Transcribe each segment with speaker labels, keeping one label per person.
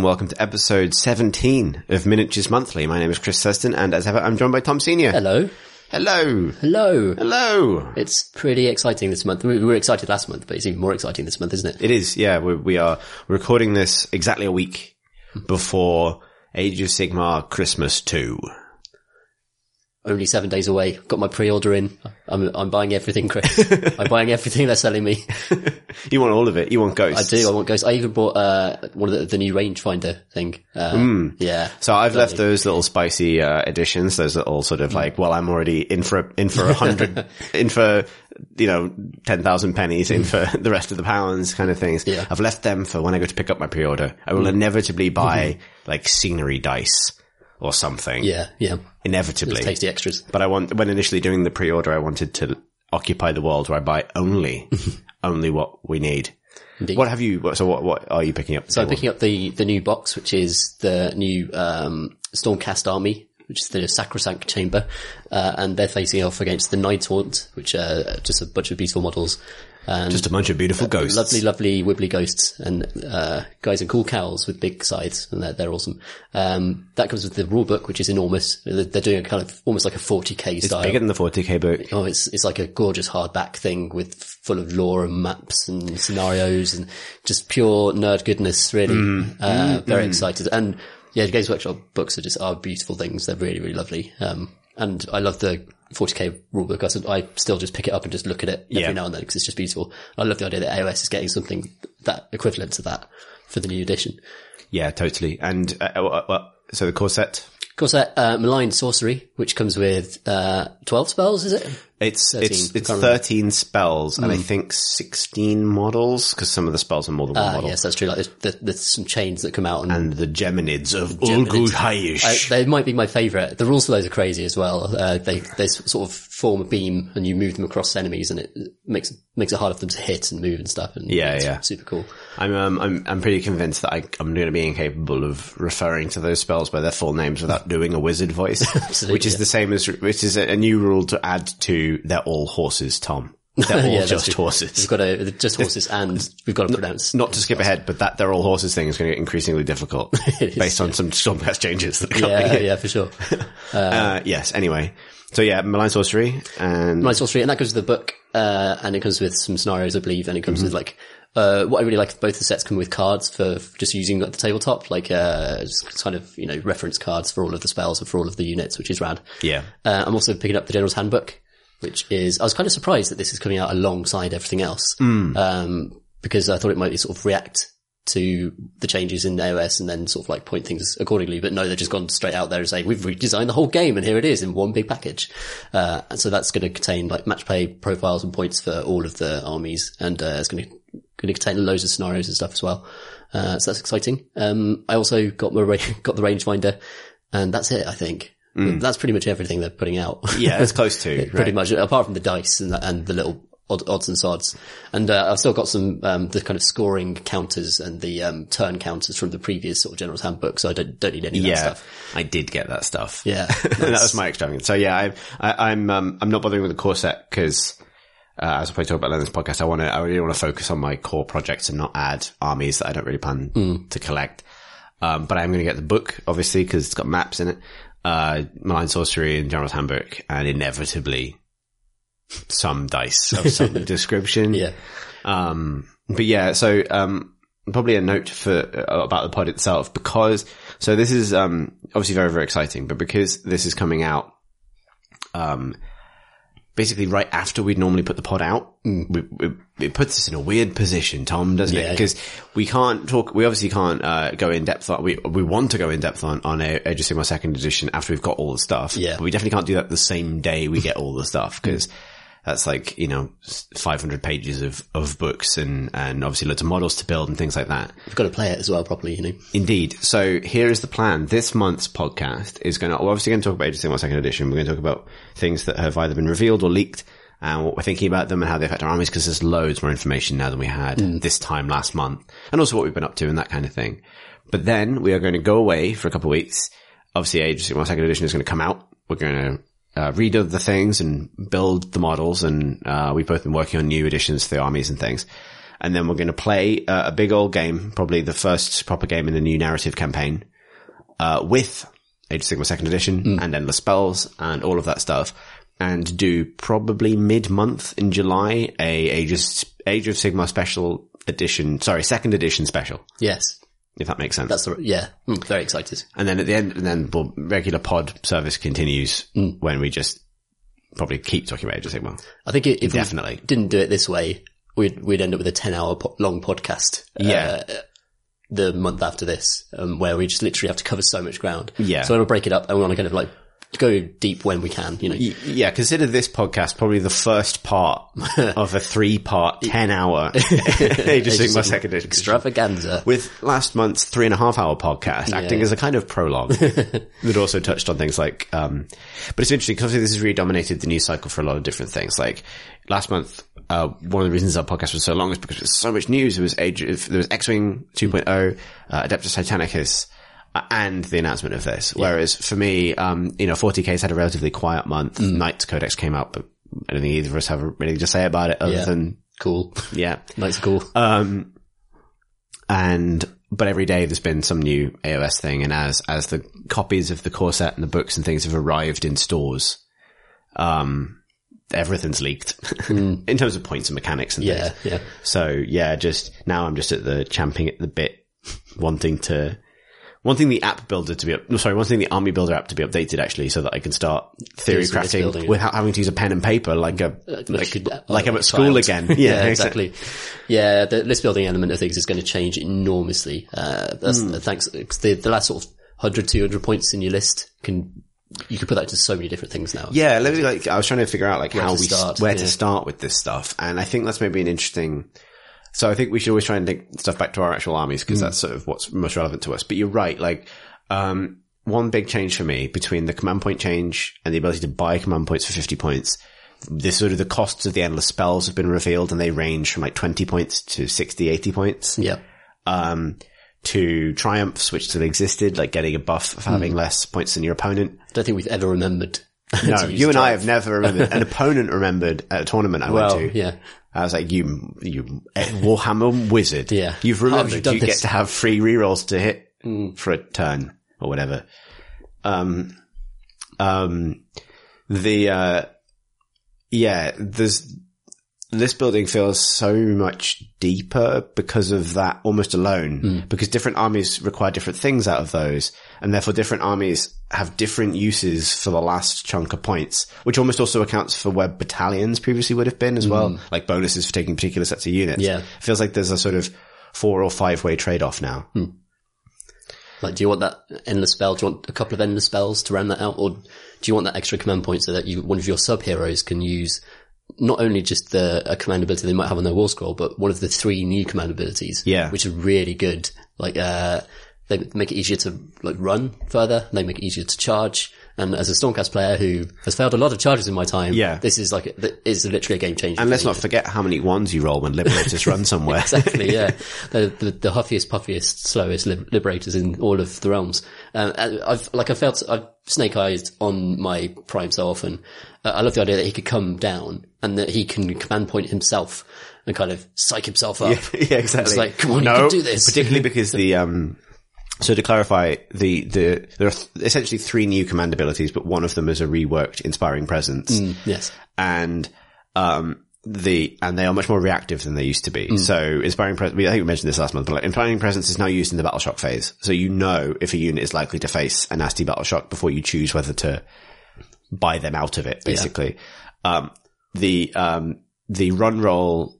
Speaker 1: And welcome to episode 17 of Miniatures Monthly. My name is Chris Thursten and as ever I'm joined by Tom Senior.
Speaker 2: Hello.
Speaker 1: Hello.
Speaker 2: Hello.
Speaker 1: Hello.
Speaker 2: It's pretty exciting this month. We were excited last month, but it's even more exciting this month, isn't it?
Speaker 1: It is, yeah. We, we are recording this exactly a week before Age of Sigmar Christmas 2.
Speaker 2: Only seven days away. Got my pre-order in. I'm, I'm buying everything, Chris. I'm buying everything they're selling me.
Speaker 1: You want all of it. You want ghosts.
Speaker 2: I do. I want ghosts. I even bought, uh, one of the, the new rangefinder thing. Uh, yeah.
Speaker 1: So I've left those little spicy uh, editions, those little sort
Speaker 2: Mm.
Speaker 1: of like, well, I'm already in for in for a hundred, in for you know ten thousand pennies, in for the rest of the pounds, kind of things.
Speaker 2: Mm. Yeah. Mm.
Speaker 1: I've left them for when I go to pick up my pre-order. I will inevitably buy like scenery dice or something.
Speaker 2: Yeah. Yeah.
Speaker 1: inevitably.
Speaker 2: Tasty extras.
Speaker 1: But I want when initially doing the pre-order, I wanted to occupy the world where I buy only only what we need.
Speaker 2: Indeed.
Speaker 1: What have you? So what? What are you picking up?
Speaker 2: So I'm picking up the, the new box, which is the new, um, Stormcast army, which is the Sacrosanct Chamber, uh, and they're facing off against the Nighthaunt, which are just a bunch of beautiful models. And
Speaker 1: just a bunch of beautiful ghosts.
Speaker 2: lovely, lovely wibbly ghosts and, uh, guys in cool cowls with big sides and they're, they're awesome. Um, that comes with the rule book, which is enormous. They're, they're doing a kind of almost like a 40k style.
Speaker 1: It's Bigger than the 40k book.
Speaker 2: Oh, it's it's like a gorgeous hardback thing with full of lore and maps and scenarios and just pure nerd goodness. Really,
Speaker 1: Mm.
Speaker 2: uh, very excited. And yeah, the Games Workshop books are just are beautiful things. They're really really lovely. Um, and I love the 40k rulebook. I still just pick it up and just look at it every
Speaker 1: Yeah.
Speaker 2: now and then because it's just beautiful. I love the idea that AOS is getting something that equivalent to that for the new edition.
Speaker 1: Yeah, totally. And uh, uh, well, so the
Speaker 2: core set, Corset, uh, malign sorcery, which comes with uh, 12 spells, is it?
Speaker 1: It's
Speaker 2: 13,
Speaker 1: it's it's.
Speaker 2: Hmm.
Speaker 1: thirteen spells, and I think sixteen models because some of the spells are more than one
Speaker 2: Ah,
Speaker 1: model.
Speaker 2: yes, that's true. Like there's, there- there's some chains that come out and
Speaker 1: And the Geminids of
Speaker 2: Geminids.
Speaker 1: Ulgud
Speaker 2: I,
Speaker 1: Hayish.
Speaker 2: they might be my favourite. The rules for those are crazy as well. Uh, they they sort of form a beam and you move them across enemies, and it makes makes it harder for them to hit and move and stuff. And
Speaker 1: Yeah,
Speaker 2: it's
Speaker 1: yeah.
Speaker 2: super cool.
Speaker 1: I'm um, I'm I'm pretty convinced that I, I'm going to be incapable of referring to those spells by their full names without doing a wizard voice, which is
Speaker 2: yeah.
Speaker 1: the same as which is a, a new rule to add to. They're all horses, Tom. They're all
Speaker 2: Yeah,
Speaker 1: just horses.
Speaker 2: We've got to just horses, and we've got to pronounce.
Speaker 1: Not to skip ahead, but that they're all horses thing is going to get increasingly difficult
Speaker 2: is,
Speaker 1: based on some Stormcast changes that are coming.
Speaker 2: yeah, yeah, for sure.
Speaker 1: Uh, yes. Anyway, so yeah, malign sorcery and
Speaker 2: My sorcery, and that goes with the book, uh, and it comes with some scenarios, I believe, and it comes
Speaker 1: Mm-hmm.
Speaker 2: with like, uh, what I really like, both the sets come with cards for for just using at the tabletop, like, uh, kind of, you know, reference cards for all of the spells and for all of the units, which is rad.
Speaker 1: yeah,
Speaker 2: Uh, I'm also picking up the General's Handbook, which is, I was kind of surprised that this is coming out alongside everything else. Um, because I thought it might sort of react to the changes in AOS and then sort of like point things accordingly. But no, they've just gone straight out there and say, we've redesigned the whole game and here it is in one big package. Uh, and so that's going to contain like match play profiles and points for all of the armies and, uh, it's going to, going to contain loads of scenarios and stuff as well. Uh, so that's exciting. Um, I also got my, ra- got the rangefinder and that's it, I think. That's pretty much everything they're putting out.
Speaker 1: yeah, it's close to
Speaker 2: pretty
Speaker 1: right.
Speaker 2: much, apart from the dice and the, and the little odd, odds and sods. And uh, I've still got some um, the kind of scoring counters and the um, turn counters from the previous sort of General's Handbook, so I don't don't need any of that
Speaker 1: Yeah,
Speaker 2: stuff.
Speaker 1: I did get that stuff.
Speaker 2: Yeah,
Speaker 1: that was my extravagance. So yeah, I, I, I'm um, I'm not bothering with the core set because. Uh, as I probably talk about in this podcast, I want to, I really want to focus on my core projects and not add armies that I don't really plan
Speaker 2: Mm.
Speaker 1: to collect. Um, but I'm going to get the book, obviously, because it's got maps in it, uh, Malign Sorcery and General's Handbook, and inevitably some dice of some description.
Speaker 2: Yeah,
Speaker 1: Um, but yeah, so, um, probably a note for, uh, about the pod itself because, so this is, um, obviously very, very exciting, but because this is coming out, um, basically right after we'd normally put the pod out, we, we, it puts us in a weird position, Tom, doesn't it? Because we can't talk, we obviously can't, uh, go in depth on, we, we want to go in depth on, on a, Age of Sigmar second edition after we've got all the stuff.
Speaker 2: Yeah.
Speaker 1: But we definitely can't do that the same day we get all the stuff because that's like, you know, 500 pages of, of books and, and obviously loads of models to build and things like that.
Speaker 2: You've got to play it as well properly, you know.
Speaker 1: Indeed. So here is the plan. This month's podcast is going to, we're obviously going to talk about Age of Sigmar second edition. We're going to talk about things that have either been revealed or leaked and what we're thinking about them and how they affect our armies because there's loads more information now than we had mm. this time last month and also what we've been up to and that kind of thing. But then we are going to go away for a couple of weeks. Obviously Age of Sigmar second edition is going to come out. We're going to uh, read the things and build the models and uh, we've both been working on new additions to the armies and things. and then we're going to play uh, a big old game, probably the first proper game in the new narrative campaign, uh, with Age of Sigmar Second Edition and Endless Spells and all of that stuff, and do probably mid-month in July a Age of, Age of Sigmar Special Edition, sorry, Second Edition Special,
Speaker 2: Yes.
Speaker 1: If that makes sense.
Speaker 2: That's the, yeah. Mm, very excited.
Speaker 1: And then at the end, and then the regular pod service continues when we just probably keep talking about Age of Sigmar.
Speaker 2: I think it, if
Speaker 1: Definitely.
Speaker 2: we didn't do it this way, we'd, we'd end up with a 10 hour po- long podcast.
Speaker 1: Yeah.
Speaker 2: Uh, the month after this, um, where we just literally have to cover so much ground.
Speaker 1: Yeah.
Speaker 2: So we want to break it up and we want to kind of like go deep when we can, you know.
Speaker 1: Yeah, consider this podcast probably the first part of a three-part, ten-hour Age of Sigmar Second Edition.
Speaker 2: Extravaganza.
Speaker 1: With last month's three and a half hour podcast acting as a kind of prologue that also touched on things like, um, but it's interesting because this has really dominated the news cycle for a lot of different things. Like last month, uh, one of the reasons our podcast was so long is because there was so much news. There was Age there was X-Wing 2.0, uh, Adeptus Titanicus, and the announcement of this. Whereas for me, um, you know, 40k's had a relatively quiet month. Knights Codex came out, but I don't think either of us have anything to say about it other
Speaker 2: Yeah.
Speaker 1: than,
Speaker 2: Cool.
Speaker 1: yeah.
Speaker 2: Nice cool.
Speaker 1: Um, and but every day there's been some new AOS thing, and as as the copies of the core set and the books and things have arrived in stores, um, everything's leaked in terms of points and mechanics and
Speaker 2: yeah.
Speaker 1: things.
Speaker 2: Yeah.
Speaker 1: So yeah, just now I'm just at the champing at the bit, wanting to. Wanting the app builder to be up, no, sorry, wanting the army builder app to be updated actually so that I can start theory crafting without having to use a pen and paper like a,
Speaker 2: Like,
Speaker 1: like,
Speaker 2: uh,
Speaker 1: like I'm at school again. Yeah,
Speaker 2: exactly. Yeah, the list building element of things is going to change enormously. Uh, that's
Speaker 1: Hmm.
Speaker 2: thanks, 'cause the, the last sort of 100, 200 points in your list can, you can put that to so many different things now.
Speaker 1: Yeah, let me like, I was trying to figure out like how we,
Speaker 2: start,
Speaker 1: where
Speaker 2: yeah.
Speaker 1: to start with this stuff. And I think that's maybe an interesting, so I think we should always try and link stuff back to our actual armies
Speaker 2: Mm.
Speaker 1: because that's sort of what's most relevant to us. But you're right, like, um, one big change for me between the command point change and the ability to buy command points for 50 points, this sort of the costs of the endless spells have been revealed and they range from like 20 points to 60, 80 points
Speaker 2: Yeah.
Speaker 1: um, to triumphs, which still existed, like getting a buff for
Speaker 2: Mm.
Speaker 1: having less points than your opponent.
Speaker 2: I don't think we've ever remembered.
Speaker 1: No, you and I have never remembered. An opponent remembered at a tournament I
Speaker 2: Well,
Speaker 1: went to.
Speaker 2: yeah.
Speaker 1: I was like, you, you Warhammer wizard.
Speaker 2: Yeah.
Speaker 1: You've remembered
Speaker 2: you
Speaker 1: you get to have free rerolls to hit for a turn or whatever. Um, um, the, uh, yeah, there's, this building feels so much deeper because of that almost alone, hmm. because different armies require different things out of those, and therefore different armies have different uses for the last chunk of points, which almost also accounts for where battalions previously would have been as well, hmm. like bonuses for taking particular sets of units.
Speaker 2: Yeah.
Speaker 1: It feels like there's a sort of four or five way trade off now. Hmm.
Speaker 2: Like, do you want that endless spell? Do you want a couple of endless spells to round that out? Or do you want that extra command point so that you, one of your sub heroes can use not only just the a command ability they might have on their war scroll, but one of the three new command abilities.
Speaker 1: Yeah.
Speaker 2: Which are really good. Like, uh, they make it easier to like run further. They make it easier to charge. And as a Stormcast player who has failed a lot of charges in my time,
Speaker 1: Yeah.
Speaker 2: this is like, is literally a game changer.
Speaker 1: And let's not forget how many ones you roll when Liberators run somewhere.
Speaker 2: exactly, yeah. The, the, the huffiest, puffiest, slowest liberators in all of the realms. Um, I've, like, I felt, I've snake eyed on my prime so often. Uh, I love the idea that he could come down and that he can command point himself and kind of psych himself up.
Speaker 1: yeah, exactly.
Speaker 2: It's like, come on,
Speaker 1: no,
Speaker 2: you can do this.
Speaker 1: Particularly because the, um, so to clarify, the, the, there are th- essentially three new command abilities, but one of them is a reworked inspiring presence.
Speaker 2: yes.
Speaker 1: And, um, the, and they are much more reactive than they used to be.
Speaker 2: Mm.
Speaker 1: So inspiring presence, I think we mentioned this last month, but like, inspiring presence is now used in the battle shock phase. So you know if a unit is likely to face a nasty battle shock before you choose whether to buy them out of it, basically. Um, the, um, the run roll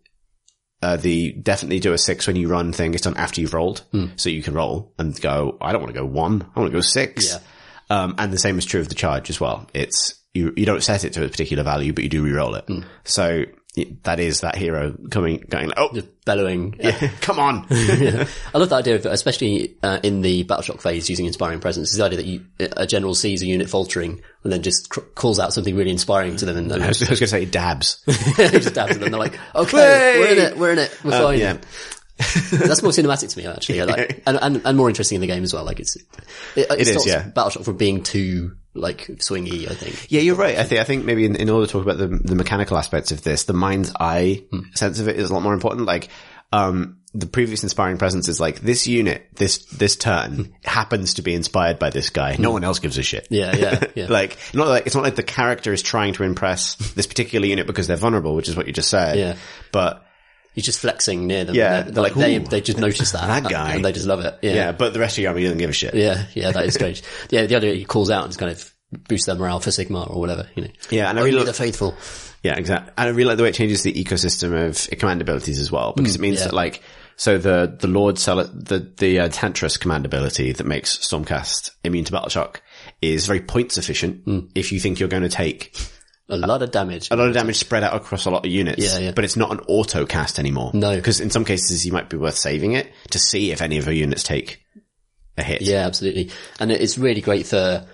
Speaker 1: uh, the definitely do a six when you run thing is done after you've rolled. So you can roll and go, I don't want to go one. I want to go six.
Speaker 2: Yeah.
Speaker 1: Um, and the same is true of the charge as well. It's, you, you don't set it to a particular value, but you do re-roll it. So it, that is that hero coming, going oh,
Speaker 2: Bellowing.
Speaker 1: yeah come on.
Speaker 2: I love the idea of, especially uh, in the battle shock phase, using inspiring presence. Is the idea that you, a general sees a unit faltering and then just cr- calls out something really inspiring to them, and then
Speaker 1: I was, was going to say dabs.
Speaker 2: just dabs at them. They're like, "Okay, we're in it. We're in it. We're fine."
Speaker 1: Uh, yeah.
Speaker 2: That's more cinematic to me, actually, like, and, and and more interesting in the game as well. Like it's it, it,
Speaker 1: is,
Speaker 2: stops
Speaker 1: yeah.
Speaker 2: battle shock from being too like swingy. I think.
Speaker 1: Yeah, you're right. I think I think maybe in, in order to talk about the the mechanical aspects of this, the mind's eye hmm. sense of it is a lot more important. Like um, the previous inspiring presence is like this unit, this, this turn hmm. happens to be inspired by this guy. No hmm. one else gives a shit.
Speaker 2: Yeah, yeah, yeah.
Speaker 1: like, not like, it's not like the character is trying to impress this particular unit because they're vulnerable, which is what you just said.
Speaker 2: Yeah.
Speaker 1: But
Speaker 2: He's just flexing near them.
Speaker 1: Yeah,
Speaker 2: they're,
Speaker 1: they're
Speaker 2: like
Speaker 1: like,
Speaker 2: they they just notice that
Speaker 1: that guy."
Speaker 2: and they just love it. Yeah,
Speaker 1: yeah, but the rest of your army doesn't give a shit.
Speaker 2: yeah, yeah. That is strange. yeah, the other he calls out and just kind of boosts their morale for Sigmar or whatever. You know.
Speaker 1: Yeah, and I really
Speaker 2: the faithful.
Speaker 1: Yeah, exactly. And I really like the way it changes the ecosystem of command abilities as well, because it means
Speaker 2: yeah.
Speaker 1: that like, so the, the Lord Cel- the, the uh, Tantris command ability that makes Stormcast immune to battle shock is very points efficient if you think you're going to take
Speaker 2: A lot of damage.
Speaker 1: a lot of damage spread out across a lot of units.
Speaker 2: Yeah, yeah.
Speaker 1: But it's not an auto cast anymore.
Speaker 2: No.
Speaker 1: Because in some cases you might be worth saving it to see if any of your units take a hit.
Speaker 2: Yeah, absolutely. And it's really great for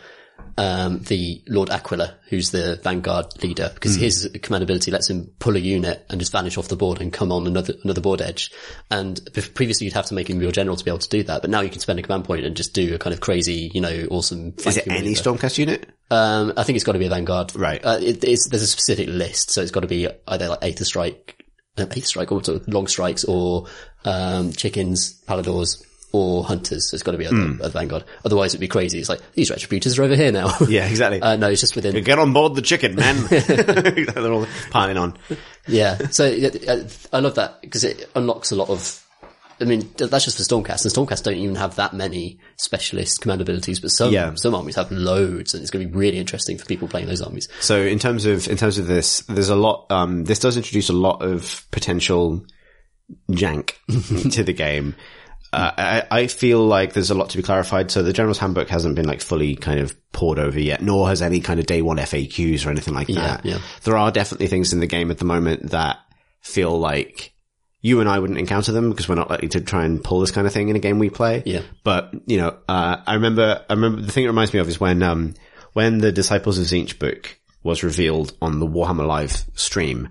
Speaker 2: um, the Lord-Aquilor, who's the Vanguard leader, because his command ability lets him pull a unit and just vanish off the board and come on another another board edge. And previously you'd have to make him your general to be able to do that, but now you can spend a command point and just do a kind of crazy, you know, awesome.
Speaker 1: Is it any. Stormcast unit?
Speaker 2: Um, I think it's got to be a Vanguard.
Speaker 1: Right.
Speaker 2: Uh, it, it's, there's a specific list, so it's got to be either like Aether Strike, Aether Strike, or long strikes, or um, chickens, palladors, or hunters. So it's got to be a,
Speaker 1: Hmm.
Speaker 2: a Vanguard. Otherwise, it'd be crazy. It's like these retributors are over here now.
Speaker 1: Yeah, exactly.
Speaker 2: uh, no, it's just within.
Speaker 1: Get on board the chicken, man. They're all piling on.
Speaker 2: Yeah. So uh, I love that because it unlocks a lot of. I mean, that's just for Stormcast, and Stormcast don't even have that many specialist command abilities, but some
Speaker 1: Yeah.
Speaker 2: some armies have loads, and it's going to be really interesting for people playing those armies.
Speaker 1: So in terms of in terms of this, there's a lot. Um, this does introduce a lot of potential jank to the game. Uh, I, I feel like there's a lot to be clarified. So the General's Handbook hasn't been like fully kind of poured over yet, nor has any kind of day one FAQs or anything like that.
Speaker 2: yeah.
Speaker 1: There are definitely things in the game at the moment that feel like you and I wouldn't encounter them because we're not likely to try and pull this kind of thing in a game we play.
Speaker 2: Yeah.
Speaker 1: But, you know, uh, I remember, I remember the thing it reminds me of is when, um, when the Disciples of Tzeentch book was revealed on the Warhammer Live stream,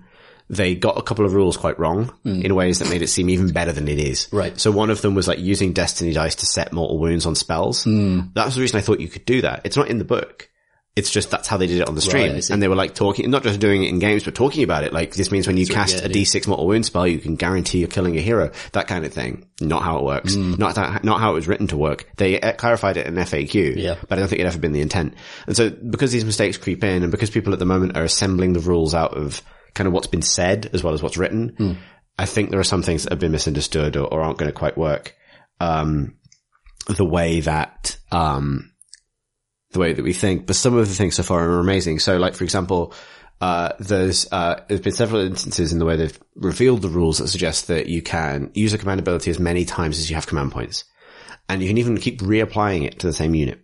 Speaker 1: they got a couple of rules quite wrong in ways that made it seem even better than it is.
Speaker 2: Right.
Speaker 1: So one of them was like using destiny dice to set mortal wounds on spells. That was the reason I thought you could do that. It's not in the book. It's just that's how they did it on the stream.
Speaker 2: Right,
Speaker 1: and they were like talking, not just doing it in games, but talking about it. Like this means when you cast a
Speaker 2: yeah.
Speaker 1: D6 mortal wound spell, you can guarantee you're killing a hero. That kind of thing. Not how it works.
Speaker 2: Mm.
Speaker 1: Not that, not how it was written to work. They uh, clarified it in FAQ.
Speaker 2: Yeah.
Speaker 1: But I don't think it ever been the intent. And so because these mistakes creep in and because people at the moment are assembling the rules out of kind of what's been said as well as what's written,
Speaker 2: Hmm.
Speaker 1: I think there are some things that have been misunderstood or, or aren't going to quite work. Um, the way that, um, the way that we think, but some of the things so far are amazing. So like, for example, uh, there's, uh, there's been several instances in the way they've revealed the rules that suggest that you can use a command ability as many times as you have command points. And you can even keep reapplying it to the same unit.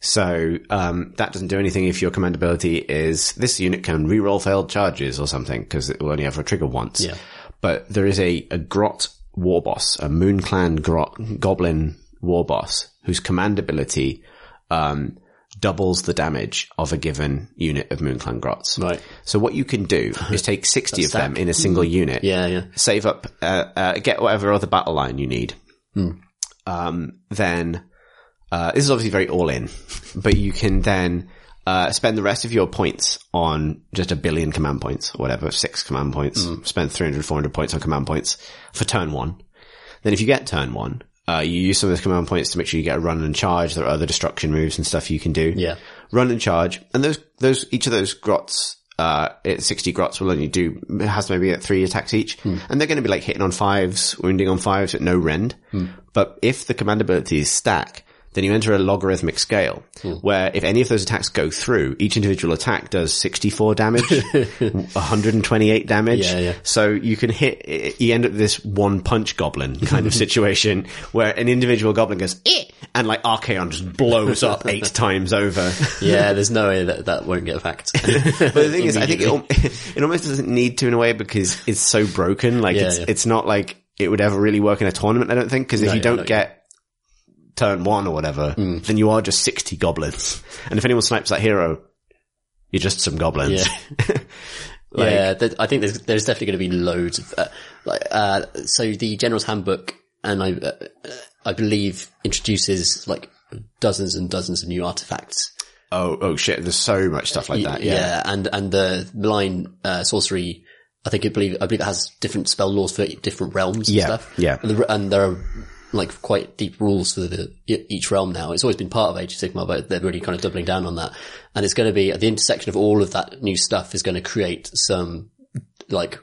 Speaker 1: So, um, that doesn't do anything if your command ability is this unit can reroll failed charges or something because it will only ever trigger once.
Speaker 2: Yeah.
Speaker 1: But there is a, a grot war boss, a moon clan grot goblin war boss whose command ability, um, doubles the damage of a given unit of moon clan grots.
Speaker 2: Right.
Speaker 1: So what you can do is take 60 of them in a single unit
Speaker 2: Yeah, yeah.
Speaker 1: save up, uh, uh, get whatever other battle line you need. Um, then, uh, this is obviously very all in, but you can then, uh, spend the rest of your points on just a billion command points, or whatever, six command points, spend 300, 400 points on command points for turn one. Then if you get turn one, uh, you use some of those command points to make sure you get a run and charge. There are other destruction moves and stuff you can do.
Speaker 2: Yeah.
Speaker 1: Run and charge. And those, those, each of those grots, uh, it's 60 grots will only do, has maybe at three attacks each. And they're going to be like hitting on fives, wounding on fives at no rend. But if the command abilities stack, then you enter a logarithmic scale where if any of those attacks go through, each individual attack does 64 damage, 128 damage.
Speaker 2: Yeah, yeah.
Speaker 1: So you can hit, you end up with this one punch goblin kind of situation where an individual goblin goes, eh, and like Archaon just blows up eight times over.
Speaker 2: Yeah, there's no way that that won't get fact.
Speaker 1: But the thing is, I think it, it almost doesn't need to in a way because it's so broken. Like
Speaker 2: Yeah,
Speaker 1: it's, it's not like it would ever really work in a tournament. I don't think because if
Speaker 2: No,
Speaker 1: you don't
Speaker 2: no,
Speaker 1: get turn one or whatever,
Speaker 2: Hmm.
Speaker 1: then you are just 60 goblins. And if anyone snipes that hero, you're just some goblins. Like-
Speaker 2: yeah, th- I think there's there's definitely going to be loads of uh, like uh, so the General's Handbook, and I uh, I believe introduces like dozens and dozens of new artifacts.
Speaker 1: oh, oh shit. There's so much stuff like that. Yeah.
Speaker 2: and and the malign uh, sorcery I think it believe I believe it has different spell laws for different realms and
Speaker 1: Yeah,
Speaker 2: stuff.
Speaker 1: yeah.
Speaker 2: and, the, and there are like quite deep rules for the each realm now. It's always been part of Age of Sigmar, but they're really kind of doubling down on that. And it's going to be at the intersection of all of that new stuff is going to create some like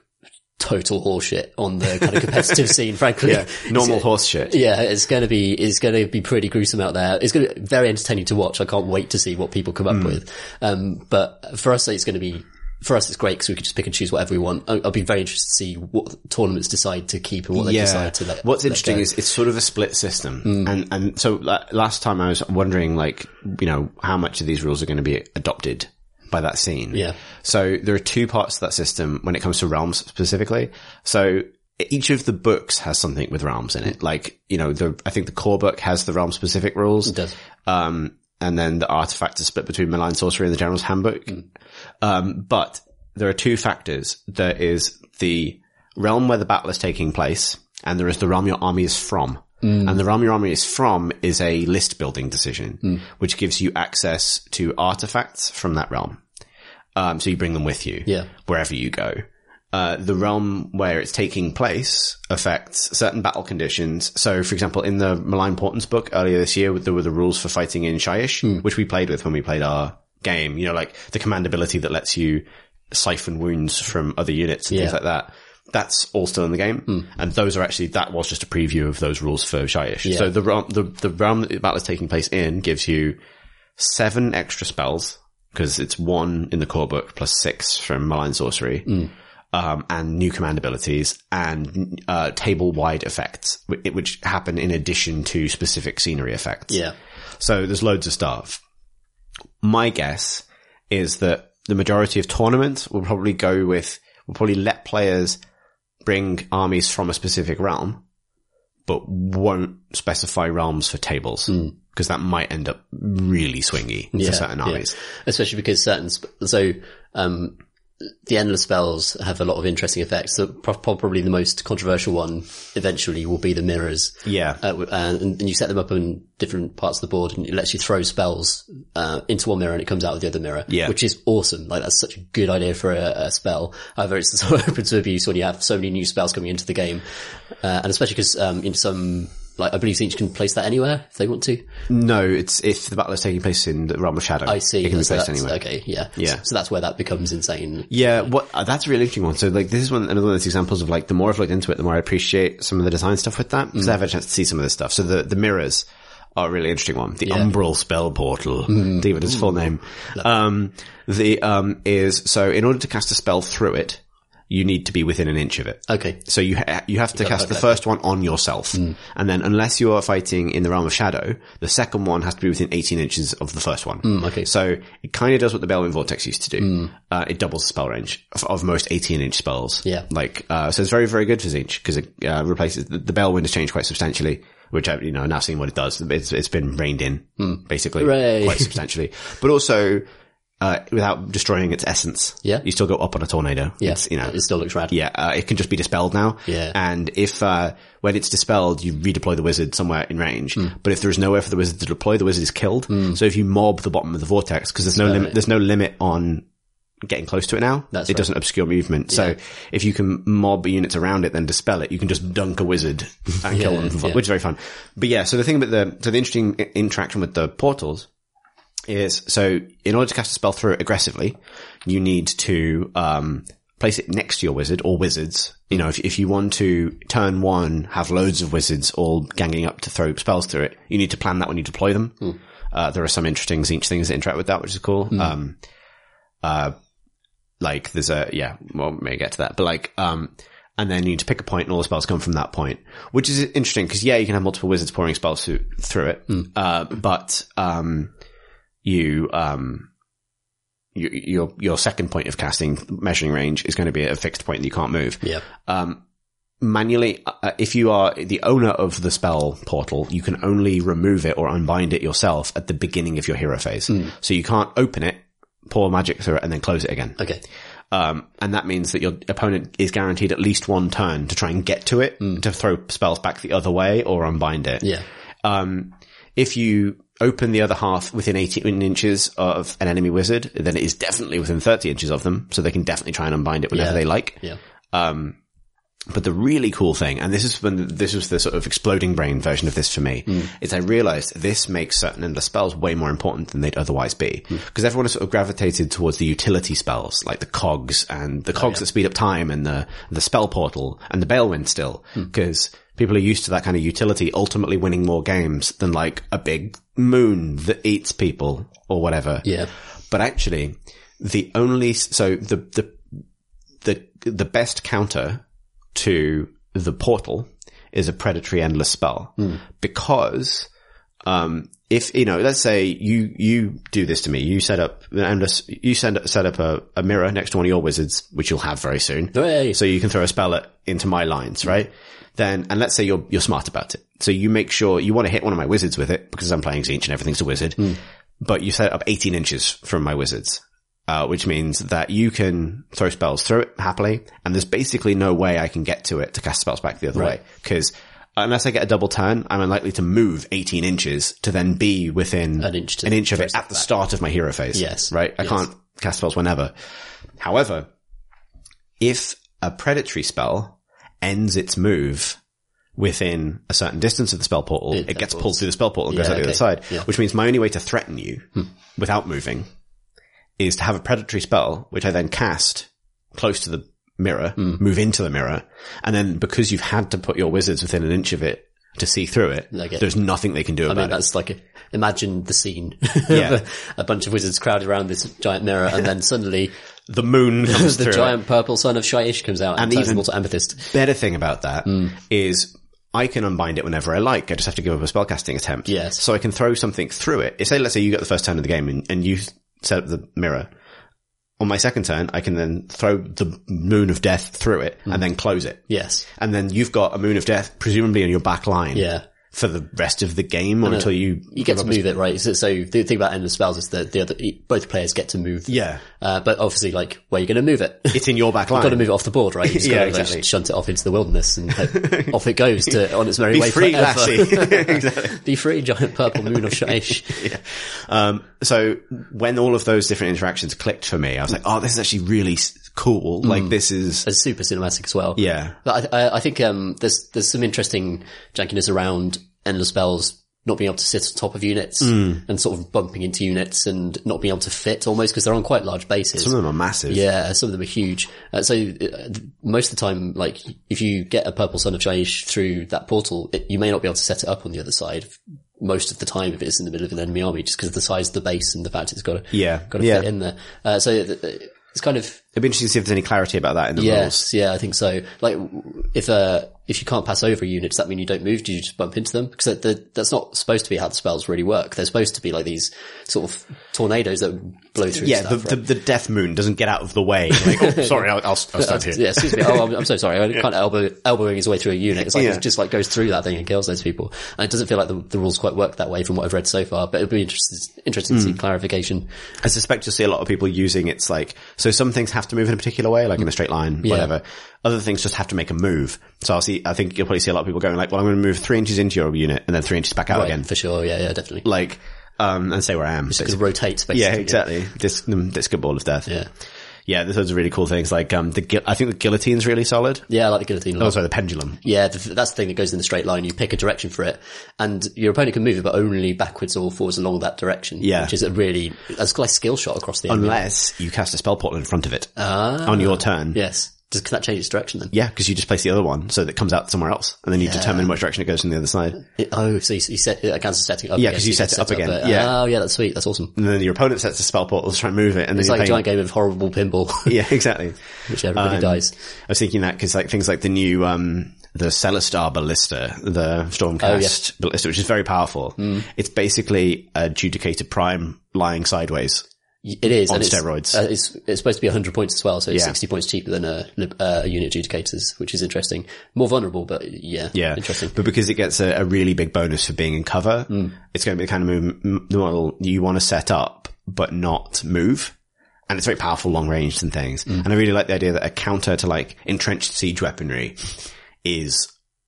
Speaker 2: total horseshit on the kind of competitive scene. Frankly,
Speaker 1: Yeah, normal horse shit.
Speaker 2: yeah, it's going to be it's going to be pretty gruesome out there. It's going to be very entertaining to watch. I can't wait to see what people come up with. Um, but for us, it's going to be for us. It's great because we can just pick and choose whatever we want. I'll be very interested to see what tournaments decide to keep and what they decide to let.
Speaker 1: What's
Speaker 2: let
Speaker 1: interesting
Speaker 2: go. Mm.
Speaker 1: is it's sort of a split system, and and so la- last time I was wondering, like, you know, how much of these rules are going to be adopted by that scene.
Speaker 2: Yeah.
Speaker 1: So there are two parts to that system when it comes to realms specifically. So each of the books has something with realms in it. Like, you know, the I think the core book has the realm specific rules.
Speaker 2: It does.
Speaker 1: Um, and then the artifact is split between malign sorcery and the general's handbook. Um, but there are two factors. There is the realm where the battle is taking place, and there is the realm your army is from. And the realm your army is from is a list building decision, which gives you access to artifacts from that realm. Um, so you bring them with you
Speaker 2: Yeah.
Speaker 1: wherever you go. Uh, the realm where it's taking place affects certain battle conditions. So, for example, in the Malign Portents book earlier this year, there were the rules for fighting in Shyish, which we played with when we played our game. You know, like the command ability that lets you siphon wounds from other units and things like that. That's all still in the game. And those are actually, that was just a preview of those rules for Shyish.
Speaker 2: Yeah.
Speaker 1: So the realm, the, the realm that the battle is taking place in gives you seven extra spells because it's one in the core book plus six from malign sorcery, um, and new command abilities and uh, table wide effects, which happen in addition to specific scenery effects.
Speaker 2: Yeah.
Speaker 1: So there's loads of stuff. My guess is that the majority of tournaments will probably go with, will probably let players bring armies from a specific realm, but won't specify realms for tables. Because that might end up really swingy for certain
Speaker 2: yeah.
Speaker 1: armies.
Speaker 2: especially because certain sp- so um, the endless spells have a lot of interesting effects. Pro- probably the most controversial one eventually will be the mirrors.
Speaker 1: Yeah.
Speaker 2: Uh, and, and you set them up on different parts of the board and it lets you throw spells, uh, into one mirror and it comes out of the other mirror.
Speaker 1: Yeah.
Speaker 2: Which is awesome. Like that's such a good idea for a, a spell. However, it's of open to abuse when you have so many new spells coming into the game. Uh, and especially because, um, in some, like, I believe each can place that anywhere if they want to.
Speaker 1: No, it's if the battle is taking place in the realm of shadow.
Speaker 2: I see.
Speaker 1: It can be
Speaker 2: So
Speaker 1: placed anywhere.
Speaker 2: Okay. Yeah.
Speaker 1: Yeah.
Speaker 2: So, so that's where that becomes insane.
Speaker 1: Yeah, what uh, that's a really interesting one. So like this is one another one of those examples of like the more I've looked into it, the more I appreciate some of the design stuff with that because I've had a chance to see some of this stuff. So the the mirrors are a really interesting one. The Umbral Spell Portal, even its full name, um, the um is so in order to cast a spell through it, you need to be within an inch of it.
Speaker 2: Okay.
Speaker 1: So you ha- you have to cast the first one on yourself, and then unless you are fighting in the realm of shadow, the second one has to be within 18 inches of the first one.
Speaker 2: okay.
Speaker 1: So it kind of does what the Balewind Vortex used to do. Uh, it doubles the spell range of, of most 18 inch spells.
Speaker 2: Yeah.
Speaker 1: Like, uh, so it's very, very good for Tzeentch because it uh, replaces the, the Balewind has changed quite substantially, which I've, you know, now seeing what it does. It's, it's been reined in basically
Speaker 2: Hooray.
Speaker 1: quite substantially, but also, uh, without destroying its essence.
Speaker 2: Yeah.
Speaker 1: You still go up on a tornado.
Speaker 2: Yeah.
Speaker 1: It's, you know,
Speaker 2: it still looks rad.
Speaker 1: yeah, uh, it can just be dispelled now.
Speaker 2: Yeah.
Speaker 1: And if, uh, when it's dispelled, you redeploy the wizard somewhere in range.
Speaker 2: Hmm.
Speaker 1: But if there is nowhere for the wizard to deploy, the wizard is killed. So if you mob the bottom of the vortex, because there's no limit, there's no limit on getting close to it now.
Speaker 2: That's
Speaker 1: it
Speaker 2: right.
Speaker 1: doesn't obscure movement. So if you can mob units around it, then dispel it, you can just dunk a wizard and kill them,
Speaker 2: yeah.
Speaker 1: which is very fun. But yeah, so the thing about the, so the interesting interaction with the portals is so in order to cast a spell through it aggressively, you need to um, place it next to your wizard or wizards. You know, if, if you want to turn one have loads of wizards all ganging up to throw spells through it, you need to plan that when you deploy them. Uh, there are some interesting Tzeentch things that interact with that, which is cool. Um, uh, like there's a yeah, well, we may get to that, but like um. And then you need to pick a point and all the spells come from that point, which is interesting because yeah, you can have multiple wizards pouring spells through, through it. Uh, but, um, you, um, you, your, your second point of casting measuring range is going to be at a fixed point that you can't move.
Speaker 2: Yeah.
Speaker 1: Um, manually, uh, if you are the owner of the spell portal, you can only remove it or unbind it yourself at the beginning of your hero phase. So you can't open it, pour magic through it, and then close it again.
Speaker 2: Okay.
Speaker 1: Um, and that means that your opponent is guaranteed at least one turn to try and get to it, to throw spells back the other way or unbind it.
Speaker 2: Yeah.
Speaker 1: Um, if you open the other half within 18 inches of an enemy wizard, then it is definitely within 30 inches of them, so they can definitely try and unbind it whenever
Speaker 2: Yeah.
Speaker 1: they like.
Speaker 2: Yeah.
Speaker 1: Um, But the really cool thing, and this is when this was the sort of exploding brain version of this for me, hmm. is I realized this makes certain endless spells way more important than they'd otherwise be. Hmm. Because everyone has sort of gravitated towards the utility spells, like the cogs and the oh, cogs that speed up time and the, the spell portal and the Balewind still. Hmm. Because people are used to that kind of utility ultimately winning more games than like a big moon that eats people or whatever.
Speaker 2: Yeah.
Speaker 1: But actually, the only, so the, the, the, the best counter to the portal is a predatory endless spell because, um, if, you know, let's say you, you do this to me, you set up an endless, you send, set up a, a mirror next to one of your wizards, which you'll have very soon.
Speaker 2: Hooray.
Speaker 1: So you can throw a spell at, into my lines, right? Then, and let's say you're, you're smart about it. So you make sure you want to hit one of my wizards with it because I'm playing Tzeentch and everything's a wizard, but you set it up 18 inches from my wizards. Uh, which means that you can throw spells through it happily, and there's basically no way I can get to it to cast spells back the other
Speaker 2: Right.
Speaker 1: way. Because unless I get a double turn, I'm unlikely to move 18 inches to then be within
Speaker 2: An inch
Speaker 1: an inch of it at the
Speaker 2: back.
Speaker 1: start of my hero phase.
Speaker 2: Yes.
Speaker 1: Right? I
Speaker 2: Yes.
Speaker 1: can't cast spells whenever. However, if a predatory spell ends its move within a certain distance of the spell portal, it, gets
Speaker 2: teleports.
Speaker 1: pulled through the spell portal and goes
Speaker 2: Yeah,
Speaker 1: out the other side.
Speaker 2: Yeah.
Speaker 1: Which means my only way to threaten you without moving is to have a predatory spell, which I then cast close to the mirror,
Speaker 2: Hmm.
Speaker 1: move into the mirror, and then because you've had to put your wizards within an inch of it to see through it,
Speaker 2: get-
Speaker 1: there's nothing they can do
Speaker 2: I
Speaker 1: about
Speaker 2: mean,
Speaker 1: it.
Speaker 2: that's like, a, imagine the scene.
Speaker 1: Yeah.
Speaker 2: a, a bunch of wizards crowded around this giant mirror and then suddenly
Speaker 1: The moon comes
Speaker 2: the
Speaker 1: through.
Speaker 2: giant purple sun of Shyish comes out and,
Speaker 1: And
Speaker 2: turns
Speaker 1: even-
Speaker 2: to amethyst.
Speaker 1: better thing about that hmm. is I can unbind it whenever I like. I just have to give up a spellcasting attempt.
Speaker 2: Yes.
Speaker 1: So I can throw something through it. Say, let's say you get the first turn of the game and, and you set up the mirror. On my second turn, I can then throw the moon of death through it hmm. and then close it.
Speaker 2: Yes.
Speaker 1: And then you've got a moon of death, presumably on your back line.
Speaker 2: Yeah.
Speaker 1: For the rest of the game or until you,
Speaker 2: You get to move it, right? So, so the thing about endless spells is that the other, both players get to move.
Speaker 1: Yeah.
Speaker 2: Uh, but obviously, like, where you're going to move it?
Speaker 1: It's in your back line.
Speaker 2: got to move it off the board, right? You just
Speaker 1: Yeah,
Speaker 2: got to
Speaker 1: exactly.
Speaker 2: like, shunt it off into the wilderness and hope, off it goes to on its merry
Speaker 1: Be
Speaker 2: way
Speaker 1: free, lassie. exactly.
Speaker 2: Be free, giant purple moon of Shyish.
Speaker 1: Um, so when all of those different interactions clicked for me, I was like, oh, this is actually really cool. Like this is,
Speaker 2: It's super cinematic as well.
Speaker 1: yeah.
Speaker 2: But I, I, I think um, there's there's some interesting jankiness around endless spells not being able to sit on top of units
Speaker 1: Mm.
Speaker 2: and sort of bumping into units and not being able to fit almost because they're on quite large bases.
Speaker 1: Some of them are massive.
Speaker 2: Yeah, some of them are huge. Uh, so uh, most of the time, like if you get a purple sun of Shyish through that portal, it, you may not be able to set it up on the other side. Most of the time, if it's in the middle of an enemy army, just because of the size of the base and the fact it's got to
Speaker 1: Yeah.
Speaker 2: got to
Speaker 1: Yeah.
Speaker 2: fit in there. Uh, so it's kind of
Speaker 1: It'd be interesting to see if there's any clarity about that in the rules.
Speaker 2: Yes, yeah, I think so. Like, if uh, if you can't pass over units, that mean you don't move? Do you just bump into them? Because that, that's not supposed to be how the spells really work. They're supposed to be like these sort of tornadoes that blow through.
Speaker 1: Yeah,
Speaker 2: stuff,
Speaker 1: the,
Speaker 2: right?
Speaker 1: the, the death moon doesn't get out of the way. Like, oh, sorry, I'll, I'll, I'll stand here.
Speaker 2: Yeah, excuse me. Oh, I'm, I'm so sorry. I can't elbow, elbowing his way through a unit. It's like
Speaker 1: Yeah.
Speaker 2: it just like goes through that thing and kills those people. And it doesn't feel like the, the rules quite work that way from what I've read so far. But it'd be interesting, interesting to
Speaker 1: Hmm.
Speaker 2: see clarification.
Speaker 1: I suspect you'll see a lot of people using it's like, so some things have to move in a particular way, like in a straight line, whatever. Other things just have to make a move. So I'll see, I think you'll probably see a lot of people going like, well, I'm going to move three inches into your unit and then three inches back out
Speaker 2: Right,
Speaker 1: again.
Speaker 2: for sure. Yeah, yeah, definitely.
Speaker 1: Like, um, and say where I am.
Speaker 2: Because it rotates basically.
Speaker 1: yeah, exactly. This, um, this good ball of death.
Speaker 2: Yeah.
Speaker 1: Yeah, there's loads of really cool things. Like, um, the, gui- I think the guillotine's really solid.
Speaker 2: Yeah, I like the guillotine.
Speaker 1: Oh, sorry, the pendulum.
Speaker 2: Yeah, th- that's the thing that goes in the straight line. You pick a direction for it, and your opponent can move it, but only backwards or forwards along that direction.
Speaker 1: Yeah.
Speaker 2: which is a really that's like a skill shot across the enemy.
Speaker 1: Unless you cast a spell portal in front of it
Speaker 2: Ah,
Speaker 1: on your turn.
Speaker 2: yes. Does can that change its direction then?
Speaker 1: Yeah, because you just place the other one so that it comes out somewhere else, and then you determine which direction it goes from the other side.
Speaker 2: It- oh, so you, you set it as setting up.
Speaker 1: Yeah,
Speaker 2: again,
Speaker 1: 'cause
Speaker 2: so
Speaker 1: you
Speaker 2: can
Speaker 1: set it up again.
Speaker 2: uh,
Speaker 1: Yeah.
Speaker 2: Oh, yeah, that's sweet. That's awesome.
Speaker 1: And then your opponent sets a spell portal to try and move it, and
Speaker 2: It's like a giant game of horrible pinball,
Speaker 1: Yeah, exactly.
Speaker 2: which everybody
Speaker 1: Um,
Speaker 2: dies.
Speaker 1: I was thinking that because like things like the new um the Celestar ballista, the Stormcast
Speaker 2: Oh, yes.
Speaker 1: Ballista, which is very powerful. It's basically a Judicator Prime lying sideways.
Speaker 2: It is
Speaker 1: on
Speaker 2: and it's,
Speaker 1: steroids.
Speaker 2: Uh, it's it's supposed to be 100 points as well, so it's
Speaker 1: Yeah.
Speaker 2: 60 points cheaper than a, uh, a unit adjudicators, which is interesting. More vulnerable, but yeah,
Speaker 1: Yeah,
Speaker 2: interesting.
Speaker 1: But because it gets a, a really big bonus for being in cover,
Speaker 2: Hmm.
Speaker 1: it's going to be the kind of move, model you want to set up, but not move. And it's very powerful, long ranged and things.
Speaker 2: Hmm.
Speaker 1: And I really like the idea that a counter to like entrenched siege weaponry is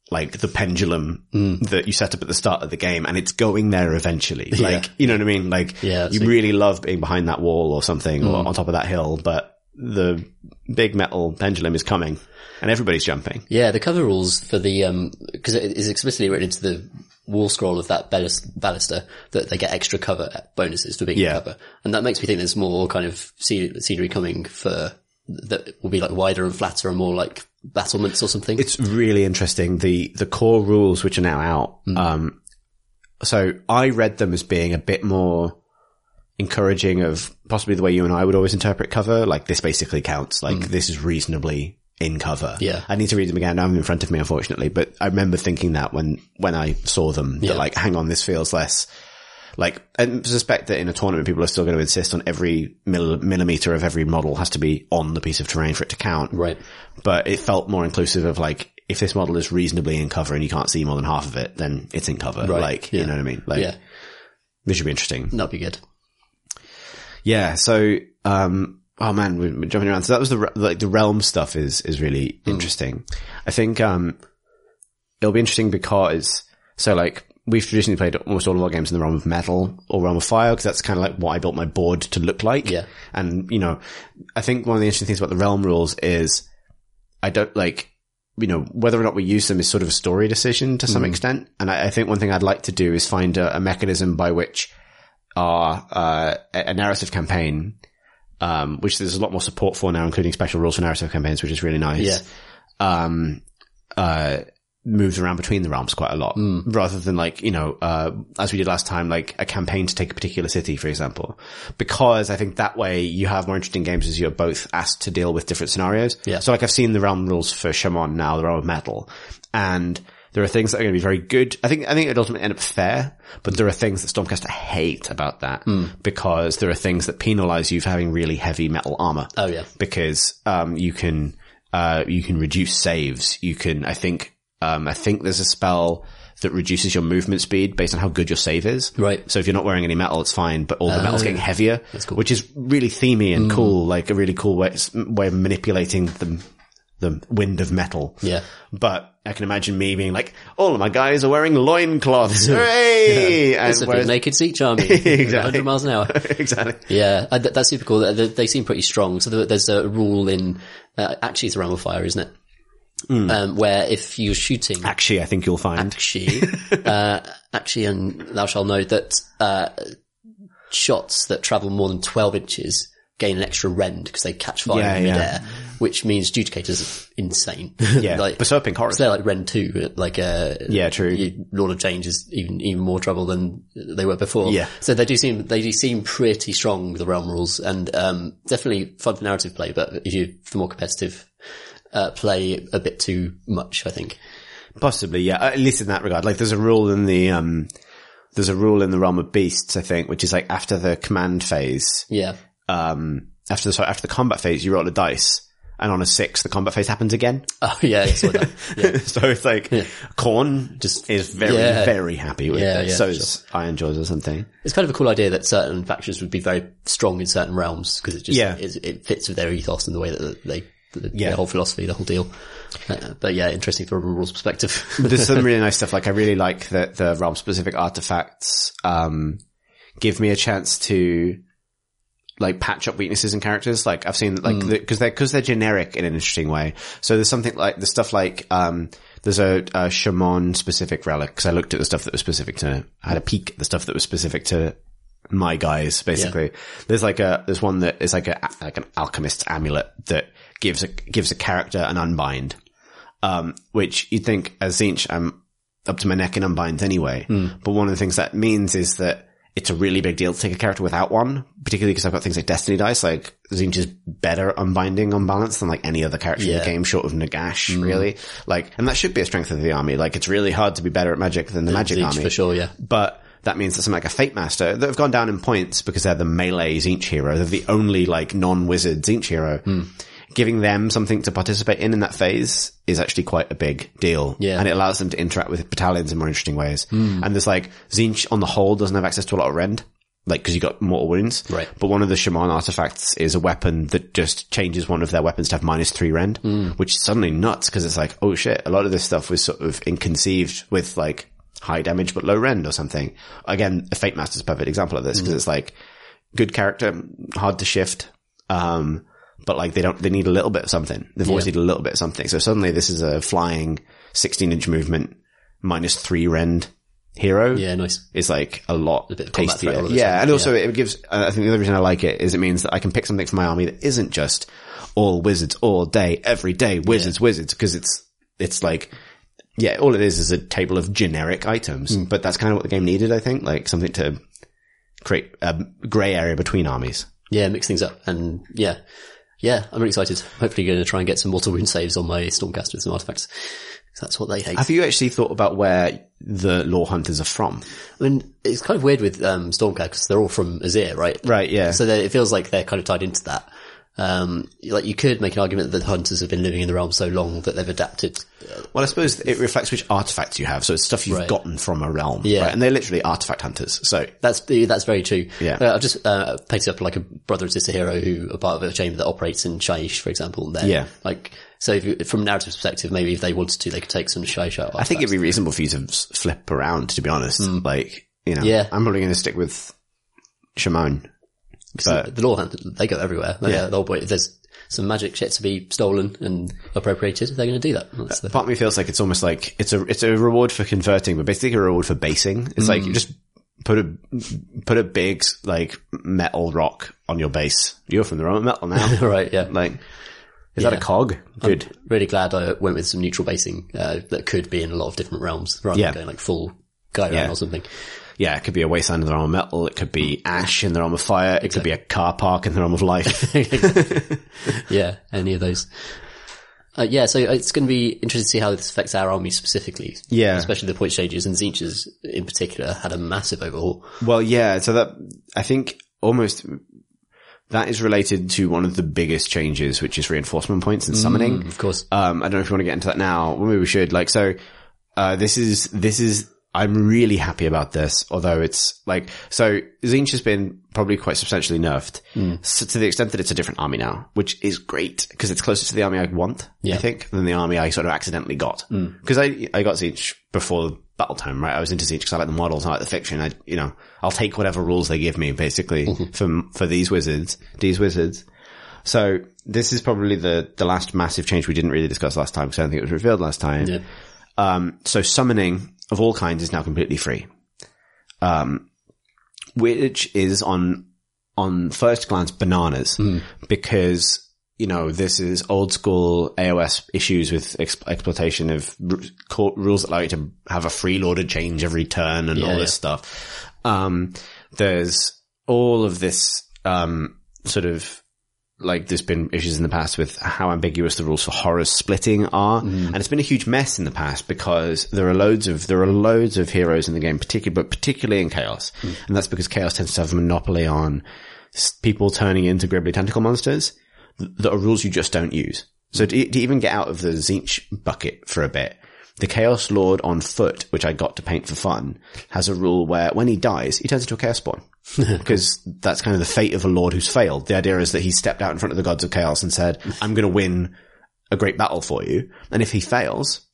Speaker 1: like the pendulum
Speaker 2: Mm.
Speaker 1: that you set up at the start of the game and it's going there eventually. Like, you know what I mean? Like,
Speaker 2: Yeah,
Speaker 1: you really love being behind that wall or something or
Speaker 2: Mm.
Speaker 1: on top of that hill, but the big metal pendulum is coming and everybody's jumping.
Speaker 2: Yeah, the cover rules for the, um 'cause because it is explicitly written into the war scroll of that ballista that they get extra cover bonuses for being in
Speaker 1: Yeah.
Speaker 2: cover. And that makes me think there's more kind of scenery coming for, that will be like wider and flatter and more like battlements or something.
Speaker 1: It's really interesting. The, the core rules, which are now out,
Speaker 2: Mm.
Speaker 1: um, so I read them as being a bit more encouraging of possibly the way you and I would always interpret cover. Like this basically counts. Like this is reasonably in cover.
Speaker 2: Mm. Yeah.
Speaker 1: I need to read them again. Now I'm in front of me, unfortunately, but I remember thinking that when, when I saw them
Speaker 2: Yeah.
Speaker 1: that like, hang on, this feels less like, I suspect that in a tournament, people are still going to insist on every mill- millimeter of every model has to be on the piece of terrain for it to count
Speaker 2: right.
Speaker 1: but it felt more inclusive of like if this model is reasonably in cover and you can't see more than half of it, then it's in cover.
Speaker 2: Right.
Speaker 1: Like
Speaker 2: Yeah.
Speaker 1: you know what I mean? Like
Speaker 2: Yeah.
Speaker 1: this should be interesting.
Speaker 2: That'd be good.
Speaker 1: Yeah. So um oh man, we're, jumping around. So that was the like the realm stuff is is really interesting. I think um it'll be interesting because so like we've traditionally played almost all of our games in the realm of metal or realm of fire because that's kind of like what I built my board to look like.
Speaker 2: Yeah.
Speaker 1: And you know, I think one of the interesting things about the realm rules is I don't like, you know, whether or not we use them is sort of a story decision to some extent. And I, I think one thing I'd like to do is find a, a mechanism by which our, uh, a a narrative campaign, um, which there's a lot more support for now, including special rules for narrative campaigns, which is really nice.
Speaker 2: Yeah.
Speaker 1: Um, uh, moves around between the realms quite a lot rather than like, you know, uh, as we did last time, like a campaign to take a particular city, for example, because I think that way you have more interesting games as you're both asked to deal with different scenarios.
Speaker 2: Yeah.
Speaker 1: So like I've seen the realm rules for Chamon now, the realm of metal and there are things that are going to be very good. I think, I think it ultimately end up fair, but there are things that Stormcaster hate about that because there are things that penalize you for having really heavy metal armor
Speaker 2: Oh yeah.
Speaker 1: because um, you can uh, you can reduce saves. You can, I think, um, I think there's a spell that reduces your movement speed based on how good your save is.
Speaker 2: Right.
Speaker 1: So if you're not wearing any metal, it's fine, but all the metal's getting heavier, cool. which is really themey
Speaker 2: Mm.
Speaker 1: and cool, like a really cool way, way of manipulating the the wind of metal.
Speaker 2: Yeah.
Speaker 1: But I can imagine me being like, all of my guys are wearing loincloths. Hooray!
Speaker 2: It's a
Speaker 1: whereas-
Speaker 2: naked Siege army.
Speaker 1: Exactly.
Speaker 2: 100 miles an hour.
Speaker 1: exactly.
Speaker 2: Yeah, th- that's super cool. They, they seem pretty strong. So there's a rule in, uh, actually it's a realm of fire, isn't it?
Speaker 1: Hmm.
Speaker 2: Um, where if you're shooting,
Speaker 1: Actually, I think you'll find.
Speaker 2: actually, uh, actually, and thou shalt know that, uh, shots that travel more than 12 inches gain an extra rend because they catch fire
Speaker 1: Yeah,
Speaker 2: in
Speaker 1: yeah.
Speaker 2: midair, which means Judicators are insane.
Speaker 1: Yeah.
Speaker 2: like,
Speaker 1: but Serpent Horror.
Speaker 2: so they're like Rend 2, like, uh,
Speaker 1: Yeah, true.
Speaker 2: you- Lord of Change is even even more trouble than they were before.
Speaker 1: Yeah.
Speaker 2: So they do seem they do seem pretty strong the realm rules and um, definitely fun for narrative play, but if you for more competitive uh, play a bit too much, I think.
Speaker 1: Possibly, yeah. At least in that regard. Like there's a rule in the, um, there's a rule in the realm of beasts, I think, which is like after the command phase,
Speaker 2: Yeah.
Speaker 1: um, after the, sorry, after the combat phase, you roll a dice. And on a six, the combat phase happens again.
Speaker 2: Oh yeah, I saw that. Yeah.
Speaker 1: so it's like, Khorne just is very,
Speaker 2: Yeah.
Speaker 1: very happy with
Speaker 2: Yeah,
Speaker 1: it.
Speaker 2: yeah,
Speaker 1: so
Speaker 2: sure.
Speaker 1: is Ironjawz or something.
Speaker 2: It's kind of a cool idea that certain factions would be very strong in certain realms because it just
Speaker 1: Yeah.
Speaker 2: it, it fits with their ethos and the way that they the,
Speaker 1: Yeah.
Speaker 2: their whole philosophy, the whole deal. Uh, but yeah, interesting from a rules perspective.
Speaker 1: There's some really nice stuff. Like I really like that the realm specific artifacts, um, give me a chance to like patch up weaknesses in characters. Like I've seen like,
Speaker 2: Hmm.
Speaker 1: the, cause they're, cause they're generic in an interesting way. So there's something like the stuff like, um, there's a, a Chamon specific relic. Cause I looked at the stuff that was specific to, I had a peek at the stuff that was specific to my guys, basically. There's like a, there's one that is like a, like an alchemist's amulet that gives a, gives a character an unbind um, which you'd think as Tzeentch, I'm up to my neck in unbinds anyway. But one of the things that means is that it's a really big deal to take a character without one, particularly because I've got things like Destiny dice. Like Tzeentch is better unbinding on balance than like any other character in the game, short of Nagash, really. Like, and that should be a strength of the army. Like, it's really hard to be better at magic than the magic
Speaker 2: Each
Speaker 1: army.
Speaker 2: for sure, yeah.
Speaker 1: But that means that something like a Fate Master that have gone down in points because they're the melee Tzeentch hero. They're the only like non-wizard Tzeentch hero.
Speaker 2: Hmm.
Speaker 1: Giving them something to participate in in that phase is actually quite a big deal.
Speaker 2: Yeah. Hmm.
Speaker 1: And it allows them to interact with battalions in more interesting ways. And there's like, Tzeentch on the whole doesn't have access to a lot of rend. like, cause you got mortal wounds.
Speaker 2: Right.
Speaker 1: But one of the Chamon artifacts is a weapon that just changes one of their weapons to have minus three rend, which is suddenly nuts because it's like, oh shit, a lot of this stuff was sort of inconceived with like high damage but low rend or something. Again, a Fate Master's a perfect example of this because it's like good character, hard to shift. Um, but like they don't, they need a little bit of something. They've always
Speaker 2: Yeah.
Speaker 1: needed a little bit of something. So suddenly this is a flying 16 inch movement minus three rend hero
Speaker 2: Yeah, nice.
Speaker 1: is like a lot a
Speaker 2: bit of
Speaker 1: tastier.
Speaker 2: threat all of a
Speaker 1: Yeah, and also it gives. uh, I think the other reason I like it is it means that I can pick something for my army that isn't just all wizards all day, every day, wizards, wizards, because it's it's like. Yeah, all it is is a table of generic items,
Speaker 2: Hmm.
Speaker 1: but that's kind of what the game needed, I think, like something to create a grey area between armies.
Speaker 2: Yeah, mix things up. And yeah, yeah, I'm really excited. Hopefully going to try and get some mortal wound saves on my Stormcasters and artifacts. That's what they hate.
Speaker 1: Have you actually thought about where the law hunters are from?
Speaker 2: I mean, it's kind of weird with um, Stormcast because they're all from Azyr, right?
Speaker 1: Right, yeah.
Speaker 2: So it feels like they're kind of tied into that. Um, like you could make an argument that the hunters have been living in the realm so long that they've adapted.
Speaker 1: Well, I suppose it reflects which artifacts you have, so it's stuff you've
Speaker 2: Right.
Speaker 1: gotten from a realm.
Speaker 2: Yeah.
Speaker 1: right? And they're literally artifact hunters, so
Speaker 2: That's that's very true.
Speaker 1: Yeah.
Speaker 2: uh, I've just uh, painted up like a brother and sister hero who are part of a chamber that operates in Shyish, for example.
Speaker 1: Yeah.
Speaker 2: like so. If you, from a narrative perspective, maybe if they wanted to, they could take some Shyish out.
Speaker 1: I think it'd be reasonable for you to flip around, to be honest. Like, you know.
Speaker 2: Yeah.
Speaker 1: I'm probably going to stick with Chamon. But
Speaker 2: the law hunters they go everywhere. They,
Speaker 1: Yeah.
Speaker 2: yeah. If there's some magic shit to be stolen and appropriated, they're going to do that. That's the,
Speaker 1: part of me feels like it's almost like it's a it's a reward for converting, but basically a reward for basing. It's like you just put a put a big like metal rock on your base. You're from the wrong metal now.
Speaker 2: right? Yeah.
Speaker 1: like, is that a cog? Good.
Speaker 2: really glad I went with some neutral basing uh, that could be in a lot of different realms rather
Speaker 1: Yeah.
Speaker 2: than going like full Ghyran
Speaker 1: Yeah.
Speaker 2: or something.
Speaker 1: Yeah, it could be a wasteland in the realm of metal. It could be ash in the realm of fire. It could be a car park in the realm of life.
Speaker 2: yeah, any of those. Uh, yeah, so it's going to be interesting to see how this affects our army specifically.
Speaker 1: Yeah.
Speaker 2: Especially the point changes and Tzeentch's in particular had a massive overhaul.
Speaker 1: Well, yeah. So that I think almost that is related to one of the biggest changes, which is reinforcement points and summoning.
Speaker 2: Of course.
Speaker 1: Um, I don't know if you want to get into that now. Well, maybe we should. Like, so uh, this is this is. I'm really happy about this, although it's like so. Tzeentch has been probably quite substantially nerfed, so to the extent that it's a different army now, which is great because it's closer to the army I want, I think, than the army I sort of accidentally got. Because I I got Tzeentch before Battletome, right? I was into Tzeentch because I like the models, I like the fiction. I you know I'll take whatever rules they give me, basically, for for these wizards, these wizards. So this is probably the the last massive change we didn't really discuss last time because I don't think it was revealed last time.
Speaker 2: Yeah.
Speaker 1: Um, so summoning of all kinds is now completely free. Um, which is on, on first glance bananas because, you know, this is old school AOS issues with ex- exploitation of r- court rules that allow you to have a free freeloader change every turn and all this
Speaker 2: yeah.
Speaker 1: stuff. Um, there's all of this, um, sort of like there's been issues in the past with how ambiguous the rules for horror splitting are, mm-hmm. and it's been a huge mess in the past because there are loads of there are loads of heroes in the game, particularly but particularly in chaos, mm. and that's because chaos tends to have a monopoly on people turning into gribbly tentacle monsters that are rules you just don't use. So to, to even get out of the Tzeentch bucket for a bit, the Chaos Lord on foot, which I got to paint for fun, has a rule where when he dies, he turns into a Chaos Spawn. Because that's kind of the fate of a Lord who's failed. The idea is that he stepped out in front of the gods of chaos and said, I'm going to win a great battle for you. And if he fails,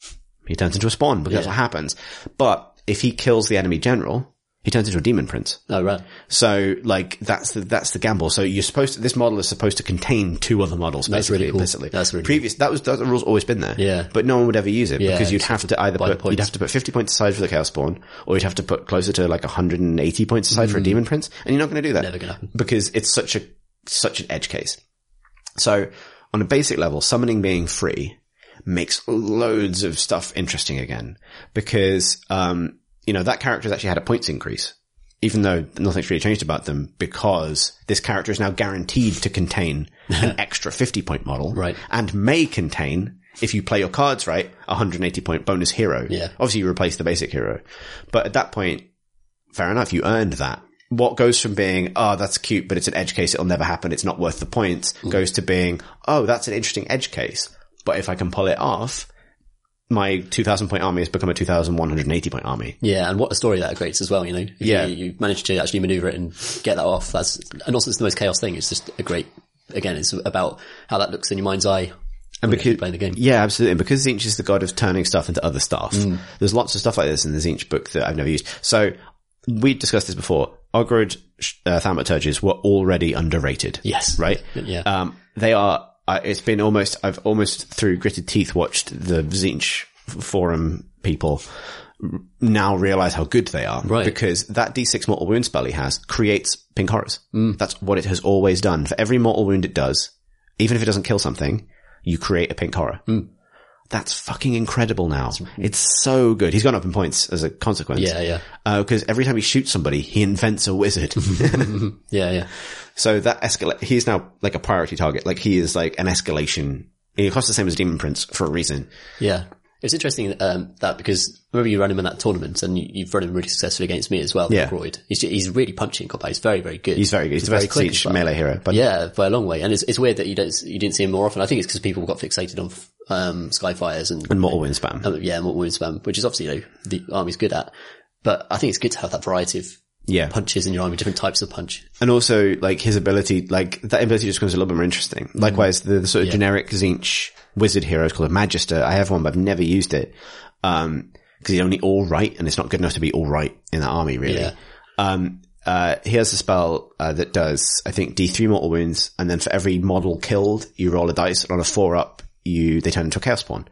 Speaker 1: he turns into a spawn because that's what happens. But if he kills the enemy general, he turns into a demon prince.
Speaker 2: Oh, right.
Speaker 1: So like that's the that's the gamble. So you're supposed to this model is supposed to contain two other models
Speaker 2: That's
Speaker 1: basically
Speaker 2: really cool.
Speaker 1: implicitly.
Speaker 2: That's really
Speaker 1: previous that was that the rule's always been there.
Speaker 2: Yeah.
Speaker 1: But no one would ever use it
Speaker 2: Yeah,
Speaker 1: because you'd have to either put you'd have to put 50 points aside for the chaos spawn or you'd have to put closer to like 180 points aside for a demon prince and you're not going to do that.
Speaker 2: Mm. Never gonna happen.
Speaker 1: Because it's such a such an edge case. So on a basic level, summoning being free makes loads of stuff interesting again because, um, you know, that character has actually had a points increase, even though nothing's really changed about them because this character is now guaranteed to contain an extra 50 point model
Speaker 2: Right.
Speaker 1: and may contain if you play your cards right, a 180 point bonus hero.
Speaker 2: Yeah.
Speaker 1: Obviously you replace the basic hero, but at that point, fair enough, you earned that. What goes from being, oh, that's cute, but it's an edge case, it'll never happen, it's not worth the points, mm. goes to being, oh, that's an interesting edge case. But if I can pull it off, my 2000 point army has become a 2180 point army.
Speaker 2: Yeah, and what a story that creates as well, you know. If
Speaker 1: Yeah.
Speaker 2: You, you manage to actually maneuver it and get that off. That's, and also it's the most chaos thing. It's just a great, again, it's about how that looks in your mind's eye.
Speaker 1: And
Speaker 2: you're
Speaker 1: because,
Speaker 2: playing the game.
Speaker 1: yeah, absolutely. And because Tzeentch is the god of turning stuff into other stuff,
Speaker 2: Mm.
Speaker 1: there's lots of stuff like this in the Tzeentch book that I've never used. So we discussed this before. Ogroid uh, thaumaturges were already underrated.
Speaker 2: Yes.
Speaker 1: Right?
Speaker 2: Yeah.
Speaker 1: Um, they are, it's been almost, I've almost through gritted teeth watched the Tzeentch forum people now realize how good they are.
Speaker 2: Right.
Speaker 1: Because that D6 mortal wound spell he has creates pink horrors.
Speaker 2: Mm.
Speaker 1: That's what it has always done. For every mortal wound it does, even if it doesn't kill something, you create a pink horror.
Speaker 2: Mm.
Speaker 1: That's fucking incredible now. It's so good. He's gone up in points as a consequence.
Speaker 2: Yeah, yeah.
Speaker 1: Uh, because every time he shoots somebody, he invents a wizard.
Speaker 2: Yeah, yeah.
Speaker 1: so that escalate, he's now like a priority target. Like he is like an escalation. He costs the same as Demon Prince for a reason.
Speaker 2: Yeah. It's interesting um, that because remember you ran him in that tournament and you, you've run him really successfully against me as well.
Speaker 1: Yeah.
Speaker 2: Freud. He's, he's really punchy in combat. He's very, very good.
Speaker 1: He's very good. He's, the
Speaker 2: very
Speaker 1: best
Speaker 2: quick
Speaker 1: siege
Speaker 2: well.
Speaker 1: melee hero. But
Speaker 2: Yeah, by a long way. And it's, it's weird that you don't, you didn't see him more often. I think it's because people got fixated on, um, Skyfires and,
Speaker 1: and Mortal Wind spam.
Speaker 2: um, yeah, Mortal Wound Spam, which is obviously, you know, the army's good at. But I think it's good to have that variety of
Speaker 1: yeah.
Speaker 2: punches in your army, different types of punch.
Speaker 1: And also, like, his ability, like, that ability just becomes a little bit more interesting. Likewise, the, the sort of generic Tzeentch wizard hero is called a Magister. I have one, but I've never used it. Um, cause he's only all right, and it's not good enough to be all right in the army, really.
Speaker 2: Yeah.
Speaker 1: Um, uh, he has a spell, uh, that does, I think, D3 mortal wounds, and then for every model killed, you roll a dice, and on a four up, you, they turn into a chaos spawn,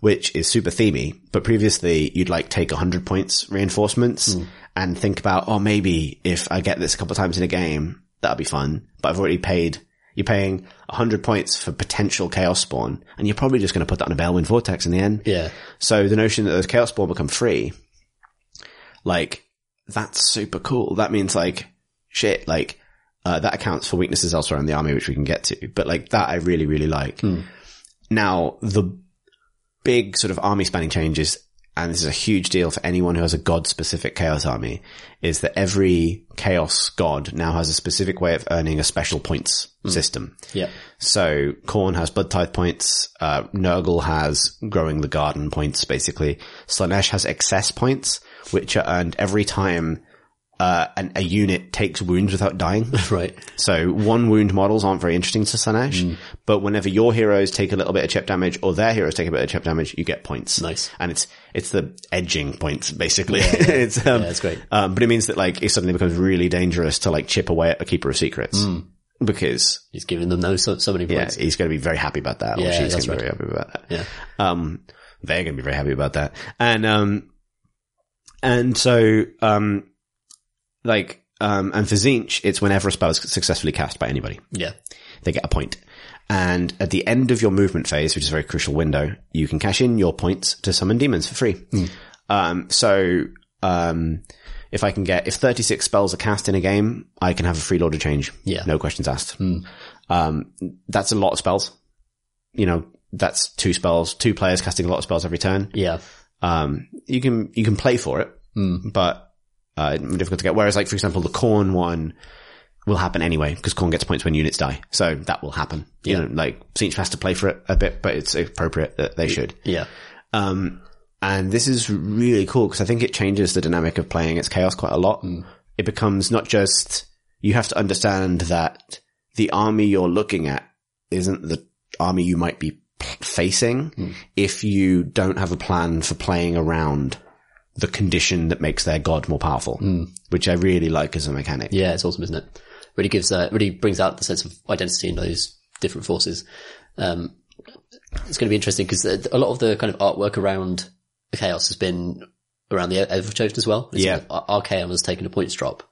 Speaker 1: which is super themey, but previously you'd like take 100 points reinforcements and think about, oh, maybe if I get this a couple of times in a game, that'll be fun, but I've already paid, you're paying 100 points for potential chaos spawn, and you're probably just going to put that on a Balewind Vortex in the end.
Speaker 2: Yeah.
Speaker 1: So the notion that those chaos spawn become free, like, that's super cool. That means like, shit, like, uh, that accounts for weaknesses elsewhere in the army, which we can get to. But like, that I really, really like. Now, the big sort of army spanning changes, and this is a huge deal for anyone who has a god specific chaos army, is that every chaos god now has a specific way of earning a special points system.
Speaker 2: Yeah.
Speaker 1: So Khorne has Blood Tithe points. Uh, Nurgle has Growing the Garden points, basically. Slaanesh has Excess points, which are earned every time uh, an, a unit takes wounds without dying.
Speaker 2: Right.
Speaker 1: So one wound models aren't very interesting to Slaanesh, but whenever your heroes take a little bit of chip damage or their heroes take a bit of chip damage, you get points.
Speaker 2: Nice.
Speaker 1: And it's, it's the edging points, basically. it's, um,
Speaker 2: Yeah, that's great.
Speaker 1: Um, but it means that like it suddenly becomes really dangerous to like chip away at a Keeper of Secrets. Because
Speaker 2: He's giving them those so, so many
Speaker 1: yeah, he's going to be very happy about that. Or
Speaker 2: Yeah,
Speaker 1: she's going to be
Speaker 2: right.
Speaker 1: very happy about that.
Speaker 2: Yeah.
Speaker 1: Um, they're going to be very happy about that. And, um, and so, um, like, um, and for Tzeentch, it's whenever a spell is successfully cast by anybody.
Speaker 2: Yeah.
Speaker 1: They get a point. And at the end of your movement phase, which is a very crucial window, you can cash in your points to summon demons for free. Um, so, um, if I can get, if 36 spells are cast in a game, I can have a free Lord of Change.
Speaker 2: Yeah.
Speaker 1: No questions asked. Um, that's a lot of spells. You know, that's two spells, two players casting a lot of spells every turn.
Speaker 2: Yeah.
Speaker 1: Um, you can, you can play for it, but, uh, it's difficult to get. Whereas like, for example, the Khorne one will happen anyway, because Khorne gets points when units die. So that will happen. You know, like, Tzeentch has to play for it a bit, but it's appropriate that they should.
Speaker 2: Yeah.
Speaker 1: Um, and this is really cool because I think it changes the dynamic of playing its chaos quite a lot. It becomes not just, you have to understand that the army you're looking at isn't the army you might be facing if you don't have a plan for playing around the condition that makes their god more powerful, which I really like as a mechanic.
Speaker 2: Yeah, it's awesome, isn't it? Really gives, uh, really brings out the sense of identity in those different forces. Um, it's going to be interesting because a lot of the kind of artwork around the chaos has been around the Everchosen as well. It's
Speaker 1: Yeah.
Speaker 2: like Archaon has taken a points drop,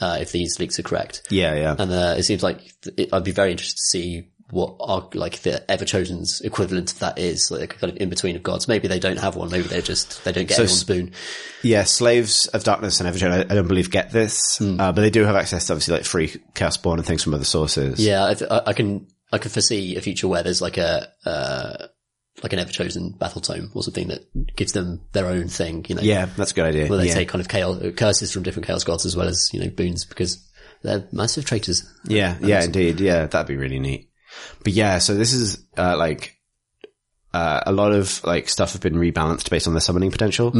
Speaker 2: uh, if these leaks are correct.
Speaker 1: Yeah, yeah.
Speaker 2: And, uh, it seems like it, I'd be very interested to see what are like the Everchosen's equivalent of that is, like kind of in between of gods. Maybe they don't have one. Maybe they're just, they don't get
Speaker 1: So
Speaker 2: boon.
Speaker 1: Yeah, Slaves of Darkness and Evertone, I, I don't believe get this, uh, but they do have access to obviously like free Chaos Spawn and things from other sources.
Speaker 2: Yeah, I, th- I I can I can foresee a future where there's like a uh, like an ever chosen battle tome or something that gives them their own thing. You know,
Speaker 1: Yeah, that's a good idea.
Speaker 2: where they
Speaker 1: yeah.
Speaker 2: take kind of chaos curses from different chaos gods as well as you know boons because they're massive traitors.
Speaker 1: Yeah, yeah, indeed. Yeah, that'd be really neat. But yeah, so this is, uh, like, uh, a lot of like stuff have been rebalanced based on the summoning potential.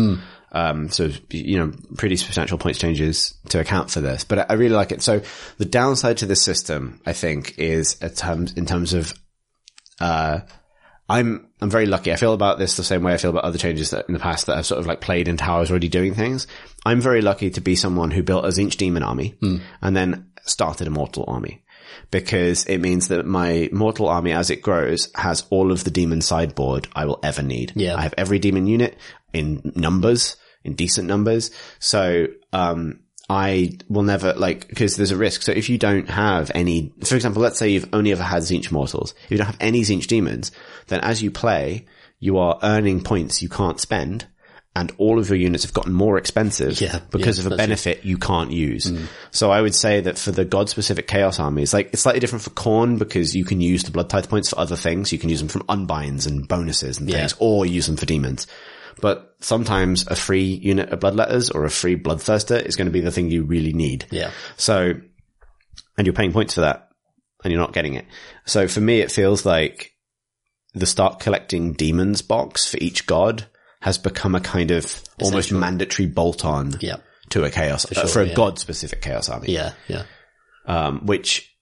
Speaker 1: Um, so you know, pretty substantial points changes to account for this. But I, I really like it. So the downside to this system, I think, is at terms in terms of uh, I'm I'm very lucky. I feel about this the same way I feel about other changes that in the past that I've sort of like played into how I was already doing things. I'm very lucky to be someone who built a Tzeentch demon army and then started a mortal army. Because it means that my mortal army as it grows has all of the demon sideboard I will ever need.
Speaker 2: Yeah.
Speaker 1: I have every demon unit in numbers, in decent numbers. So, um, I will never like because there's a risk. So if you don't have any, for example, let's say you've only ever had Tzeentch mortals, if you don't have any Tzeentch demons, then as you play, you are earning points you can't spend, and all of your units have gotten more expensive
Speaker 2: Yeah,
Speaker 1: because
Speaker 2: yeah,
Speaker 1: of a
Speaker 2: Mm.
Speaker 1: benefit you can't use. So I would say that for the god specific chaos armies, like it's slightly different for Khorne because you can use the blood tithe points for other things. You can use them from unbinds and bonuses and
Speaker 2: Yeah.
Speaker 1: things, or use them for demons. But sometimes a free unit of bloodletters or a free bloodthirster is going to be the thing you really need.
Speaker 2: Yeah.
Speaker 1: So, and you're paying points for that and you're not getting it. So for me, it feels like the start collecting demons box for each god has become a kind of almost mandatory bolt on
Speaker 2: Yeah.
Speaker 1: to a chaos, for,
Speaker 2: sure,
Speaker 1: for a
Speaker 2: yeah.
Speaker 1: god specific chaos army.
Speaker 2: Yeah. Yeah.
Speaker 1: Um, which,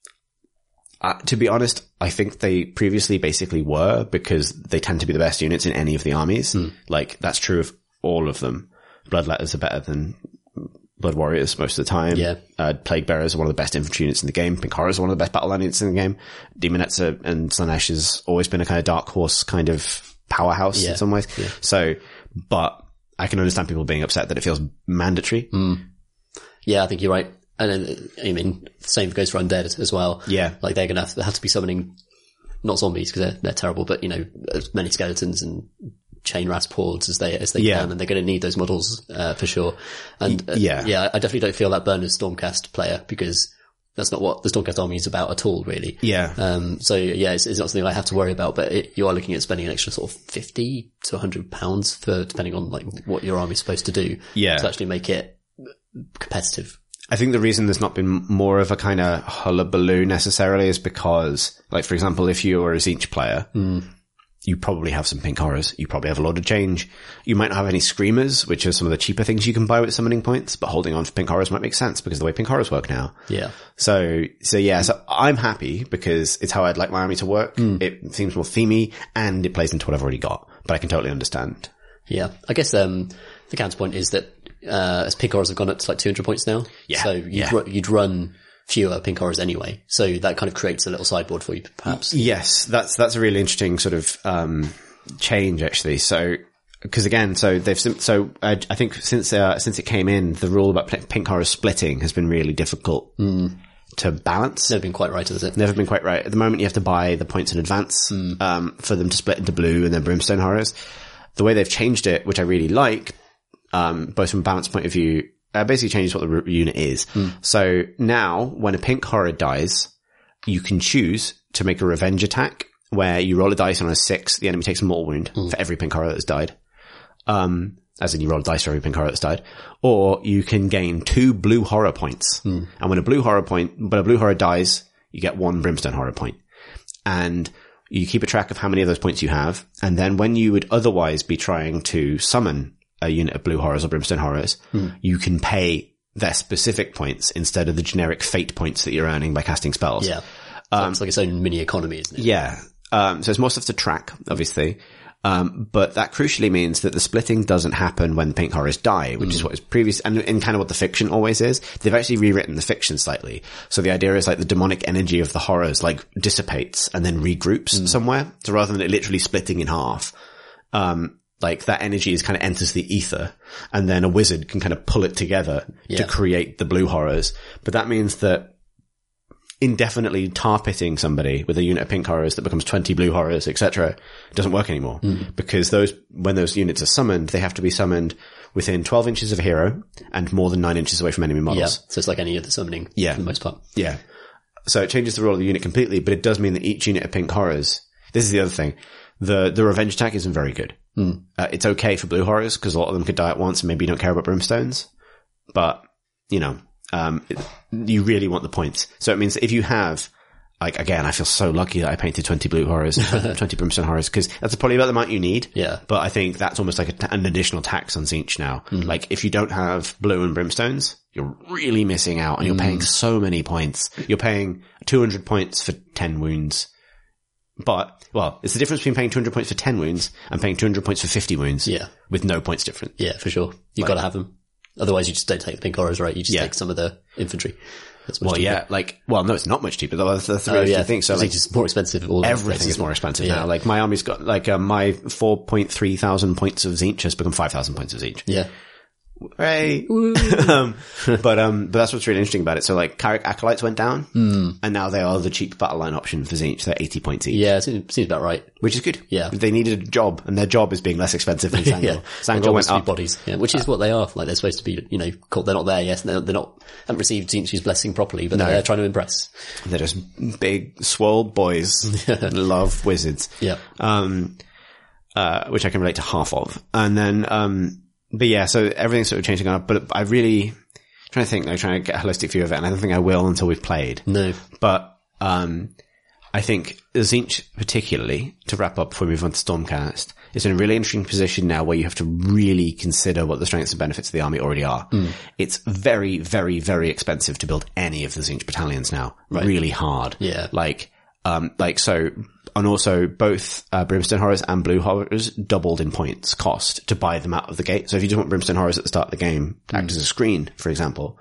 Speaker 1: uh, to be honest, I think they previously basically were because they tend to be the best units in any of the armies.
Speaker 2: Hmm.
Speaker 1: Like that's true of all of them. Bloodletters are better than Blood Warriors most of the time.
Speaker 2: Yeah.
Speaker 1: Uh, Plague Bearers are one of the best infantry units in the game. Pink Horrors are one of the best battle line units in the game. Demonettes are, and Slaanesh has always been a kind of dark horse kind of powerhouse
Speaker 2: Yeah.
Speaker 1: in some ways.
Speaker 2: Yeah.
Speaker 1: So, but I can understand people being upset that it feels mandatory.
Speaker 2: Hmm. Yeah, I think you're right. And then, I mean, the same goes for undead as well.
Speaker 1: Yeah.
Speaker 2: Like they're going to have, to be summoning not zombies because they're, they're terrible, but you know, as many skeletons and Chainrasp hordes as they, as they
Speaker 1: Yeah.
Speaker 2: can. And they're going to need those models, uh, for sure. And uh,
Speaker 1: yeah.
Speaker 2: yeah, I definitely don't feel that Burner's Stormcast player because that's not what the Stormcast army is about at all, really.
Speaker 1: Yeah.
Speaker 2: Um, so yeah, it's, it's not something I have to worry about, but it, you are looking at spending an extra sort of 50 to 100 pounds for, depending on like what your army's supposed to do.
Speaker 1: Yeah.
Speaker 2: To actually make it competitive.
Speaker 1: I think the reason there's not been more of a kind of hullabaloo necessarily is because, like, for example, if you are a Tzeentch player, you probably have some pink horrors. You probably have a lot of change. You might not have any screamers, which are some of the cheaper things you can buy with summoning points, but holding on for pink horrors might make sense because of the way pink horrors work now.
Speaker 2: Yeah.
Speaker 1: So, so yeah, so I'm happy because it's how I'd like my army to work. It seems more themey and it plays into what I've already got, but I can totally understand.
Speaker 2: Yeah. I guess, um, the counterpoint is that, uh, as pink horrors have gone up to like 200 points now.
Speaker 1: Yeah,
Speaker 2: So you'd,
Speaker 1: yeah.
Speaker 2: ru- you'd run fewer pink horrors anyway. So that kind of creates a little sideboard for you, perhaps.
Speaker 1: Yes, that's that's a really interesting sort of um, change actually. So because again, so they've so I, I think since uh, since it came in, the rule about pink- horror splitting has been really difficult to balance.
Speaker 2: Never been quite right, has it?
Speaker 1: Never been quite right. At the moment, you have to buy the points in advance um, for them to split into blue and then brimstone horrors. The way they've changed it, which I really like, um, both from a balance point of view, uh, basically changes what the unit is. So now, when a pink horror dies, you can choose to make a revenge attack where you roll a dice on a six, the enemy takes a mortal wound for every pink horror that's died. Um, as in you roll a dice for every pink horror that's died. Or you can gain two blue horror points. And when a blue horror point, when a blue horror dies, you get one brimstone horror point. And you keep a track of how many of those points you have. And then when you would otherwise be trying to summon a unit of blue horrors or brimstone horrors, you can pay their specific points instead of the generic fate points that you're earning by casting spells.
Speaker 2: Yeah. So it's like its own mini economy, isn't it?
Speaker 1: Yeah. Um, so it's more stuff to track, obviously. Um, but that crucially means that the splitting doesn't happen when the pink horrors die, which is what is previous and, and kind of what the fiction always is. They've actually rewritten the fiction slightly. So the idea is like the demonic energy of the horrors like dissipates and then regroups somewhere. So rather than it literally splitting in half, um, like that energy is kind of enters the ether and then a wizard can kind of pull it together to create the blue horrors. But that means that indefinitely tar pitting somebody with a unit of pink horrors that becomes 20 blue horrors, etc., doesn't work anymore. Hmm. Because those, when those units are summoned, they have to be summoned within 12 inches of a hero and more than 9 inches away from enemy
Speaker 2: Yeah.
Speaker 1: models.
Speaker 2: So it's like any other summoning.
Speaker 1: Yeah.
Speaker 2: For the most part.
Speaker 1: Yeah. So it changes the role of the unit completely, but it does mean that each unit of pink horrors, this is the other thing, the, the revenge attack isn't very good. Uh, it's okay for blue horrors because a lot of them could die at once and maybe you don't care about brimstones, but you know, um, it- you really want the points. So it means if you have like again, I feel so lucky that I painted 20 blue horrors, 20 brimstone horrors, because that's probably about the amount you need.
Speaker 2: Yeah.
Speaker 1: But I think that's almost like a, an additional tax on Tzeentch now. Like if you don't have blue and brimstones, you're really missing out and you're paying so many points. You're paying 200 points for 10 wounds. But, well, it's the difference between paying 200 points for 10 wounds and paying 200 points for 50 wounds.
Speaker 2: Yeah.
Speaker 1: With no points different.
Speaker 2: Yeah, for sure. You've got to have them. Otherwise, you just don't take the pink horrors, right? You just
Speaker 1: Yeah.
Speaker 2: take some of the infantry. That's much
Speaker 1: Well,
Speaker 2: cheaper.
Speaker 1: yeah, like, well, no, it's not much cheaper. That's the three
Speaker 2: Oh, yeah.
Speaker 1: things. So
Speaker 2: It's
Speaker 1: like,
Speaker 2: just more expensive. All
Speaker 1: everything is more expensive
Speaker 2: Yeah.
Speaker 1: now. Like my army's got like uh, my 4.3 thousand points of Tzeentch has become 5,000 points of Tzeentch.
Speaker 2: Yeah.
Speaker 1: Right. um, but, um, but that's what's really interesting about it. So like Kairic Acolytes went down and now they are the cheap battle line option for Tzeentch. They're 80 points each,
Speaker 2: Yeah, seems, seems about right.
Speaker 1: which is good.
Speaker 2: Yeah.
Speaker 1: They needed a job and their job is being less expensive than Tzaangor.
Speaker 2: Yeah.
Speaker 1: Went
Speaker 2: is to be
Speaker 1: up.
Speaker 2: bodies. Yeah, which is what they are. Like they're supposed to be, you know, called, they're not there yet. They're, they're not, haven't received Zinchi's blessing properly, but they're trying to impress.
Speaker 1: They're just big, swole boys. Love wizards.
Speaker 2: Yeah.
Speaker 1: um, uh, which I can relate to half of. And then, um, but yeah, so everything's sort of changing up, but I really trying to think, like trying to get a holistic view of it, and I don't think I will until we've played.
Speaker 2: No.
Speaker 1: But, um, I think the Tzeentch particularly, to wrap up before we move on to Stormcast, is in a really interesting position now where you have to really consider what the strengths and benefits of the army already are. It's very, very, very expensive to build any of the Tzeentch battalions now. Really hard.
Speaker 2: Yeah.
Speaker 1: Like, um, like so, and also both uh, Brimstone Horrors and Blue Horrors doubled in points cost to buy them out of the gate. So if you just want Brimstone Horrors at the start of the game, to act as a screen, for example,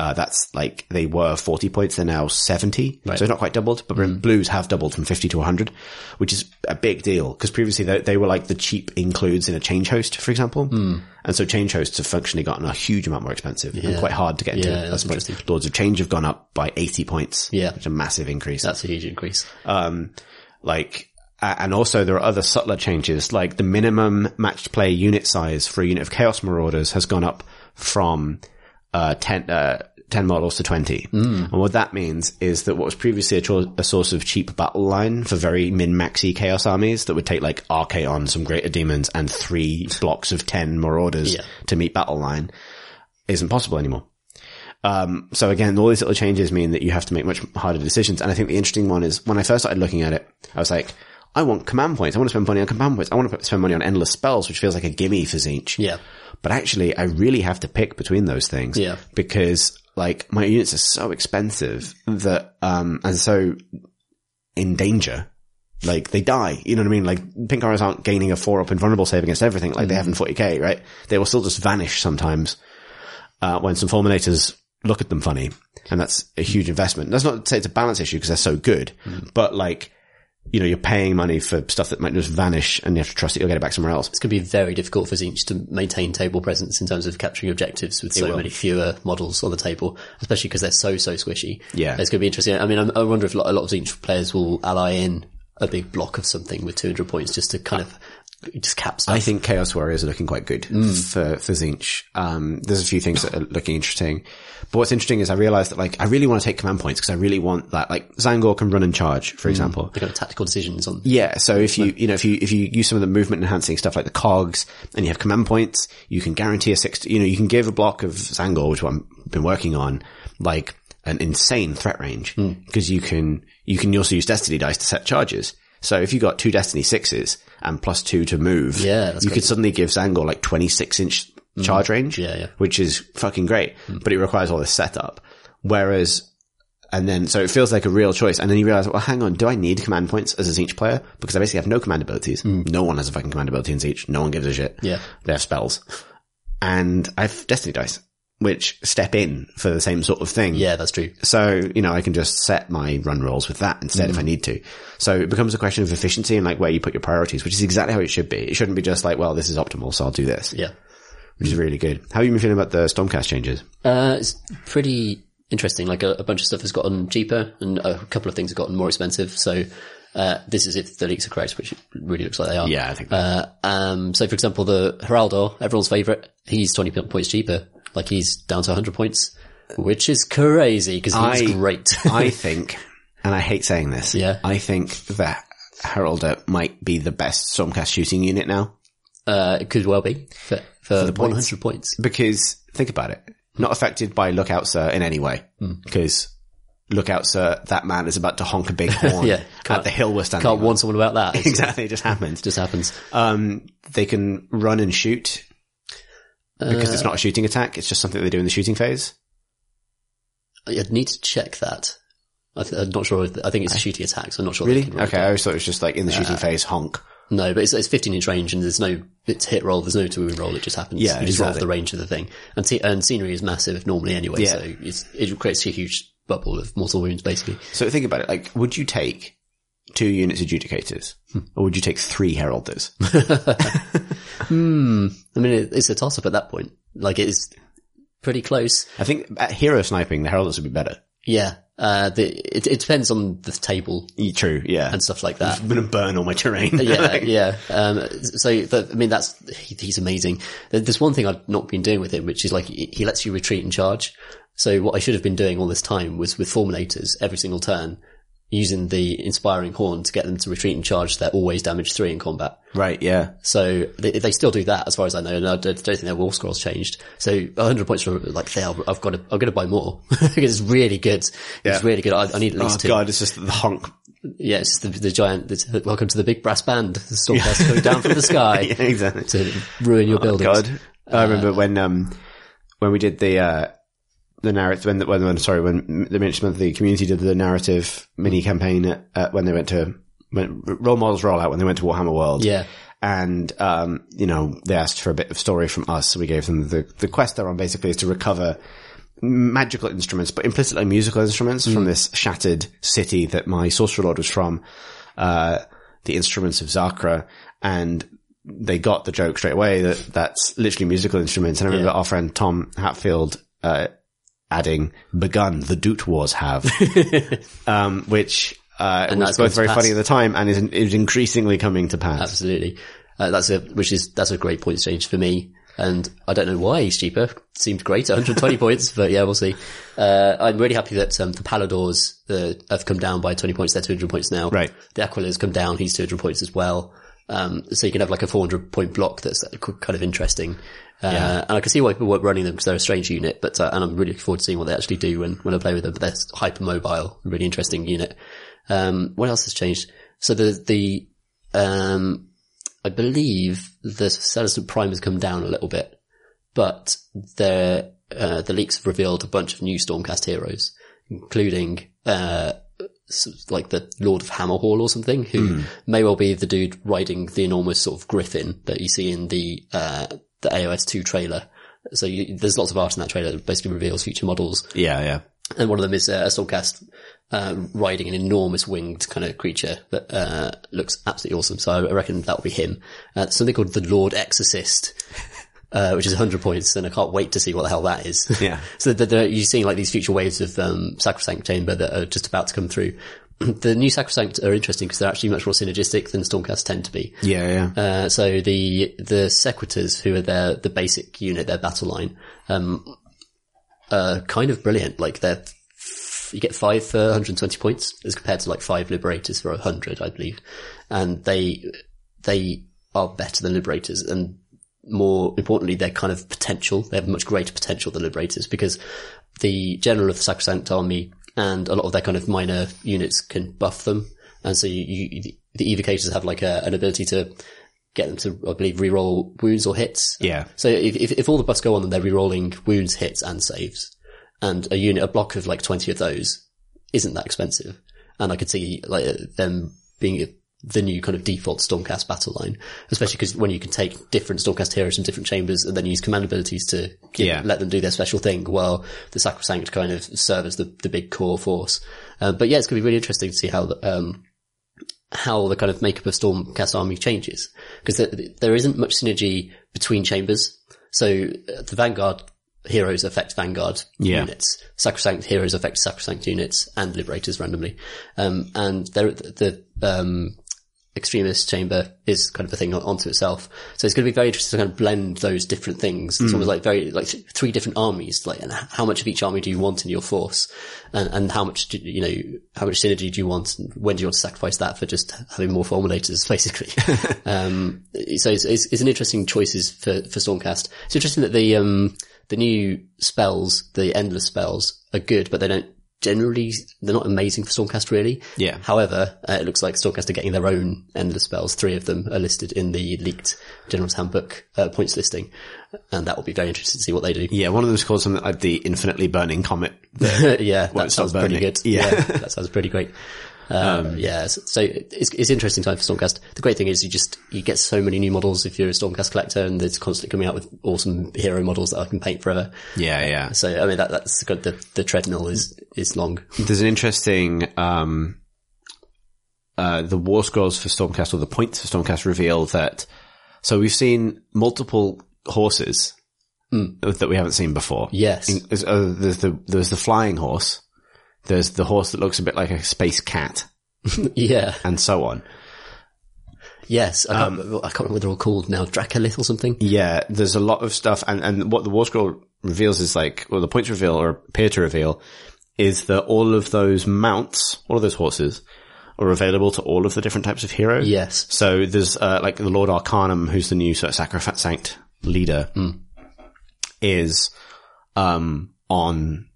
Speaker 1: uh, that's like they were 40 points, they're now 70. So it's not quite doubled, but Blues have doubled from 50 to 100, which is a big deal because previously they, they were like the cheap includes in a change host, for example. And so change hosts have functionally gotten a huge amount more expensive and quite hard to get into.
Speaker 2: Yeah, that's
Speaker 1: why Lords of Change have gone up by 80 points.
Speaker 2: Yeah.
Speaker 1: Which is a massive increase.
Speaker 2: That's a huge increase.
Speaker 1: Um, like, and also there are other subtler changes, like the minimum matched play unit size for a unit of Chaos Marauders has gone up from, uh, 10, uh, 10 models to 20. And what that means is that what was previously a, cho- a source of cheap battle line for very min-maxy chaos armies that would take like Archaon, some greater demons and three blocks of 10 Marauders
Speaker 2: Yeah.
Speaker 1: to meet battle line isn't possible anymore. Um, so again, all these little changes mean that you have to make much harder decisions. And I think the interesting one is when I first started looking at it, I was like, I want command points. I want to spend money on command points. I want to spend money on endless spells, which feels like a gimme for Tzeentch.
Speaker 2: Yeah.
Speaker 1: But actually, I really have to pick between those things.
Speaker 2: Yeah.
Speaker 1: Because like my units are so expensive that, um, and so in danger. Like they die, you know what I mean? Like pink arrows aren't gaining a four up invulnerable save against everything like they have in 40k, right? They will still just vanish sometimes, uh, when some fulminators look at them funny. And that's a huge investment. That's not to say it's a balance issue because they're so good, but like, you know, you're paying money for stuff that might just vanish and you have to trust that you'll get it back somewhere else.
Speaker 2: It's going to be very difficult for Tzeentch to maintain table presence in terms of capturing objectives with so many fewer models on the table, especially because they're so, so squishy.
Speaker 1: Yeah.
Speaker 2: It's going to be interesting. I mean, I'm- wonder if a lot, a lot of Tzeentch players will ally in a big block of something with 200 points just to kind of just cap stuff.
Speaker 1: I think Chaos Warriors are looking quite good mm. for, for Tzeentch. Um, there's a few things that are looking interesting. But what's interesting is I realized that like, I really want to take command points because I really want that, like, Tzaangor can run and charge, for mm. example.
Speaker 2: the kind of tactical decisions on.
Speaker 1: Yeah, so if you, you know, if you, if you use some of the movement enhancing stuff like the cogs and you have command points, you can guarantee a six, you know, you can give a block of Tzaangor, which I've been working on, like an insane threat range mm. because you can, you can also use destiny dice to set charges. So if you got two destiny sixes and plus two to move,
Speaker 2: Yeah,
Speaker 1: you
Speaker 2: great.
Speaker 1: could suddenly give Tzaangor like 26 inch mm. charge range,
Speaker 2: Yeah, yeah.
Speaker 1: which is fucking great, mm. but it requires all this setup. Whereas and then, so it feels like a real choice. And then you realize, well, hang on, do I need command points as a Tzeentch player? Because I basically have no command abilities. Mm. No one has a fucking command ability in Tzeentch. No one gives a shit.
Speaker 2: Yeah.
Speaker 1: They have spells. And I have Destiny dice, which step in for the same sort of thing.
Speaker 2: Yeah, that's true.
Speaker 1: So, you know, I can just set my run rolls with that instead if I need to. So it becomes a question of efficiency and like where you put your priorities, which is exactly how it should be. It shouldn't be just like, well, this is optimal, so I'll do this,
Speaker 2: Yeah.
Speaker 1: which is really good. How have you been feeling about the Stormcast changes?
Speaker 2: Uh, it's pretty interesting. Like a, a bunch of stuff has gotten cheaper and a couple of things have gotten more expensive. So, uh, this is if the leaks are correct, which it really looks like they are.
Speaker 1: Yeah, I think
Speaker 2: Uh, um, so for example, the Heraldor, everyone's favorite, he's 20 points cheaper. Like he's down to 100 points, which is crazy because he's
Speaker 1: I-
Speaker 2: great.
Speaker 1: I think, and I hate saying this,
Speaker 2: Yeah.
Speaker 1: I think that Heraldor might be the best Stormcast shooting unit now.
Speaker 2: uh, it could well be for, for,
Speaker 1: the
Speaker 2: 100 points.
Speaker 1: Because think about it, not affected by Lookout Sir in any way.
Speaker 2: Hmm.
Speaker 1: Because look out, sir, that man is about to honk a big horn
Speaker 2: Yeah,
Speaker 1: at
Speaker 2: can't-
Speaker 1: the hill we're standing
Speaker 2: Can't
Speaker 1: on.
Speaker 2: warn someone about that.
Speaker 1: Exactly, it just happens.
Speaker 2: Just happens.
Speaker 1: Um, they can run and shoot because it's uh, not a shooting attack. It's just something they do in the shooting phase.
Speaker 2: I'd need to check that. I th- I'm not sure. if- I think it's a shooting attack, so I'm not sure.
Speaker 1: Really? Okay, I always thought it was just like in the shooting uh, phase, honk.
Speaker 2: No, but it's, it's 15 inch range and there's no, it's hit roll, there's no two win roll, it just happens.
Speaker 1: Yeah,
Speaker 2: you just roll off the range of the thing. And, t- and scenery is massive normally anyway,
Speaker 1: Yeah.
Speaker 2: so it's, it creates a huge bubble of mortal wounds basically.
Speaker 1: So think about it. Like, would you take two units adjudicators, or would you take three heraldors? Hmm.
Speaker 2: I mean, it, it's a toss up at that point. Like it's pretty close.
Speaker 1: I think at hero sniping, the heraldors would be better.
Speaker 2: Yeah. Uh, the, it, it depends on the table
Speaker 1: True. Yeah.
Speaker 2: and stuff like that.
Speaker 1: I'm gonna burn all my terrain.
Speaker 2: yeah, yeah. Um, so, but, I mean, that's he, he's amazing. There's one thing I've not been doing with him, which is like he lets you retreat and charge. So what I should have been doing all this time was with fulminators every single turn, using the inspiring horn to get them to retreat and charge. They're always damage three in combat.
Speaker 1: right. Yeah.
Speaker 2: So they, they still do that as far as I know, and I don't, think their war scrolls changed. So 100 points for like there, I've got to, I'm going to buy more because it's really good.
Speaker 1: Yeah.
Speaker 2: It's really good. I, I need at
Speaker 1: Oh
Speaker 2: least two.
Speaker 1: god, it's just the honk.
Speaker 2: Yeah, it's just the, the giant. The, welcome to the big brass band. The stormcast coming down from the sky
Speaker 1: Yeah, exactly.
Speaker 2: to ruin your buildings.
Speaker 1: Oh, God, I remember when um when we did the uh the narrative when, when when sorry when the Miniature Monthly community did the narrative mini campaign at, at when they went to when role models roll out when they went to Warhammer World.
Speaker 2: Yeah,
Speaker 1: and um, you know they asked for a bit of story from us, so we gave them the the quest they're on. Basically, is to recover magical instruments, but implicitly musical instruments from this shattered city that my sorcerer lord was from, uh, the instruments of Zakra, and they got the joke straight away that that's literally musical instruments. And I remember
Speaker 2: Yeah.
Speaker 1: our friend Tom Hatfield uh, adding, "Begun the Doot Wars have," um, which. Uh, was both very funny at the time and is, is increasingly coming to pass.
Speaker 2: absolutely. Uh, that's a which is that's a great point change for me. And I don't know why he's cheaper. Seemed great, 120 points, but yeah, we'll see. Uh, I'm really happy that um, the Palladors uh, have come down by 20 points. They're 200 points now.
Speaker 1: Right.
Speaker 2: The Aquilor's come down. He's 200 points as well. Um, so you can have like a 400 point block that's kind of interesting. Uh, and I can see why people weren't running them because they're a strange unit, but, uh, and I'm really looking forward to seeing what they actually do when, when I play with them, but they're hyper mobile, really interesting unit. Um, what else has changed? So the, the, um, I believe the Celestant Prime has come down a little bit, but the, uh, the leaks have revealed a bunch of new Stormcast heroes, including, uh, like the Lord of Hammerhall or something, who may well be the dude riding the enormous sort of griffin that you see in the, uh, the AOS 2 trailer. So you, there's lots of art in that trailer that basically reveals future models
Speaker 1: Yeah, yeah.
Speaker 2: and one of them is uh, a Stormcast uh, riding an enormous winged kind of creature that uh, looks absolutely awesome. So I reckon that will be him. Uh, something called the Lord Exorcist, uh, which is 100 points, and I can't wait to see what the hell that is.
Speaker 1: Yeah.
Speaker 2: so the, the, you're seeing like these future waves of um, Sacrosanct Chamber that are just about to come through. the new Sacrosanct are interesting because they're actually much more synergistic than Stormcast tend to be.
Speaker 1: Yeah, yeah.
Speaker 2: Uh, so the the Sequitors, who are their the basic unit, their battle line, um, are kind of brilliant. Like they're you get five for 120 points as compared to like five Liberators for 100, I believe, and they they are better than Liberators and more importantly, their kind of potential. They have much greater potential than Liberators because the general of the Sacrosanct Army and a lot of their kind of minor units can buff them. And so you, you the evocators have like a, an ability to get them to, I believe, reroll wounds or hits.
Speaker 1: Yeah.
Speaker 2: So if, if, if all the buffs go on, then they're rerolling wounds, hits, and saves. And a unit, a block of like 20 of those isn't that expensive. And I could see like them being the new kind of default Stormcast battle line, especially because when you can take different Stormcast heroes from different chambers and then use command abilities to give,
Speaker 1: Yeah.
Speaker 2: let them do their special thing while the Sacrosanct kind of serve as the, the big core force. Uh, but yeah, it's going to be really interesting to see how the, um, how the kind of makeup of Stormcast army changes because there, there isn't much synergy between chambers. So uh, the Vanguard heroes affect Vanguard
Speaker 1: Yeah.
Speaker 2: units. Sacrosanct heroes affect Sacrosanct units and Liberators randomly. Um, and there, the, um, Extremis chamber is kind of a thing on- onto itself. So it's going to be very interesting to kind of blend those different things. It's almost like very, like th- three different armies, like, and how much of each army do you want in your force? And, and how much do, you know, how much synergy do you want? And when do you want to sacrifice that for just having more fulminators, basically? um, so it's, it's, it's an interesting choices for, for Stormcast. It's interesting that the, um, the new spells, the endless spells are good, but they don't generally they're not amazing for Stormcast really.
Speaker 1: Yeah.
Speaker 2: However, uh, it looks like Stormcast are getting their own endless spells. Three of them are listed in the leaked General's Handbook uh, points listing, and that will be very interesting to see what they do.
Speaker 1: Yeah, one of them's called something like the infinitely burning comet.
Speaker 2: yeah, that sounds pretty
Speaker 1: burning.
Speaker 2: good.
Speaker 1: Yeah.
Speaker 2: that sounds pretty great. Um, yeah, so, so it's, it's interesting time for Stormcast. The great thing is you just, you get so many new models if you're a Stormcast collector and it's constantly coming out with awesome hero models that I can paint forever.
Speaker 1: Yeah, yeah.
Speaker 2: So, I mean, that, that's good. The, the treadmill is, is long.
Speaker 1: There's an interesting, um, uh, the war scrolls for Stormcast or the points for Stormcast reveal that, so we've seen multiple horses that we haven't seen before.
Speaker 2: Yes.
Speaker 1: There's, uh, there's the, there's the flying horse. There's the horse that looks a bit like a space cat
Speaker 2: yeah.
Speaker 1: and so on.
Speaker 2: Yes. I can't, remember, I can't remember what they're all called now. Dracolith or something.
Speaker 1: Yeah, there's a lot of stuff, and, and what the War Scroll reveals is like, well, the points reveal or appear to reveal is that all of those mounts, all of those horses, are available to all of the different types of heroes.
Speaker 2: Yes.
Speaker 1: So there's uh, like the Lord Arcanum, who's the new sort of Sacrosanct leader, is um, on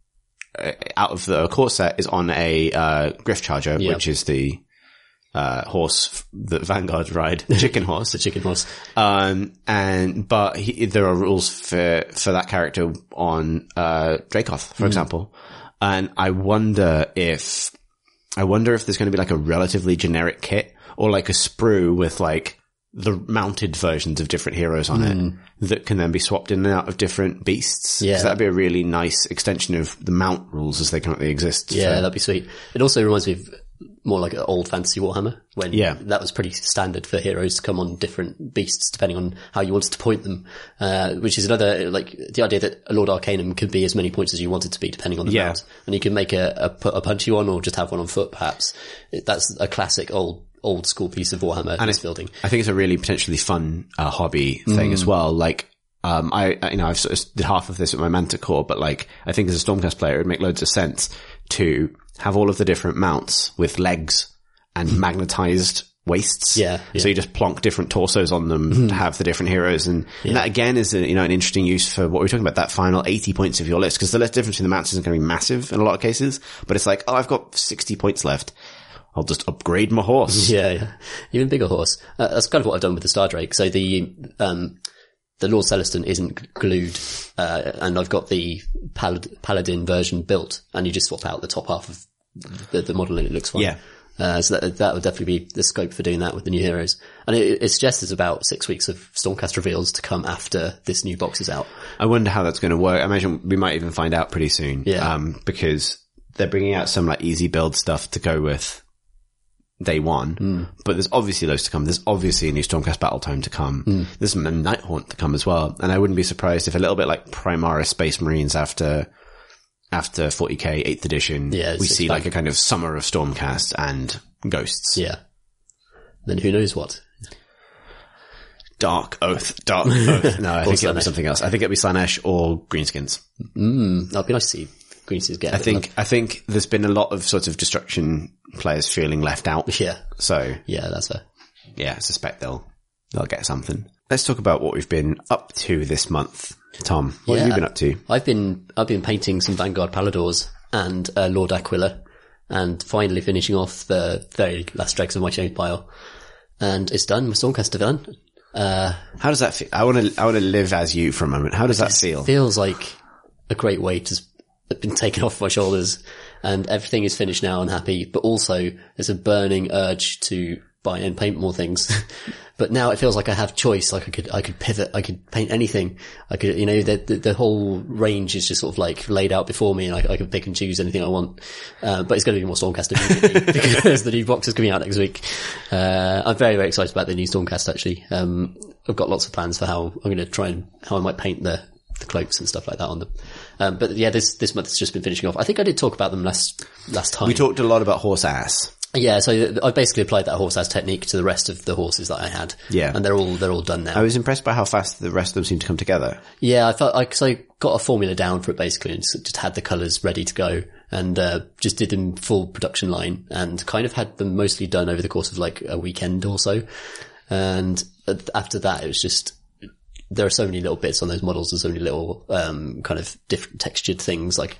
Speaker 1: out of the core set is on a uh, Gryph-charger,
Speaker 2: Yeah.
Speaker 1: which is the uh, horse that Vanguard ride, the chicken horse.
Speaker 2: The chicken horse.
Speaker 1: Um, and, but he, there are rules for, for that character on, uh, Dracoth, for example. And I wonder if, I wonder if there's going to be like a relatively generic kit or like a sprue with like the mounted versions of different heroes on it that can then be swapped in and out of different beasts.
Speaker 2: Yeah.
Speaker 1: that'd be a really nice extension of the mount rules as they currently exist.
Speaker 2: Yeah,
Speaker 1: for-
Speaker 2: that'd be sweet. It also reminds me of more like an old fantasy Warhammer when
Speaker 1: Yeah.
Speaker 2: that was pretty standard for heroes to come on different beasts depending on how you wanted to point them. Uh, which is another, like, the idea that a Lord Arcanum could be as many points as you wanted to be depending on the
Speaker 1: Yeah.
Speaker 2: mount. And you can make a, a, put a punchy one or just have one on foot perhaps. That's a classic old, old school piece of Warhammer list building.
Speaker 1: I think it's a really potentially fun uh, hobby thing as well. Like, um, I, I- you know, I've sort of did half of this at my Manticore, but like, I think as a Stormcast player, it would make loads of sense to have all of the different mounts with legs and magnetized waists.
Speaker 2: Yeah,
Speaker 1: So you just plonk different torsos on them to have the different heroes. And, and that again is, a, you know, an interesting use for what we're talking about, that final 80 points of your list. Cause the list difference between the mounts isn't going to be massive in a lot of cases, but it's like, oh, I've got 60 points left. I'll just upgrade my horse.
Speaker 2: Yeah, yeah. Even bigger horse. Uh, that's kind of what I've done with the Star Drake. So the, um, the Lord Celestant isn't glued, uh, and I've got the Palad- Paladin version built, and you just swap out the top half of the, the model and it looks fine.
Speaker 1: Yeah.
Speaker 2: Uh, so that, that would definitely be the scope for doing that with the new heroes. And it, it suggests there's about six weeks of Stormcast reveals to come after this new box is out.
Speaker 1: I wonder how that's going to work. I imagine we might even find out pretty soon.
Speaker 2: Yeah.
Speaker 1: Um, because they're bringing out some like easy build stuff to go with day one, mm. but there's obviously loads to come. There's obviously a new Stormcast Battle Tome to come. Mm. There's some Nighthaunt to come as well. And I wouldn't be surprised if a little bit like Primaris Space Marines after, after 40k 8th edition,
Speaker 2: Yeah,
Speaker 1: we see like a kind of summer of Stormcast and ghosts.
Speaker 2: Yeah. Then who knows what?
Speaker 1: Dark Oath, Dark Oath. No, I think it'll be something else. I think it'll be Slaanesh or Greenskins.
Speaker 2: Mm, that'd be nice to see Greenskins get. a
Speaker 1: I think I think there's been a lot of sort of destruction players feeling left out.
Speaker 2: Yeah.
Speaker 1: So
Speaker 2: Yeah, that's fair.
Speaker 1: yeah, I suspect they'll they'll get something. Let's talk about what we've been up to this month. Tom, what have you
Speaker 2: Yeah.
Speaker 1: been up to?
Speaker 2: I've been I've been painting some Vanguard Palladors and uh, Lord Aquilor, and finally finishing off the very last dregs of my chain pile. And it's done. My Stormcast are done. Uh,
Speaker 1: How does that feel? I want to I want to live as you for a moment. How does that feel?
Speaker 2: feels like a great weight has been taken off my shoulders, and everything is finished now and happy. But also, there's a burning urge to buy and paint more things. but now it feels like I have choice. Like I could, I could pivot. I could paint anything. I could, you know, the the, the whole range is just sort of like laid out before me, and I, I can pick and choose anything I want. Uh, but it's going to be more Stormcast because the new box is coming out next week. Uh, I'm very very excited about the new Stormcast. Actually, um, I've got lots of plans for how I'm going to try and how I might paint the the cloaks and stuff like that on them. Um, but yeah, this this month has just been finishing off. I think I did talk about them last last time.
Speaker 1: We talked a lot about horse ass.
Speaker 2: yeah, so I basically applied that horse ass technique to the rest of the horses that I had.
Speaker 1: Yeah.
Speaker 2: and they're all they're all done now.
Speaker 1: I was impressed by how fast the rest of them seemed to come together.
Speaker 2: Yeah, I felt like, cause I got a formula down for it basically and just just had the colours ready to go and, uh, just did them full production line and kind of had them mostly done over the course of like a weekend or so. And after that, it was just, there are so many little bits on those models. There's so many little, um, kind of different textured things. Like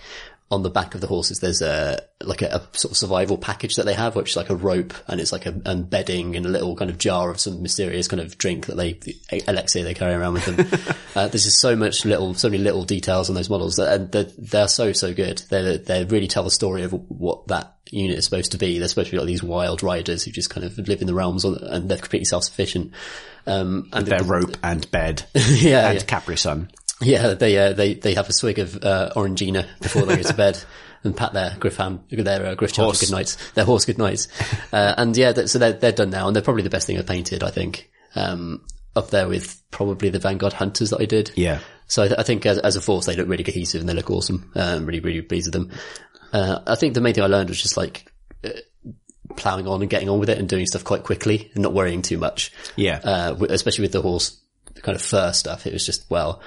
Speaker 2: on the back of the horses, there's a, like a, a sort of survival package that they have, which is like a rope and it's like a, a bedding in a little kind of jar of some mysterious kind of drink that they, elixir they carry around with them. uh, there's just so much little, so many little details on those models that, and they're, they're so, so good. They they really tell the story of what that unit is supposed to be. They're supposed to be like these wild riders who just kind of live in the realms on, and they're completely self-sufficient. Um, and
Speaker 1: Their rope and bed
Speaker 2: yeah,
Speaker 1: and
Speaker 2: yeah.
Speaker 1: Capri Sun.
Speaker 2: Yeah, they uh, they they have a swig of uh, Orangina before they go to bed and pat their griff ham, their uh, Gryph-charger
Speaker 1: Horse.
Speaker 2: good nights, their horse good nights. Uh, and yeah, that, so they're they're done now, and they're probably the best thing I've painted. I think um, up there with probably the Vanguard Hunters that I did.
Speaker 1: Yeah.
Speaker 2: So I, th- I think as, as a force, they look really cohesive and they look awesome. Um, really, really pleased with them. Uh, I think the main thing I learned was just like uh, plowing on and getting on with it and doing stuff quite quickly and not worrying too much
Speaker 1: Yeah.
Speaker 2: uh, especially with the horse kind of fur stuff. It was just, well,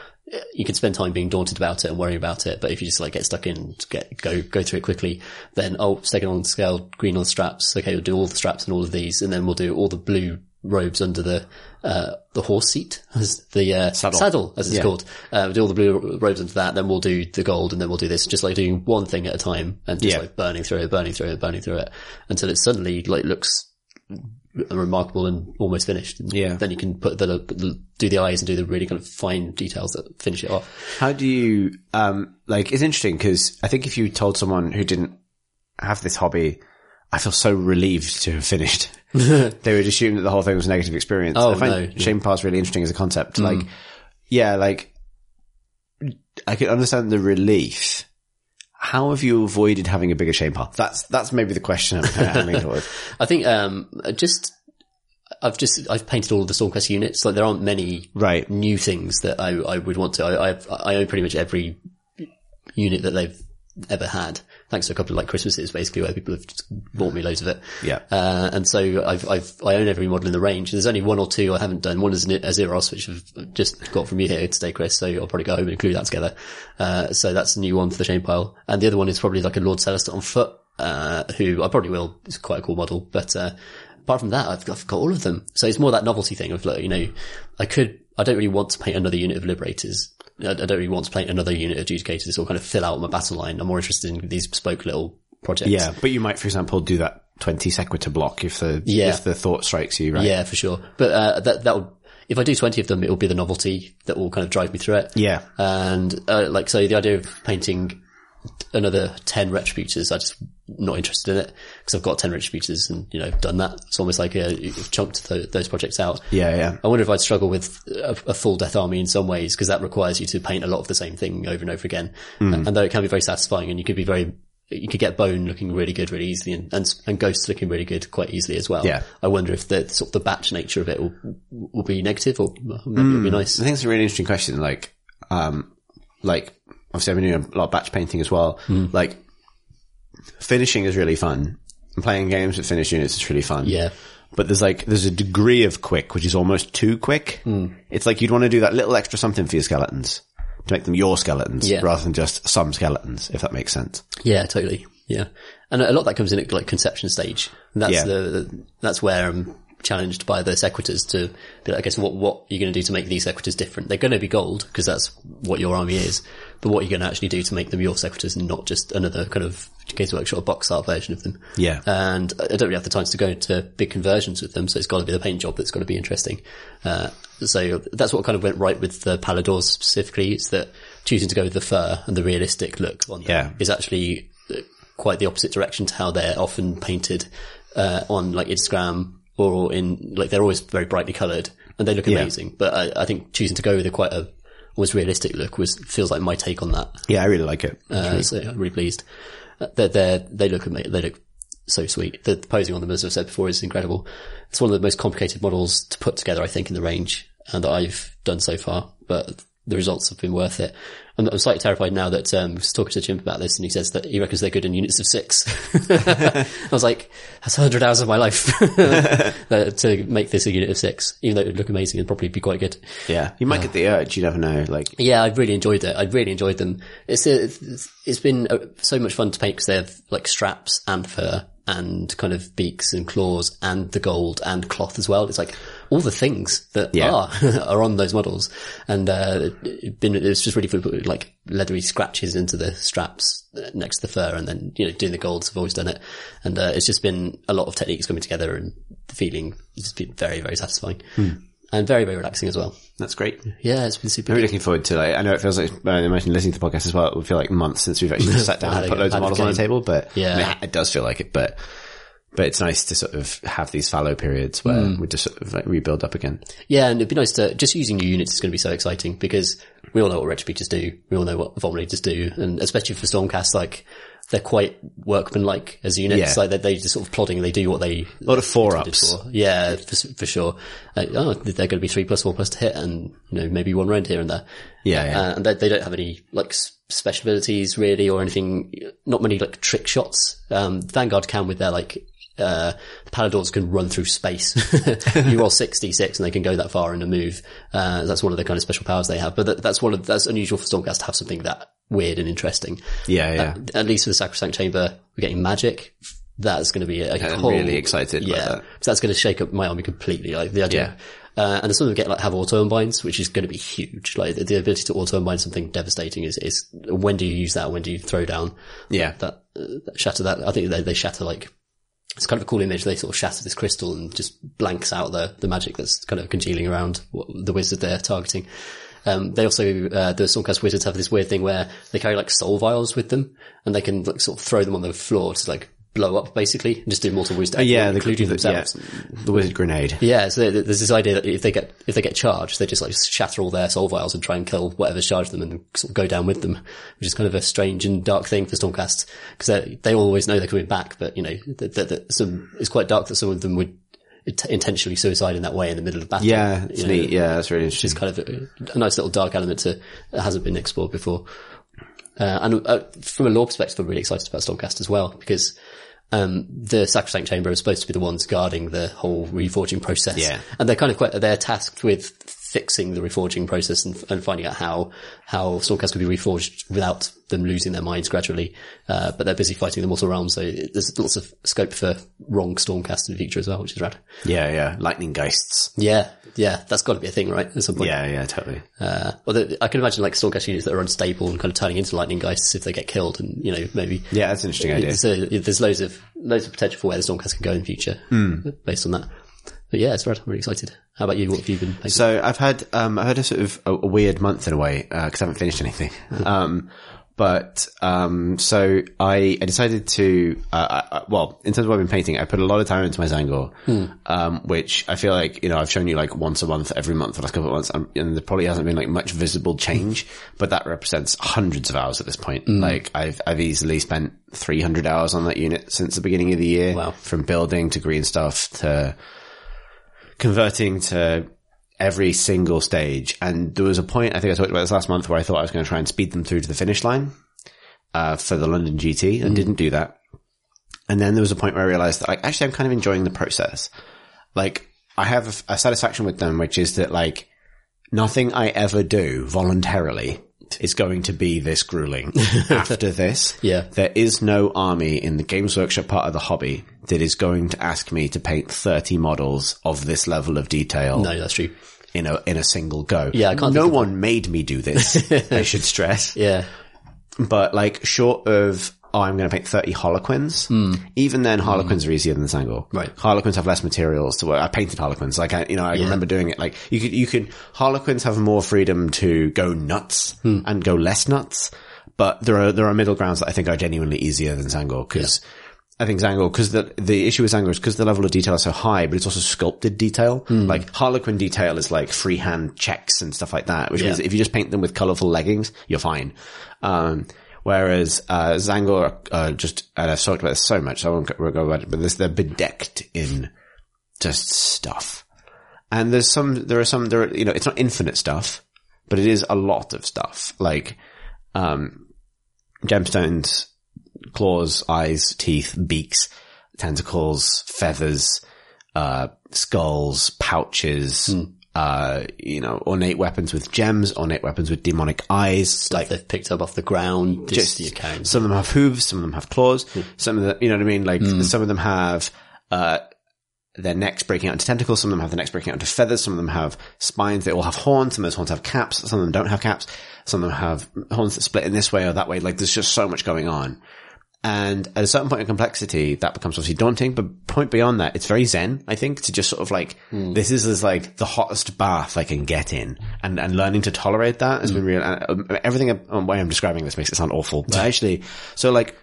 Speaker 2: you can spend time being daunted about it and worrying about it, but if you just like get stuck in, get, go, go through it quickly, then, oh, second on the scale, green on the straps. Okay, we'll do all the straps and all of these, and then we'll do all the blue robes under the, uh, the horse seat, as the, uh,
Speaker 1: Saddle.
Speaker 2: as it's
Speaker 1: Yeah.
Speaker 2: called. Uh, we'll do all the blue robes under that, then we'll do the gold, and then we'll do this, just like doing one thing at a time, and just
Speaker 1: Yeah.
Speaker 2: like burning through it, burning through it, burning through it, until it suddenly like looks remarkable and almost finished. And
Speaker 1: Yeah.
Speaker 2: Then you can put the, the do the eyes and do the really kind of fine details that finish it off.
Speaker 1: How do you, um, like, it's interesting because I think if you told someone who didn't have this hobby, I feel so relieved to have finished. they would assume that the whole thing was a negative experience.
Speaker 2: Oh,
Speaker 1: I find
Speaker 2: no, yeah.
Speaker 1: Shame Pass really interesting as a concept. Like, yeah, like, I can understand the relief. How have you avoided having a bigger shame path? That's, that's maybe the question I'm kind of towards.
Speaker 2: I think um just I've just I've painted all of the Stormcast units. Like there aren't many
Speaker 1: Right.
Speaker 2: new things that I I would want to. I I, I own pretty much every unit that they've ever had, thanks to a couple of like Christmases basically where people have just bought me loads of it.
Speaker 1: Yeah.
Speaker 2: Uh, and so I've, I've, I own every model in the range. There's only one or two I haven't done. One is Azyros, which I've just got from you here today, Chris. So I'll probably go home and include that together. Uh, so that's a new one for the shame pile. And the other one is probably like a Lord-Celestant on foot, uh, who I probably will. It's quite a cool model, but, uh, apart from that, I've got, I've got all of them. So it's more that novelty thing of like, you know, I could, I don't really want to paint another unit of Liberators. I I don't really want to paint another unit of Adjudicators or kind of fill out my battle line. I'm more interested in these bespoke little projects.
Speaker 1: Yeah. But you might, for example, do that 20 sequitor block if the,
Speaker 2: Yeah.
Speaker 1: if the thought strikes you, right?
Speaker 2: Yeah, for sure. But uh, that that would if I do twenty of them, it will be the novelty that will kind of drive me through it.
Speaker 1: Yeah.
Speaker 2: And uh, like so, the idea of painting another ten retributors, I just not interested in it because I've got ten retributors and you know done that. It's almost like uh, a, you've chunked th- those projects out.
Speaker 1: Yeah. Yeah.
Speaker 2: I wonder if I'd struggle with a, a full death army in some ways because that requires you to paint a lot of the same thing over and over again. Hmm. And though it can be very satisfying and you could be very, you could get bone looking really good really easily and, and, and ghosts looking really good quite easily as well.
Speaker 1: Yeah.
Speaker 2: I wonder if the sort of the batch nature of it will, will be negative or maybe it'll be hmm. nice.
Speaker 1: I think it's a really interesting question. Like, um, like obviously I've been doing a lot of batch painting as well. Hmm. Like, finishing is really fun. And playing games with finished units is really fun.
Speaker 2: Yeah.
Speaker 1: But there's like, there's a degree of quick, which is almost too quick. Hmm. It's like you'd want to do that little extra something for your skeletons to make them your skeletons
Speaker 2: Yeah.
Speaker 1: rather than just some skeletons, if that makes sense.
Speaker 2: Yeah, totally. Yeah. And a lot of that comes in at like conception stage. And that's
Speaker 1: Yeah.
Speaker 2: the, that's where I'm challenged by the sequitors to be like, okay, so what, what are you going to do to make these sequitors different? They're going to be gold because that's what your army is. But what are you going to actually do to make them your sequitors and not just another kind of Games Workshop box art version of them?
Speaker 1: Yeah.
Speaker 2: And I don't really have the time to go into big conversions with them, so it's got to be the paint job that's got to be interesting. Uh, so that's what kind of went right with the Paladors specifically, is that choosing to go with the fur and the realistic look on them
Speaker 1: Yeah.
Speaker 2: is actually uh, quite the opposite direction to how they're often painted uh, on like Instagram or in like they're always very brightly coloured and they look amazing. But I, I think choosing to go with a quite a almost realistic look was feels like my take on that.
Speaker 1: Yeah, I really like it.
Speaker 2: Uh, so I'm really pleased. Uh, They're, they're, they look ama- they look so sweet. The posing on them, as I've said before, is incredible. It's one of the most complicated models to put together, I think, in the range and that I've done so far. But the results have been worth it. I'm, I'm slightly terrified now that um, I was talking to Jim about this, and he says that he reckons they're good in units of six. I was like, that's hundred hours of my life uh, to make this a unit of six, even though it would look amazing and probably be quite good.
Speaker 1: Yeah. You might get the urge. You never know. Like,
Speaker 2: Yeah, I've really enjoyed it. I really enjoyed them. It's it's, it's been uh, so much fun to paint because they have like straps and fur and kind of beaks and claws and the gold and cloth as well. It's like all the things that
Speaker 1: Yeah.
Speaker 2: are are on those models, and uh, it been it's just really fun like leathery scratches into the straps uh, next to the fur, and then you know doing the golds. I've always done it, and uh, it's just been a lot of techniques coming together, and the feeling has just been very very satisfying. And very, very relaxing as well.
Speaker 1: That's great.
Speaker 2: Yeah, it's been super.
Speaker 1: I'm really looking forward to like, I know it feels like, I imagine listening to the podcast as well, it would feel like months since we've actually sat down and put loads of models on the table, but
Speaker 2: Yeah.
Speaker 1: I mean, it does feel like it, but, but it's nice to sort of have these fallow periods where
Speaker 2: Hmm.
Speaker 1: we just sort of like rebuild up again.
Speaker 2: Yeah, and it'd be nice to just using new units is going to be so exciting because we all know what retributors do. We all know what fulminators do, and especially for Stormcast, like they're quite workmanlike as units.
Speaker 1: Yeah.
Speaker 2: Like they they just sort of plodding. They do what they
Speaker 1: A lot of four ups.
Speaker 2: for. Yeah, for, for sure. Uh, oh, they're going to be three plus four plus to hit, and you know maybe one round here and there.
Speaker 1: Yeah, yeah.
Speaker 2: Uh, and they, they don't have any like special abilities really or anything. Not many like trick shots. Um, Vanguard can with their like. Uh, the Paladors can run through space. you roll 66 and they can go that far in a move. Uh, that's one of the kind of special powers they have. But that, that's one of, that's unusual for Stormcast to have something that weird and interesting.
Speaker 1: Yeah, yeah.
Speaker 2: At least for the Sacrosanct Chamber, we're getting magic. That's going to be a,
Speaker 1: I'm
Speaker 2: whole,
Speaker 1: really excited
Speaker 2: yeah,
Speaker 1: that.
Speaker 2: So that's going to shake up my army completely. Like the idea. Uh, and some of them get like have auto unbinds, which is going to be huge. Like the, the ability to auto unbind something devastating is, is when do you use that? When do you throw down
Speaker 1: Yeah.
Speaker 2: that, uh, that shatter that? I think they, they shatter like, it's kind of a cool image. They sort of shatter this crystal and just blanks out the, the magic that's kind of congealing around what, the wizard they're targeting. Um, they also, uh, the Stormcast wizards have this weird thing where they carry like soul vials with them and they can like sort of throw them on the floor to like blow up basically and just do mortal wounds to
Speaker 1: Uh, yeah, the,
Speaker 2: including
Speaker 1: the,
Speaker 2: themselves.
Speaker 1: yeah, the wizard grenade.
Speaker 2: Yeah, so there's this idea that if they get if they get charged, they just like shatter all their soul vials and try and kill whatever's charged them and sort of go down with them, which is kind of a strange and dark thing for Stormcast because they they always know they're coming back, but you know that, that, that some it's quite dark that some of them would int- intentionally suicide in that way in the middle of battle.
Speaker 1: Yeah, it's
Speaker 2: you know,
Speaker 1: neat. Yeah, that's really interesting.
Speaker 2: It's kind of a, a nice little dark element to that hasn't been explored before. Uh, and uh, from a lore perspective, I'm really excited about Stormcast as well because um, the Sacrosanct Chamber is supposed to be the ones guarding the whole reforging process.
Speaker 1: Yeah.
Speaker 2: And they're kind of quite, they're tasked with fixing the reforging process and, and finding out how, how Stormcast could be reforged without them losing their minds gradually. Uh, but they're busy fighting the mortal realm, so there's lots of scope for wrong Stormcast in the future as well, which is rad.
Speaker 1: Yeah, yeah. Lightning geists.
Speaker 2: Yeah, yeah, that's got to be a thing, right? At some point.
Speaker 1: Yeah, yeah, totally.
Speaker 2: Uh, although I can imagine like Stormcast units that are unstable and kind of turning into lightning geists if they get killed, and you know maybe
Speaker 1: Yeah, that's an interesting idea.
Speaker 2: so there's loads of loads of potential for where the Stormcast can go in the future
Speaker 1: Hmm.
Speaker 2: based on that. But yeah, it's rad. I'm really excited. How about you? What have you been? Playing?
Speaker 1: So I've had um, I've had a sort of a, a weird month in a way because I haven't finished anything. um, but um, so I, I decided to uh, I, I- well in terms of what I've been painting, I put a lot of time into my Tzaangor, um, which I feel like you know I've shown you like once a month every month for the last couple of months, um, and there probably hasn't been like much visible change, but that represents hundreds of hours at this point. Like I've I've easily spent three hundred hours on that unit since the beginning of the year,
Speaker 2: Wow.
Speaker 1: from building to green stuff to converting to every single stage. And there was a point, I think I talked about this last month, where I thought I was going to try and speed them through to the finish line uh, for the London GT and didn't do that. And then there was a point where I realized that, like, actually, I'm kind of enjoying the process. Like, I have a, a satisfaction with them, which is that, like, nothing I ever do voluntarily is going to be this grueling after this.
Speaker 2: Yeah.
Speaker 1: There is no army in the Games Workshop part of the hobby that is going to ask me to paint 30 models of this level of detail
Speaker 2: no, that's true.
Speaker 1: in a, in a single go.
Speaker 2: Yeah, I can't
Speaker 1: No one made me do this. I should stress.
Speaker 2: Yeah,
Speaker 1: But like short of, oh, I'm going to paint 30 Harlequins. Even then Harlequins are easier than.
Speaker 2: Hmm. Right.
Speaker 1: Harlequins have less materials to work. I painted Harlequins. Like I, you know, I remember doing it. Like you could, you could, Harlequins have more freedom to go nuts
Speaker 2: Hmm.
Speaker 1: and go less nuts. But there are, there are middle grounds that I think are genuinely easier than Tzaangor because I think Tzaangor, because the, the issue with Tzaangor is because the level of detail is so high, but it's also sculpted detail. Like Harlequin detail is like freehand checks and stuff like that, which means if you just paint them with colorful leggings, you're fine. Um, whereas, uh, Tzaangor, uh, just, and I've talked about this so much, so I won't go, about it, but this, they're bedecked in just stuff. And there's some, there are some, there are, you know, it's not infinite stuff, but it is a lot of stuff. Like, um, gemstones, claws, eyes, teeth, beaks, tentacles, feathers, uh, skulls, pouches, uh, you know, ornate weapons with gems, ornate weapons with demonic eyes,
Speaker 2: like they've picked up off the ground. Just
Speaker 1: just
Speaker 2: the account.
Speaker 1: some of them have hooves, some of them have claws,
Speaker 2: Hmm.
Speaker 1: some of them, you know what I mean? Like some of them have, uh, their necks breaking out into tentacles. Some of them have their necks breaking out into feathers. Some of them have spines. They all have horns. Some of those horns have caps. Some of them don't have caps. Some of them have horns that split in this way or that way. Like there's just so much going on. And at a certain point of complexity, that becomes obviously daunting, but point beyond that, it's very zen, I think, to just sort of like, this is as like the hottest bath I can get in and, and learning to tolerate that has been real. And um, everything, the way I'm describing this makes it sound awful, but actually, so like,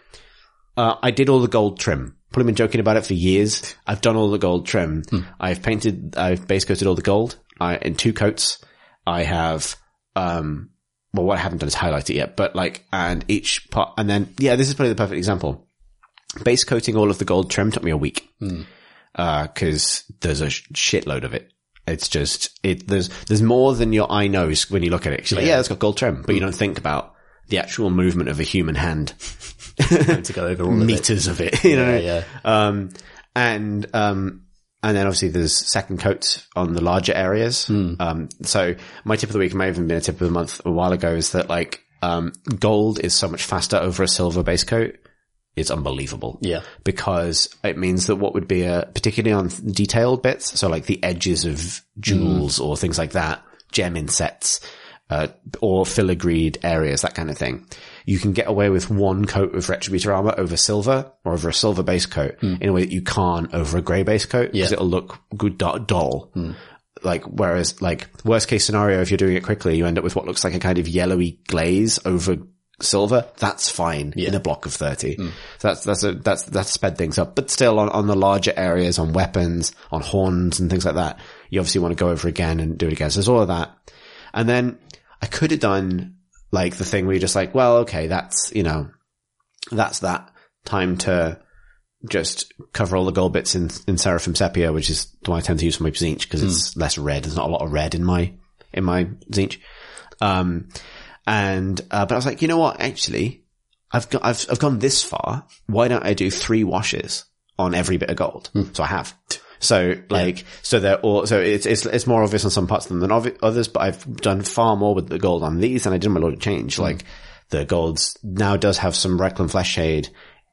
Speaker 1: uh, I did all the gold trim. Probably been joking about it for years. I've done all the gold trim. I've painted, I've base coated all the gold, I, in two coats. I have, um, well, what I haven't done is highlight it yet, but like, and each part, and then, yeah, this is probably the perfect example. Base coating all of the gold trim took me a week. Uh, cause there's a shitload of it. It's just, it, there's, there's more than your eye knows when you look at it. 'Cause you're like, yeah, it's got gold trim, but you don't think about the actual movement of a human hand.
Speaker 2: to go over all of it.
Speaker 1: Meters of it, you know?
Speaker 2: Yeah, yeah.
Speaker 1: Um, and, um, and then obviously there's second coats on the larger areas. Um, so my tip of the week may have even been a tip of the month a while ago is that like, um, gold is so much faster over a silver base coat. It's unbelievable.
Speaker 2: Yeah.
Speaker 1: Because it means that what would be a, particularly on detailed bits, so like the edges of jewels or things like that, gem insets, uh, or filigreed areas, that kind of thing. You can get away with one coat of retributor armor over silver or over a silver base coat hmm. in a way that you can't over a grey base coat because
Speaker 2: Yeah.
Speaker 1: it'll look good du- dull. Hmm. Like, whereas, like, worst case scenario, if you're doing it quickly, you end up with what looks like a kind of yellowy glaze over silver. That's fine in a block of 30. So that's, that's a, that's, that's sped things up. But still on, on the larger areas, on weapons, on horns and things like that, you obviously want to go over again and do it again. So there's all of that. And then I could have done like the thing where you're just like, well, okay, that's, you know, that's that time to just cover all the gold bits in, in Seraphim Sepia, which is the one I tend to use for my Tzeentch because it's less red. There's not a lot of red in my, in my Tzeentch. Um, and, uh, but I was like, you know what? Actually, I've got, I've, I've gone this far. Why don't I do three washes on every bit of gold? So I have. So like, so they're all, so it's, it's, it's more obvious on some parts of them than obvi- others, but I've done far more with the gold on these than I did on my Lord of Change. Mm. Like the golds now does have some Reikland Fleshshade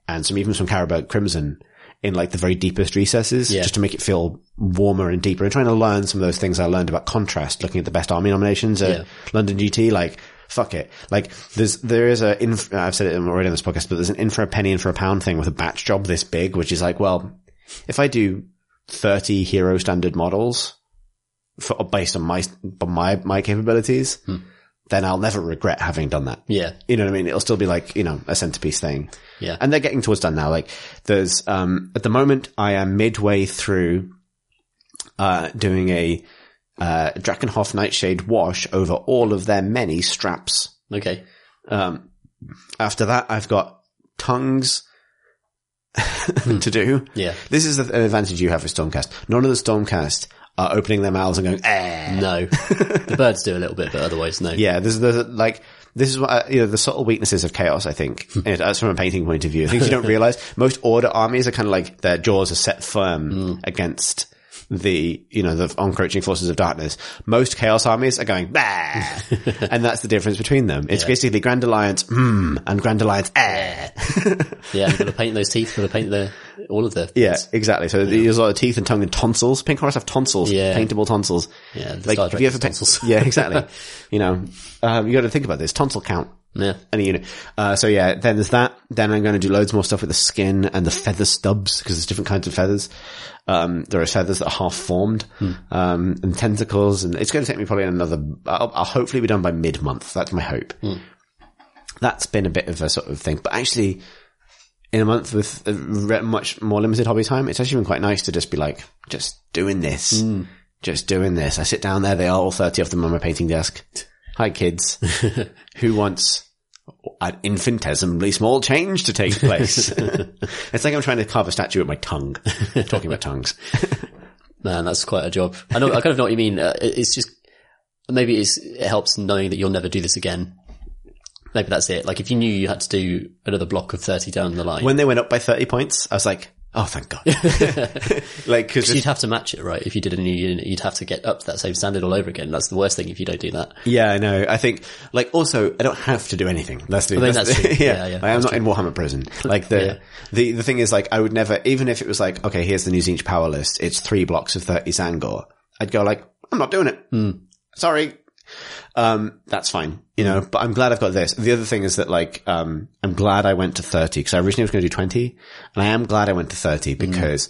Speaker 1: and some, even some Carroburg Crimson in like the very deepest recesses
Speaker 2: Yeah.
Speaker 1: just to make it feel warmer and deeper and trying to learn some of those things I learned about contrast looking at the best army nominations at
Speaker 2: Yeah.
Speaker 1: London GT. Like, fuck it. Like, there's, there is a, inf- I've said it already on this podcast, but there's an in for a penny, in for a pound thing with a batch job this big, which is like, well, if I do 30 hero standard models for, based on my, on my, my capabilities, then I'll never regret having done that.
Speaker 2: Yeah.
Speaker 1: You know what I mean? It'll still be like, you know, a centerpiece thing.
Speaker 2: Yeah.
Speaker 1: And they're getting towards done now. Like there's, um, at the moment I am midway through, uh, doing a, uh, Drakenhof Nightshade wash over all of their many straps.
Speaker 2: Okay.
Speaker 1: Um, after that I've got tongues to do.
Speaker 2: Yeah.
Speaker 1: This is an advantage you have with Stormcast. None of the Stormcast are opening their mouths and going, eh.
Speaker 2: No. the birds do a little bit, but otherwise, no.
Speaker 1: Yeah, there's the like this is what uh, you know the subtle weaknesses of chaos. I think and that's from a painting point of view. Things you don't realize. Most order armies are kind of like their jaws are set firm against the you know the encroaching forces of darkness. Most chaos armies are going bah, and that's the difference between them. It's basically Grand Alliance hmm and Grand Alliance eh.
Speaker 2: Yeah, got to paint those teeth, got to paint the, all of the,
Speaker 1: Yeah, exactly. So there's a lot of teeth and tongue and tonsils. Pink horse have tonsils,
Speaker 2: Yeah.
Speaker 1: paintable tonsils.
Speaker 2: Yeah,
Speaker 1: like have you ever
Speaker 2: tonsils.
Speaker 1: Yeah, exactly. you know, um, you got to think about this tonsil count.
Speaker 2: Yeah.
Speaker 1: any unit. Uh, so yeah, then there's that. Then I'm going to do loads more stuff with the skin and the feather stubs because there's different kinds of feathers. Um, there are feathers that are half formed, um, and tentacles, and it's going to take me probably another. I'll, I'll hopefully be done by mid month. That's my hope. That's been a bit of a sort of thing, but actually, in a month with a re- much more limited hobby time, it's actually been quite nice to just be like, just doing this, just doing this. I sit down there. They are all thirty of them on my painting desk. Hi, kids. Who wants an infinitesimally small change to take place? it's like I'm trying to carve a statue with my tongue. Talking about tongues.
Speaker 2: Man, that's quite a job. I know, I kind of know what you mean. Uh, it- it's just, maybe it's, it helps knowing that you'll never do this again. Maybe that's it. Like if you knew you had to do another block of 30 down the line.
Speaker 1: When they went up by 30 points, I was like, Oh, thank God. like, cause
Speaker 2: You'd have to match it, right? If you did a new unit, you'd have to get up to that same standard all over again. That's the worst thing if you don't do that.
Speaker 1: Yeah, I know. I think, like, also, I don't have to do anything. That's the,
Speaker 2: I mean,
Speaker 1: that's yeah,
Speaker 2: Yeah, yeah,
Speaker 1: I am not in Warhammer prison. Like, the,
Speaker 2: Yeah.
Speaker 1: the, the thing is, like, I would never, even if it was like, okay, here's the new Tzeentch power list, it's three blocks of 30 Tzaangor, I'd go like, I'm not doing it.
Speaker 2: Hmm.
Speaker 1: Sorry. Um, that's fine, you know, but I'm glad I've got this. The other thing is that, like, um, I'm glad I went to 30 because I originally was going to do 20 and I am glad I went to 30 because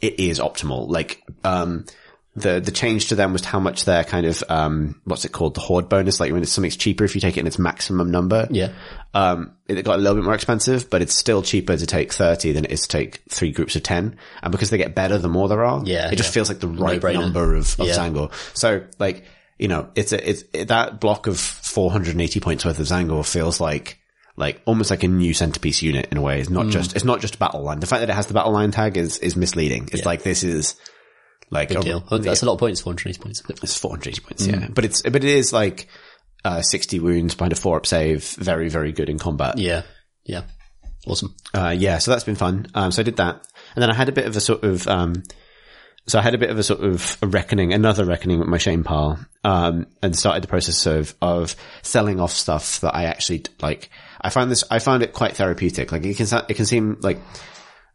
Speaker 1: it is optimal. Like, um, the, the change to them was how much their kind of, um, what's it called? The horde bonus. Like when it's something's cheaper if you take it in its maximum number.
Speaker 2: Yeah.
Speaker 1: Um, it got a little bit more expensive, but it's still cheaper to take 30 than it is to take three groups of 10. And because they get better the more there are,
Speaker 2: Yeah,
Speaker 1: it just
Speaker 2: yeah.
Speaker 1: feels like the right number of, of
Speaker 2: Yeah.
Speaker 1: Tzaangor. So like, you know, it's a, it's it, that block of 480 points worth of Tzaangor feels like, like almost like a new centerpiece unit in a way. It's
Speaker 2: Mm.
Speaker 1: not just, it's not just a battle line. The fact that it has the battle line tag is, is misleading. It's
Speaker 2: Yeah.
Speaker 1: like this is like
Speaker 2: Big
Speaker 1: a-
Speaker 2: deal. Oh, That's a lot of points, 480 points.
Speaker 1: it's 480 points, yeah. But it's, but it is like, uh, 60 wounds behind a four up save. Very, very good in combat.
Speaker 2: Yeah. Yeah. Awesome.
Speaker 1: Uh, yeah, so that's been fun. Um, so I did that. And then I had a bit of a sort of, um, so I had a bit of a sort of a reckoning, another reckoning with my shame pile, um, and started the process of, of selling off stuff that I actually, like, I find this, I found it quite therapeutic. Like, it can, it can seem like,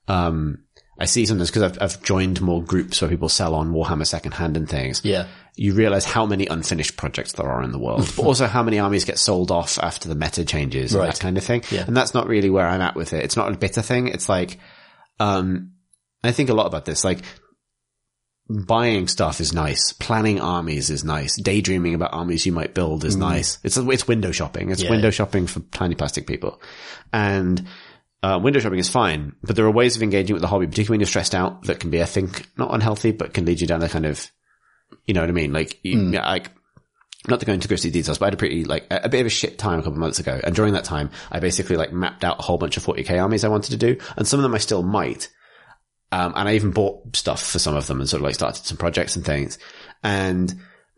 Speaker 1: um, I see sometimes because I've, I've joined more groups where people sell on Warhammer secondhand and things
Speaker 2: Yeah.
Speaker 1: you realize how many unfinished projects there are in the world, but also how many armies get sold off after the meta changes and
Speaker 2: Right.
Speaker 1: that kind of thing.
Speaker 2: Yeah.
Speaker 1: And that's not really where I'm at with it. It's not a bitter thing. It's like, um, I think a lot about this. Like, buying stuff is nice. Planning armies is nice. Daydreaming about armies you might build is nice. It's, it's window shopping. It's
Speaker 2: Mm. Yeah.
Speaker 1: window shopping for tiny plastic people. And, uh, window shopping is fine, but there are ways of engaging with the hobby, particularly when you're stressed out, that can be, I think, not unhealthy, but can lead you down a kind of, you know what I mean? Like, you, yeah, like, not to go into ghostly details, but I had a pretty, like, a, a bit of a shit time a couple of months ago. And during that time, I basically, like, mapped out a whole bunch of 40k armies I wanted to do. And some of them I still might. Um, and I even bought stuff for some of them and sort of like started some projects and things. And,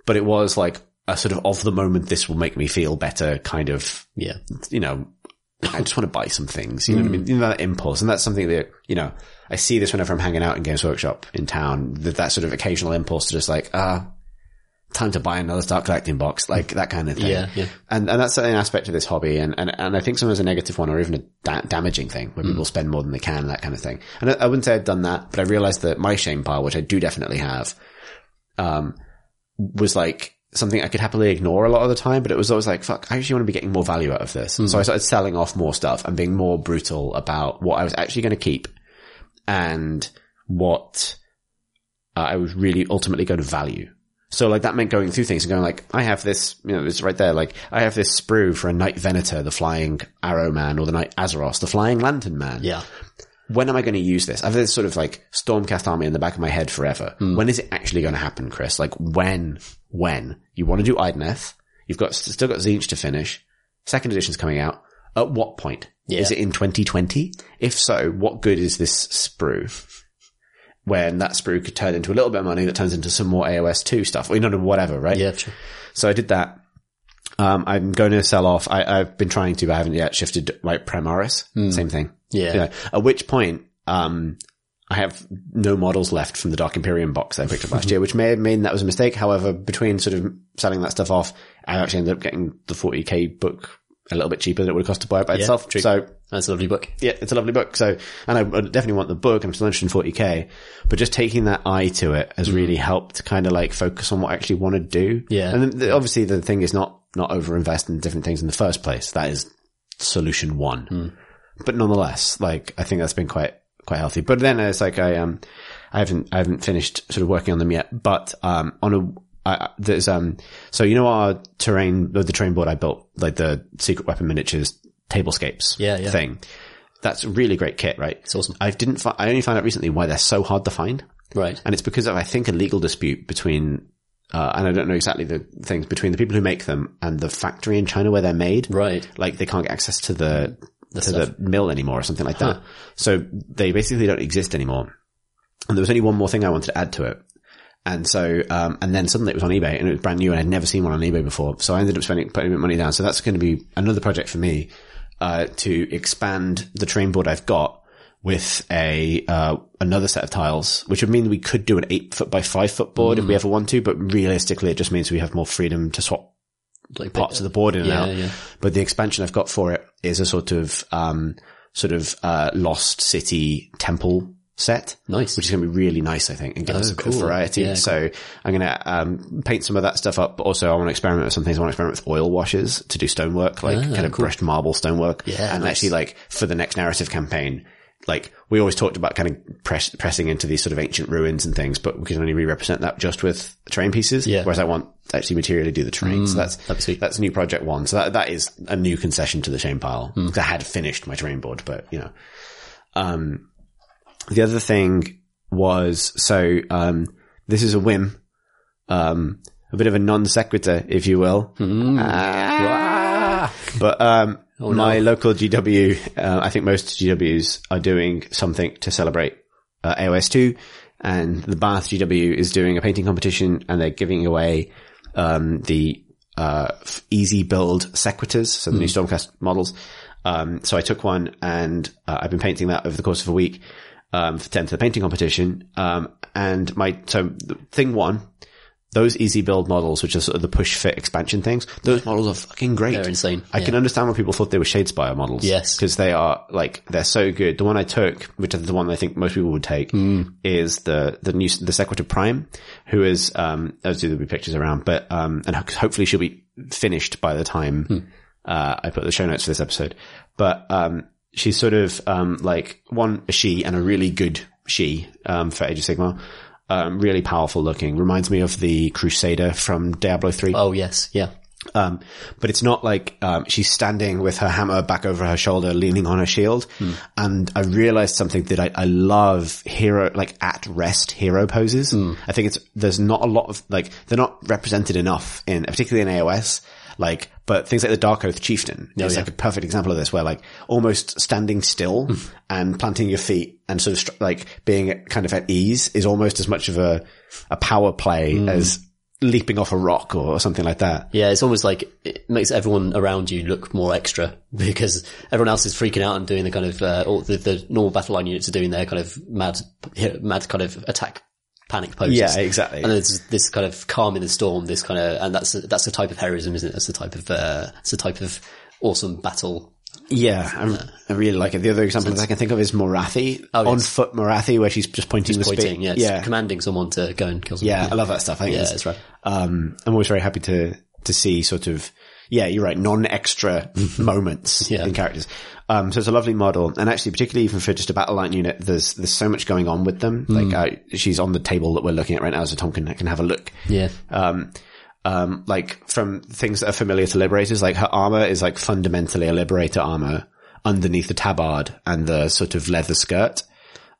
Speaker 1: but it was like a sort of of the moment, this will make me feel better kind of
Speaker 2: Yeah.
Speaker 1: you know, I just want to buy some things, you know what I mean? You know, that impulse. And that's something that, you know, I see this whenever I'm hanging out in Games Workshop in town, that, that sort of occasional impulse to just like, ah, time to buy another Start Collecting box, like that kind of thing.
Speaker 2: Yeah, yeah.
Speaker 1: And, and that's an aspect of this hobby. And, and, and I think sometimes a negative one or even a da- damaging thing where people spend more than they can, that kind of thing. And I, I wouldn't say I'd done that, but I realized that my shame pile, which I do definitely have, um, was like something I could happily ignore a lot of the time, but it was always like, fuck, I actually want to be getting more value out of this. So I started selling off more stuff and being more brutal about what I was actually going to keep and what uh, I was really ultimately going to value. So like that meant going through things and going like, I have this, you know, it's right there. Like I have this sprue for a Knight Venator, the flying arrow man, or the Knight Azyros, the flying lantern man
Speaker 2: Yeah.
Speaker 1: when am I going to use this? I have this sort of like Stormcast army in the back of my head forever. Hmm. When is it actually going to happen, Chris? Like when, when you want to do Idoneth, you've got still got Tzeentch to finish. Second edition's coming out. At what point?
Speaker 2: Yeah.
Speaker 1: Is it in 2020? If so, what good is this sprue? When that sprue could turn into a little bit of money that turns into some more AOS 2 stuff, or you know, whatever, right?
Speaker 2: Yeah. True.
Speaker 1: So I did that. Um, I'm going to sell off. I, I've been trying to, but I haven't yet shifted like Primaris. Same thing.
Speaker 2: Yeah.
Speaker 1: You know, at which point, um, I have no models left from the Dark Imperium box I picked up last year, which may have mean that was a mistake. However, between sort of selling that stuff off, I actually ended up getting the 40k book a little bit cheaper than it would have cost to buy it by itself.
Speaker 2: true.
Speaker 1: So
Speaker 2: That's a lovely book.
Speaker 1: yeah, it's a lovely book. So, and I, I definitely want the book. I'm still interested in 40k, but just taking that eye to it has really helped kind of like focus on what I actually want to do.
Speaker 2: Yeah.
Speaker 1: And then the, obviously the thing is not, not overinvest in different things in the first place. That is solution one. But nonetheless, like, I think that's been quite, quite healthy. But then it's like I, um, I haven't, I haven't finished sort of working on them yet, but, um, on a, I, there's, um, so you know our terrain, the terrain board I built, like the secret weapon miniatures tablescapes
Speaker 2: Yeah, yeah.
Speaker 1: thing. That's a really great kit, right?
Speaker 2: It's awesome.
Speaker 1: I didn't, fi- I only found out recently why they're so hard to find.
Speaker 2: Right.
Speaker 1: And it's because of, I think, a legal dispute between, uh, and I don't know exactly the things between the people who make them and the factory in China where they're made.
Speaker 2: Right.
Speaker 1: Like they can't get access to the, to
Speaker 2: stuff.
Speaker 1: the mill anymore or something like that. So they basically don't exist anymore. And there was only one more thing I wanted to add to it. And so, um, and then suddenly it was on eBay and it was brand new and I'd never seen one on eBay before. So I ended up spending, putting a bit of money down. So that's going to be another project for me, uh, to expand the train board I've got with a, uh, another set of tiles, which would mean we could do an eight foot by five foot board if we ever want to, but realistically it just means we have more freedom to swap
Speaker 2: Like
Speaker 1: parts of the board in and out.
Speaker 2: yeah.
Speaker 1: But the expansion I've got for it is a sort of, um, sort of, uh, lost city temple set.
Speaker 2: Nice.
Speaker 1: Which is going to be really nice, I think, and give us a bit of
Speaker 2: cool.
Speaker 1: variety.
Speaker 2: Yeah,
Speaker 1: so I'm going to, um, paint some of that stuff up, but also I want to experiment with some things. I want to experiment with oil washes to do stonework, like kind of brushed marble stonework.
Speaker 2: Ah, Yeah,
Speaker 1: And
Speaker 2: nice.
Speaker 1: actually like for the next narrative campaign, like we always talked about kind of press, pressing into these sort of ancient ruins and things, but we can only re-represent that just with terrain pieces.
Speaker 2: Yeah. Mm,
Speaker 1: Whereas I want to actually materially do the terrain. so that's,
Speaker 2: that'd sweet.
Speaker 1: that's new project one. So that, that is a new concession to the shame pile. 'Cause I had finished my terrain board, but you know, um, the other thing was, so, um, this is a whim, um, a bit of a non sequitur, if you will.
Speaker 2: Hmm.
Speaker 1: Ah. But, um,
Speaker 2: Oh,
Speaker 1: my local GW, uh, I think most GWs are doing something to celebrate, uh, AOS 2 and the Bath GW is doing a painting competition and they're giving away, um, the, uh, easy build sequitors, so the new Stormcast models. Um, so I took one and uh, I've been painting that over the course of a week, um, to enter the painting competition. Um, and my, so thing one, those easy build models, which are sort of the push fit expansion things, those models are fucking great.
Speaker 2: They're insane.
Speaker 1: I
Speaker 2: Yeah.
Speaker 1: can understand why people thought they were Shadespire models.
Speaker 2: Yes.
Speaker 1: Because they are like, they're so good. The one I took, which is the one I think most people would take,
Speaker 2: Hmm.
Speaker 1: is the, the new, the Sequitor Prime, who is, um, as there'll be pictures around, but, um, and ho- hopefully she'll be finished by the time,
Speaker 2: Hmm.
Speaker 1: uh, I put the show notes for this episode. But, um, she's sort of, um, like one, a she and a really good she, um, for Age of Sigmar. Um, really powerful looking. Reminds me of the Crusader from Diablo 3.
Speaker 2: Oh yes, yeah.
Speaker 1: Um, but it's not like, um, she's standing with her hammer back over her shoulder, leaning on her shield. And I realized something that I, I love hero, like at rest hero poses. I think it's, there's not a lot of, like, they're not represented enough in, particularly in AOS. Like, but things like the Darkoath Chieftain is
Speaker 2: yeah.
Speaker 1: like a perfect example of this where like almost standing still and planting your feet and sort of str- like being kind of at ease is almost as much of a, a power play as leaping off a rock or something like that.
Speaker 2: Yeah, it's almost like it makes everyone around you look more extra because everyone else is freaking out and doing the kind of, uh, or the, the normal battle line units are doing their kind of mad, mad kind of attack panic poses.
Speaker 1: Yeah, exactly.
Speaker 2: And there's this kind of calm in the storm, this kind of, and that's, that's the type of heroism, isn't it? That's the type of, uh, it's the type of awesome battle.
Speaker 1: Yeah, I, I really like it. The other example that I can think of is Morathi,
Speaker 2: Oh,
Speaker 1: on foot Morathi, where she's just pointing the
Speaker 2: Pointing, yeah,
Speaker 1: yeah,
Speaker 2: commanding someone to go and kill someone.
Speaker 1: yeah, I love that stuff. I think
Speaker 2: yeah, that's right.
Speaker 1: Um, I'm always very happy to to see sort of yeah, you're right, non-extra moments
Speaker 2: Yeah.
Speaker 1: in characters. Um, so it's a lovely model, and actually, particularly even for just a battle line unit, there's there's so much going on with them. Like, uh, she's on the table that we're looking at right now, so Tom can can have a look.
Speaker 2: Yeah.
Speaker 1: um, um, like from things that are familiar to liberators, like her armor is like fundamentally a liberator armor underneath the tabard and the sort of leather skirt.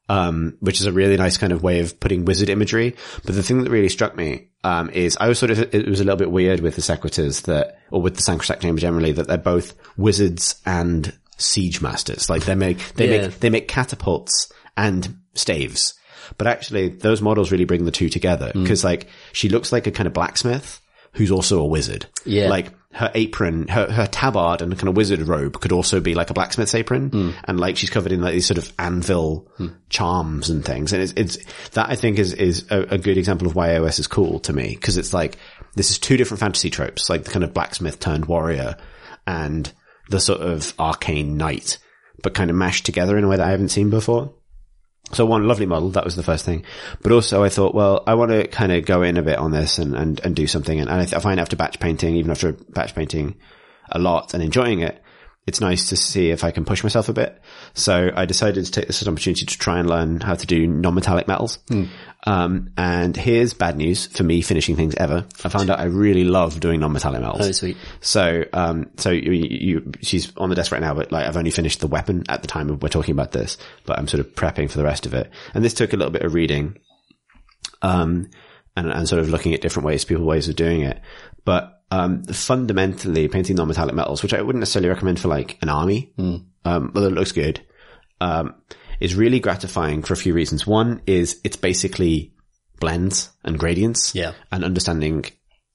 Speaker 1: Um, which is a really nice kind of way of putting wizard imagery. But the thing that really struck me, um, is I was sort of, it was a little bit weird with the Sequitors that, or with the Sacrosanct Chamber generally, that they're both wizards and siege masters. Like they make, they
Speaker 2: Yeah.
Speaker 1: make, they make catapults and staves. But actually, those models really bring the two together
Speaker 2: Mm.
Speaker 1: because, like, she looks like a kind of blacksmith who's also a wizard.
Speaker 2: Yeah.
Speaker 1: Like her apron, her her tabard and kind of wizard robe could also be like a blacksmith's apron,
Speaker 2: Mm.
Speaker 1: and like she's covered in like these sort of anvil charms and things. And it's it's that I think is is a, a good example of why AOS is cool to me because it's like this is two different fantasy tropes, like the kind of blacksmith turned warrior and the sort of arcane knight, but kind of mashed together in a way that I haven't seen before. So one lovely model, that was the first thing. But also I thought, well, I want to kind of go in a bit on this and, and, and do something. And, and I, th- I find after batch painting, even after batch painting a lot and enjoying it, it's nice to see if I can push myself a bit. So I decided to take this as an opportunity to try and learn how to do non-metallic metals. Um, and here's bad news for me finishing things ever. I found out I really love doing non-metallic metals.
Speaker 2: Oh, sweet.
Speaker 1: So, um, so you, you, she's on the desk right now, but like I've only finished the weapon at the time of we're talking about this, but I'm sort of prepping for the rest of it. And this took a little bit of reading, um, and, and sort of looking at different ways, people ways of doing it. But, um, fundamentally painting non-metallic metals, which I wouldn't necessarily recommend for like an army, um, although it looks good, um, is really gratifying for a few reasons. One is it's basically blends and gradients
Speaker 2: Yeah.
Speaker 1: and understanding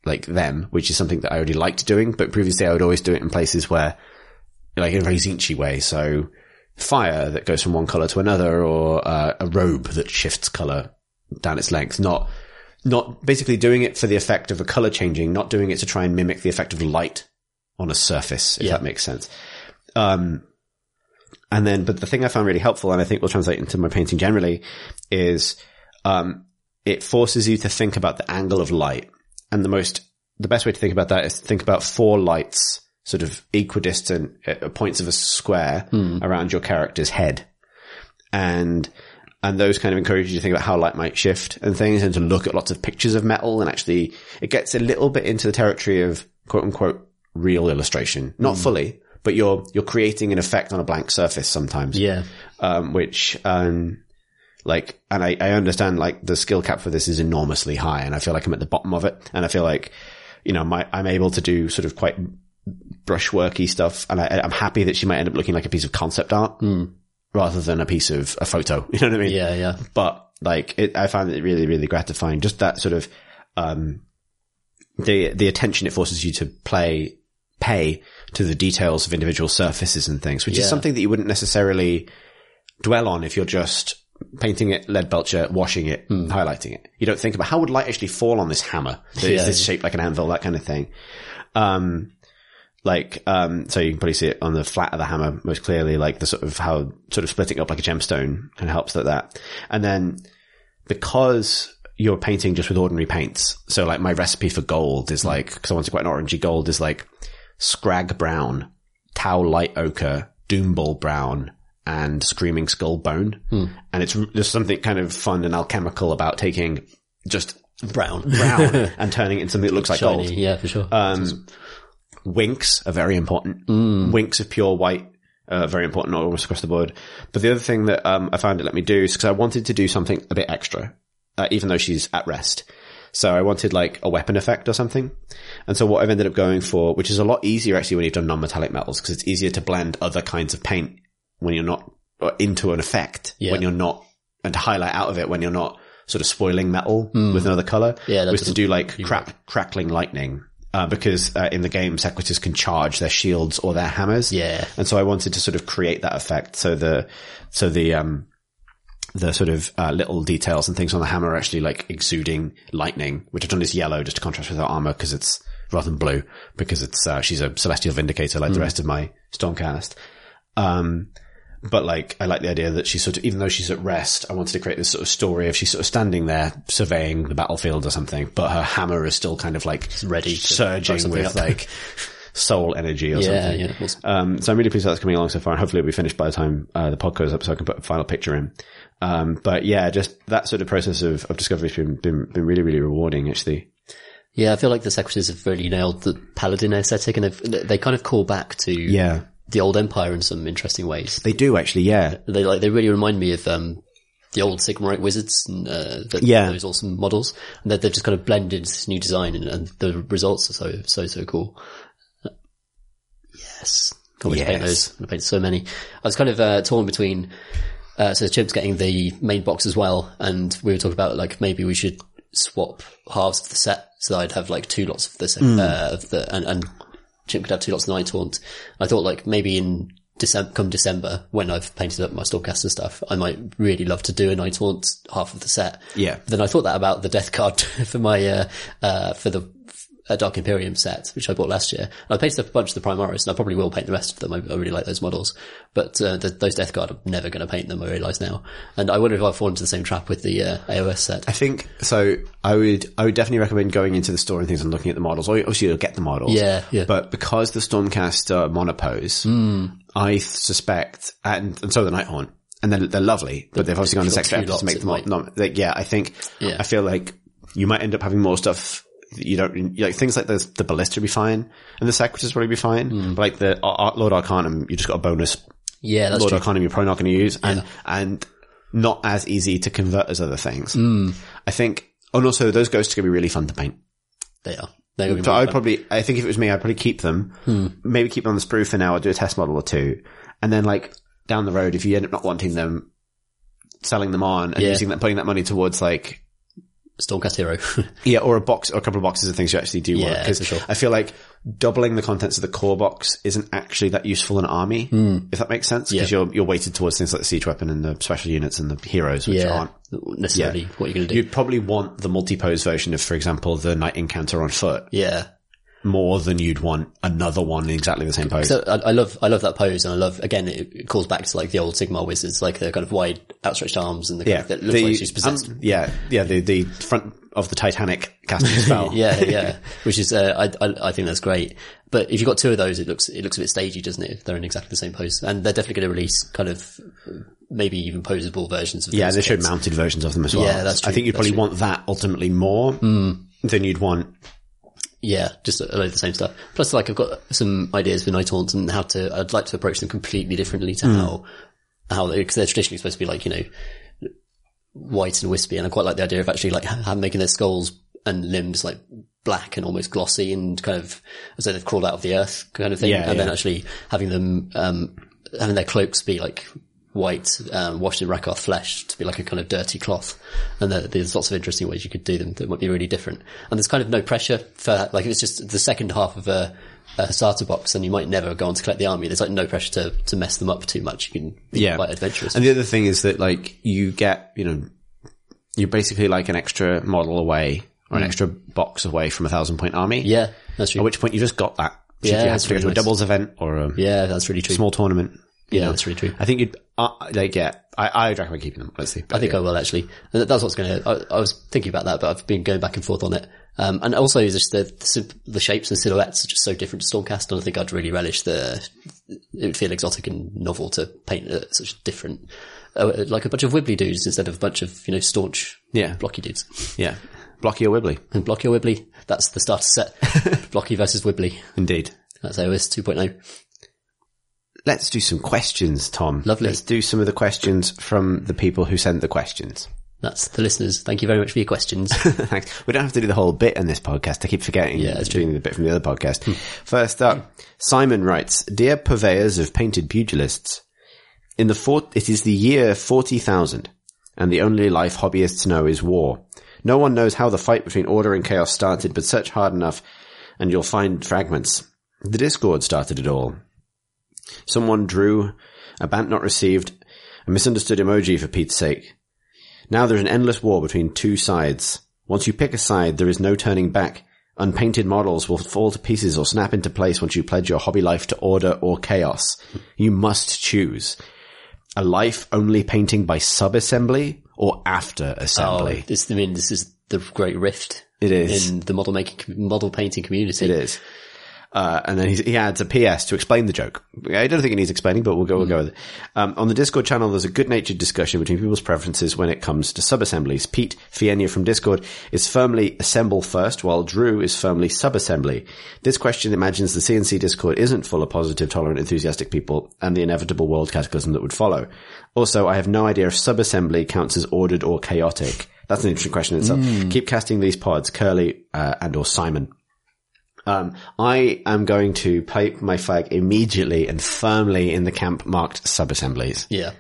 Speaker 1: like them, which is something that I already liked doing, but previously I would always do it in places where, like in a very zinchy way. So fire that goes from one color to another or uh, a robe that shifts color down its length. Not, not basically doing it for the effect of a color changing, not doing it to try and mimic the effect of light on a surface, if
Speaker 2: Yeah.
Speaker 1: that makes sense. Um, and then, but the thing I found really helpful, and I think will translate into my painting generally, is um, it forces you to think about the angle of light. And the most, the best way to think about that is to think about four lights, sort of equidistant uh, points of a square around your character's head, and and those kind of encourage you to think about how light might shift and things, and to look at lots of pictures of metal. And actually, it gets a little bit into the territory of quote unquote real illustration, not fully, but you're you're creating an effect on a blank surface sometimes
Speaker 2: Yeah.
Speaker 1: um, which, um, like, and I, I understand like the skill cap for this is enormously high and I feel like I'm at the bottom of it. And I feel like, you know, my, I'm able to do sort of quite brushworky stuff. And I, I'm happy that she might end up looking like a piece of concept art rather than a piece of a photo. You know what I mean?
Speaker 2: Yeah. Yeah.
Speaker 1: but like it, I found it really, really gratifying. Just that sort of, um, the, the attention it forces you to play, pay to the details of individual surfaces and things, which is something that you wouldn't necessarily dwell on if you're just painting it, leadbelcher, washing it, highlighting it. You don't think about how would light actually fall on this hammer that is
Speaker 2: Yeah.
Speaker 1: this shaped like an anvil, that kind of thing. Um, like, um, so you can probably see it on the flat of the hammer most clearly, like the sort of how sort of splitting up like a gemstone kind of helps like that. And then because you're painting just with ordinary paints, so like my recipe for gold is like, cause I wanted quite an orangey gold is like skrag brown, tau light ochre, doombull brown, and screaming skull bone. And it's there's something kind of fun and alchemical about taking just
Speaker 2: Brown.
Speaker 1: brown and turning it into something that looks like
Speaker 2: Shiny.
Speaker 1: gold.
Speaker 2: Yeah, for sure.
Speaker 1: Um, winks are very important. Winks of pure white are very important almost across the board. But the other thing that um, I found it let me do is because I wanted to do something a bit extra, uh, even though she's at rest. So I wanted like a weapon effect or something. And so what I've ended up going for, which is a lot easier actually when you've done non-metallic metals, because it's easier to blend other kinds of paint when you're not into an effect
Speaker 2: Yeah.
Speaker 1: when you're not, and to highlight out of it when you're not sort of spoiling metal with another color.
Speaker 2: Yeah,
Speaker 1: was to do like crap, crackling lightning. Uh, because uh, in the game, Sequitors can charge their shields or their hammers.
Speaker 2: Yeah.
Speaker 1: and so I wanted to sort of create that effect. So the so the um the sort of uh, little details and things on the hammer are actually like exuding lightning, which I've done is yellow just to contrast with her armor because it's rather than blue because it's uh, she's a celestial vindicator like the rest of my Stormcast. Um, but like, I like the idea that she's sort of, even though she's at rest, I wanted to create this sort of story of she's sort of standing there surveying the battlefield or something, but her hammer is still kind of like
Speaker 2: ready
Speaker 1: surging with
Speaker 2: up.
Speaker 1: like soul energy or
Speaker 2: yeah.
Speaker 1: something.
Speaker 2: Yeah. Awesome.
Speaker 1: Um, so I'm really pleased that's coming along so far, and hopefully it'll be finished by the time uh, the pod goes up, so I can put a final picture in. Um, but yeah, just that sort of process of, of discovery has been, been been really really rewarding actually.
Speaker 2: Yeah, I feel like the Sequitors have really nailed the paladin aesthetic, and they've, they kind of call back to
Speaker 1: Yeah,
Speaker 2: the old empire in some interesting ways.
Speaker 1: they do actually. Yeah,
Speaker 2: They like they really remind me of um, the old Sigmarite wizards and uh, the,
Speaker 1: Yeah.
Speaker 2: those awesome models, and that they've just kind of blended this new design, and, and the results are so so so cool. Yes, can't wait to paint those. Gonna paint so many. I was kind of uh, torn between. Uh, so Chip's getting the main box as well, and we were talking about like maybe we should swap halves of the set, so I'd have like two lots of the set, uh, of the and, and Chip could have two lots of Nighthaunt. I thought like maybe in December, come December, when I've painted up my Stormcast and stuff, I might really love to do a Nighthaunt half of the set.
Speaker 1: Yeah.
Speaker 2: But then I thought that about the Death Guard for my, uh, uh, for the uh, Dark Imperium set, which I bought last year. And I painted up a bunch of the Primaris, and I probably will paint the rest of them. I, I really like those models. But, uh, the, those Death Guard, I'm never going to paint them, I realise now. And I wonder if I've fallen into the same trap with the, uh, AOS set.
Speaker 1: I think so. I would I would definitely recommend going into the store and things and looking at the models. Or Obviously, you'll get the models.
Speaker 2: Yeah, yeah.
Speaker 1: But because the Stormcast are monopose, I suspect, and, and so the Nighthaunt, and they're, they're lovely, but they've obviously gone this
Speaker 2: got
Speaker 1: extra effort to make them. Not, like, yeah, I think.
Speaker 2: Yeah.
Speaker 1: I feel like you might end up having more stuff. You don't like things like the the ballista would be fine, and the Sequitors probably be fine. Hmm. But like the Ar- Ar- Lord Arcanum, you just got a bonus
Speaker 2: Yeah, that's
Speaker 1: Lord
Speaker 2: true.
Speaker 1: Arcanum you're probably not going to use, and and not as easy to convert as other things. Hmm. I think, oh, and also those ghosts are going to be really fun to paint.
Speaker 2: They are. They're be
Speaker 1: So I'd
Speaker 2: fun.
Speaker 1: probably, I think if it was me, I'd probably keep them, hmm. maybe keep them on the sprue for now, or do a test model or two, and then like down the road, if you end up not wanting them, selling them on and
Speaker 2: Yeah.
Speaker 1: using that, putting that money towards like
Speaker 2: Stormcast Hero.
Speaker 1: yeah, or a box or a couple of boxes of things you actually do want.
Speaker 2: Yeah,
Speaker 1: Because
Speaker 2: for sure.
Speaker 1: I feel like doubling the contents of the core box isn't actually that useful in army, hmm. if that makes sense, because.
Speaker 2: Yeah.
Speaker 1: you're you're weighted towards things like the siege weapon and the special units and the heroes, which
Speaker 2: Yeah.
Speaker 1: aren't.
Speaker 2: Necessarily what you're going to do.
Speaker 1: You'd probably want the multi-pose version of, for example, the Knight-Incantor on foot
Speaker 2: yeah.
Speaker 1: More than you'd want another one in exactly the same pose.
Speaker 2: So I, I love, I love that pose and I love, again, it, it calls back to like the old Sigmar wizards, like the kind of wide outstretched arms and the,
Speaker 1: yeah,
Speaker 2: that looks
Speaker 1: the,
Speaker 2: like she's possessed.
Speaker 1: um, yeah, yeah, the the front of the Titanic casting spell.
Speaker 2: yeah, yeah. Which is, uh, I, I, I think that's great. But if you've got two of those, it looks, it looks a bit stagey, doesn't it? If they're in exactly the same pose. And they're definitely going to release kind of, maybe even posable versions of
Speaker 1: Yeah, they showed mounted versions of them as well.
Speaker 2: Yeah, that's
Speaker 1: I think you'd
Speaker 2: that's
Speaker 1: probably
Speaker 2: true.
Speaker 1: want that ultimately more than you'd want.
Speaker 2: Yeah, just a load of the same stuff. Plus, like, I've got some ideas for Nighthaunts and how to, I'd like to approach them completely differently to how, how, because they're traditionally supposed to be like, you know, white and wispy. And I quite like the idea of actually like ha- making their skulls and limbs like black and almost glossy and kind of as though they've crawled out of the earth kind of thing.
Speaker 1: Yeah,
Speaker 2: and then actually having them, um, having their cloaks be like white, um, washed in Rakoth flesh to be like a kind of dirty cloth. And there, there's lots of interesting ways you could do them that might be really different. And there's kind of no pressure for, like, if it's just the second half of a, a starter box and you might never go on to collect the army. There's like no pressure to, to mess them up too much. You can be
Speaker 1: Yeah.
Speaker 2: quite adventurous.
Speaker 1: And the other thing is that like you get, you know, you're basically like an extra model away or an extra box away from a thousand point army.
Speaker 2: yeah, that's true.
Speaker 1: At which point you just got that. So
Speaker 2: Yeah,
Speaker 1: if you had to go
Speaker 2: really
Speaker 1: to a
Speaker 2: nice.
Speaker 1: doubles event or a
Speaker 2: yeah, that's really true.
Speaker 1: small tournament.
Speaker 2: Yeah, that's really true.
Speaker 1: I think you'd, uh, like, yeah, I, I'd recommend keeping them, honestly.
Speaker 2: I think I will actually. And that- that's what's going to. I, I was thinking about that, but I've been going back and forth on it. Um, and also just the, the the shapes and silhouettes are just so different to Stormcast, and I think I'd really relish the. It would feel exotic and novel to paint uh, such different, uh, like a bunch of wibbly dudes instead of a bunch of you know staunch,
Speaker 1: Yeah.
Speaker 2: blocky dudes.
Speaker 1: yeah. Blocky or Wibbly.
Speaker 2: And blocky or wibbly, that's the starter set. blocky versus wibbly.
Speaker 1: Indeed.
Speaker 2: That's AOS 2.0.
Speaker 1: Let's do some questions, Tom.
Speaker 2: Lovely.
Speaker 1: Let's do some of the questions from the people who sent the questions.
Speaker 2: That's the listeners. Thank you very much for your questions.
Speaker 1: Thanks. We don't have to do the whole bit in this podcast. I keep forgetting.
Speaker 2: Yeah, that's
Speaker 1: doing the bit from the other podcast. Hmm. First up, Simon writes, Dear purveyors of painted pugilists, in the four, it is the year 40,000 and the only life hobbyists know is war. No one knows how the fight between order and chaos started, but search hard enough and you'll find fragments. The Discord started it all. Someone drew a bant not received, a misunderstood emoji for Pete's sake. Now there's an endless war between two sides. Once you pick a side, there is no turning back. Unpainted models will fall to pieces or snap into place once you pledge your hobby life to order or chaos. You must choose. A life only painting by sub-assembly or after assembly.
Speaker 2: oh, this, I mean, this is the great rift.
Speaker 1: It is.
Speaker 2: in the model making, model painting community.
Speaker 1: It is. Uh, and then he's, he adds a PS to explain the joke. I don't think it needs explaining, but we'll go, we'll go with it. Um, on the Discord channel, there's a good-natured discussion between people's preferences when it comes to sub-assemblies. Pete Fienia from Discord is firmly assemble first, while Drew is firmly sub-assembly. This question imagines the CNC Discord isn't full of positive, tolerant, enthusiastic people and the inevitable world cataclysm that would follow. Also, I have no idea if sub-assembly counts as ordered or chaotic. That's an interesting question in itself. Keep casting these pods, Curly, uh, and or Simon. Um, I am going to pipe my flag immediately and firmly in the camp marked sub-assemblies.
Speaker 2: Yeah.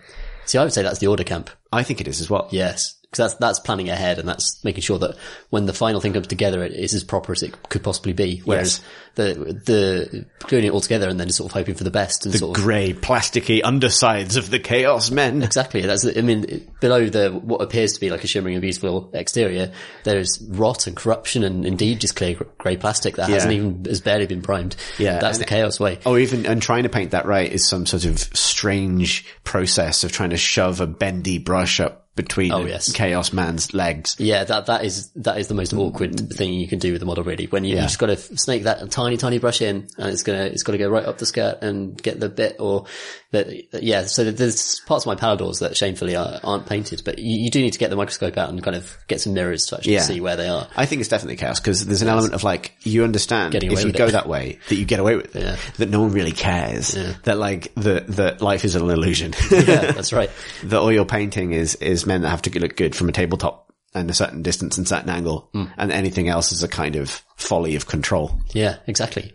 Speaker 2: See, I would say that's the order camp.
Speaker 1: I think it is as well.
Speaker 2: Yes. Because that's, that's planning ahead and that's making sure that when the final thing comes together, it is as proper as it could possibly be. Whereas the, the, doing it all together and then sort of hoping for the best and sort of,
Speaker 1: Grey, plasticky undersides of the Chaos Men.
Speaker 2: exactly. That's, I mean, below the, what appears to be like a shimmering and beautiful exterior, there's rot and corruption and indeed just clear grey plastic that hasn't even, has barely been primed.
Speaker 1: Yeah,
Speaker 2: That's
Speaker 1: and
Speaker 2: the chaos way.
Speaker 1: Oh, even, and trying to paint that right is some sort of strange process of trying to shove a bendy brush up between
Speaker 2: Oh, yes.
Speaker 1: Chaos Man's legs.
Speaker 2: Yeah, that that is that is the most awkward thing you can do with the model. Really, when you, you just got to snake that tiny tiny brush in, and it's gonna it's got to go right up the skirt and get the bit or that yeah. So there's parts of my palladors that shamefully are, aren't painted, but you, you do need to get the microscope out and kind of get some mirrors to actually
Speaker 1: Yeah.
Speaker 2: see where they are.
Speaker 1: I think it's definitely chaos because there's an element of like you understand if you go
Speaker 2: it.
Speaker 1: that way that you get away with it,
Speaker 2: Yeah.
Speaker 1: that no one really cares, that like the that life is an illusion,
Speaker 2: Yeah, that's right.
Speaker 1: that all your painting is is men that have to look good from a tabletop and a certain distance and certain angle,
Speaker 2: Hmm.
Speaker 1: and anything else is a kind of folly of control.
Speaker 2: Yeah, exactly.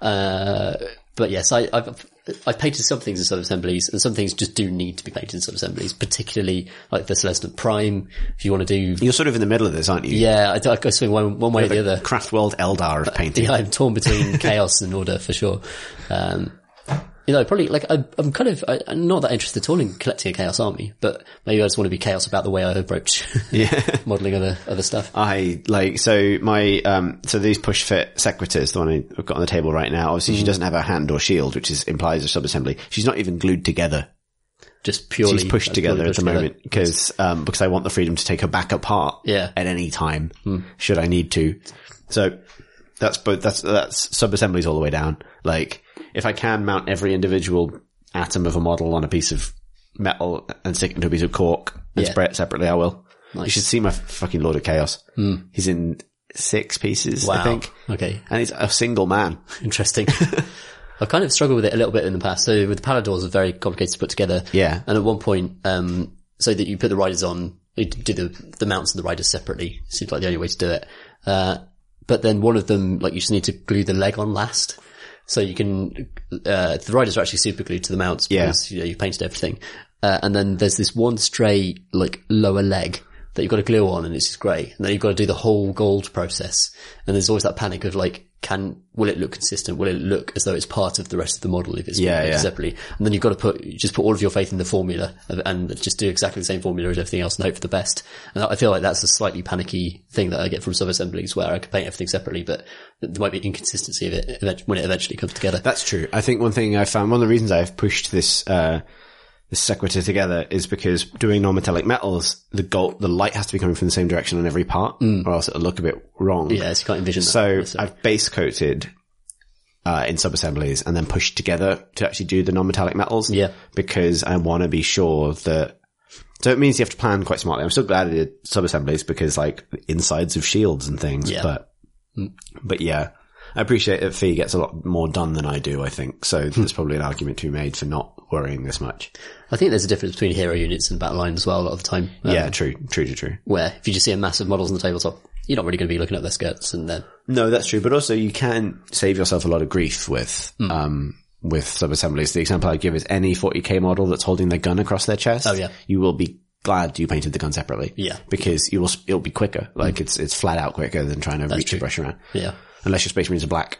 Speaker 2: Uh, but yes, I, I've, I've painted some things in sub-assemblies and some things just do need to be painted in sub-assemblies, particularly like the Celestant Prime. If you want to do,
Speaker 1: You're sort of in the middle of this, aren't you?
Speaker 2: yeah, I, I go swing one, one way or the other.
Speaker 1: Craftworld Eldar of painting.
Speaker 2: Yeah, I'm torn between chaos and order for sure. Um, you know, probably like I, I'm kind of I, I'm not that interested at all in collecting a chaos army, but maybe I just want to be chaos about the way I approach modeling other other stuff.
Speaker 1: I like so my um so these push fit sequitors, the one I've got on the table right now. Obviously,
Speaker 2: Mm.
Speaker 1: she doesn't have a hand or shield, which is implies a sub assembly. She's not even glued together.
Speaker 2: Just purely
Speaker 1: She's pushed together
Speaker 2: purely
Speaker 1: at the
Speaker 2: together.
Speaker 1: moment because um because I want the freedom to take her back apart.
Speaker 2: Yeah.
Speaker 1: at any time should I need to. So that's both that's that's sub assemblies all the way down. Like if I can mount every individual atom of a model on a piece of metal and stick it into a piece of cork and
Speaker 2: Yeah.
Speaker 1: spray it separately, I will. You should see my fucking Lord of Chaos. He's in six pieces,
Speaker 2: Wow.
Speaker 1: I think.
Speaker 2: Okay.
Speaker 1: And he's a single man.
Speaker 2: Interesting. I've kind of struggled with it a little bit in the past. So with the Palladors, it's very complicated to put together.
Speaker 1: Yeah.
Speaker 2: And at one point, um, so that you put the riders on, you do the, the mounts and the riders separately. Seems like the only way to do it. Uh, but then one of them, like you just need to glue the leg on last. So you can, uh, the riders are actually super glued to the mounts
Speaker 1: Yeah.
Speaker 2: because, you know, you've painted everything. Uh, and then there's this one stray, like, lower leg that you've got to glue on and it's just grey. And then you've got to do the whole gold process. And there's always that panic of like, can, will it look consistent? Will it look as though it's part of the rest of the model if it's
Speaker 1: Yeah, yeah.
Speaker 2: separately? And then you've got to put, just put all of your faith in the formula and just do exactly the same formula as everything else and hope for the best. And I feel like that's a slightly panicky thing that I get from sub-assemblies where I can paint everything separately, but there might be inconsistency of it when it eventually comes together.
Speaker 1: That's true. I think one thing I found, one of the reasons I've pushed this, uh, this sequitor together is because doing non-metallic metals, the gold, the light has to be coming from the same direction on every part, mm. or else it'll look a bit wrong.
Speaker 2: yeah, so you can't envision.
Speaker 1: So I've base coated uh, in sub assemblies and then pushed together to actually do the non-metallic metals.
Speaker 2: Yeah.
Speaker 1: because I want to be sure that. So it means you have to plan quite smartly. I'm still glad I did sub assemblies because like insides of shields and things.
Speaker 2: Yeah.
Speaker 1: But mm. but yeah, I appreciate that Fee gets a lot more done than I do. I think so. Hmm. There's probably an argument to be made for not worrying this much.
Speaker 2: I think there's a difference between hero units and battle line as well a lot of the time. Um,
Speaker 1: yeah, true, true, true, true.
Speaker 2: Where if you just see a massive models on the tabletop, you're not really going to be looking at their skirts and then.
Speaker 1: No, that's true. But also you can save yourself a lot of grief with,
Speaker 2: Hmm.
Speaker 1: um, with sub-assemblies. The example I give is any 40k model that's holding their gun across their chest.
Speaker 2: Oh, yeah.
Speaker 1: You will be glad you painted the gun separately.
Speaker 2: Yeah.
Speaker 1: Because you will, it'll be quicker. Like it's, it's flat out quicker than trying to reach
Speaker 2: true.
Speaker 1: a brush around.
Speaker 2: yeah.
Speaker 1: Unless your space marines are black.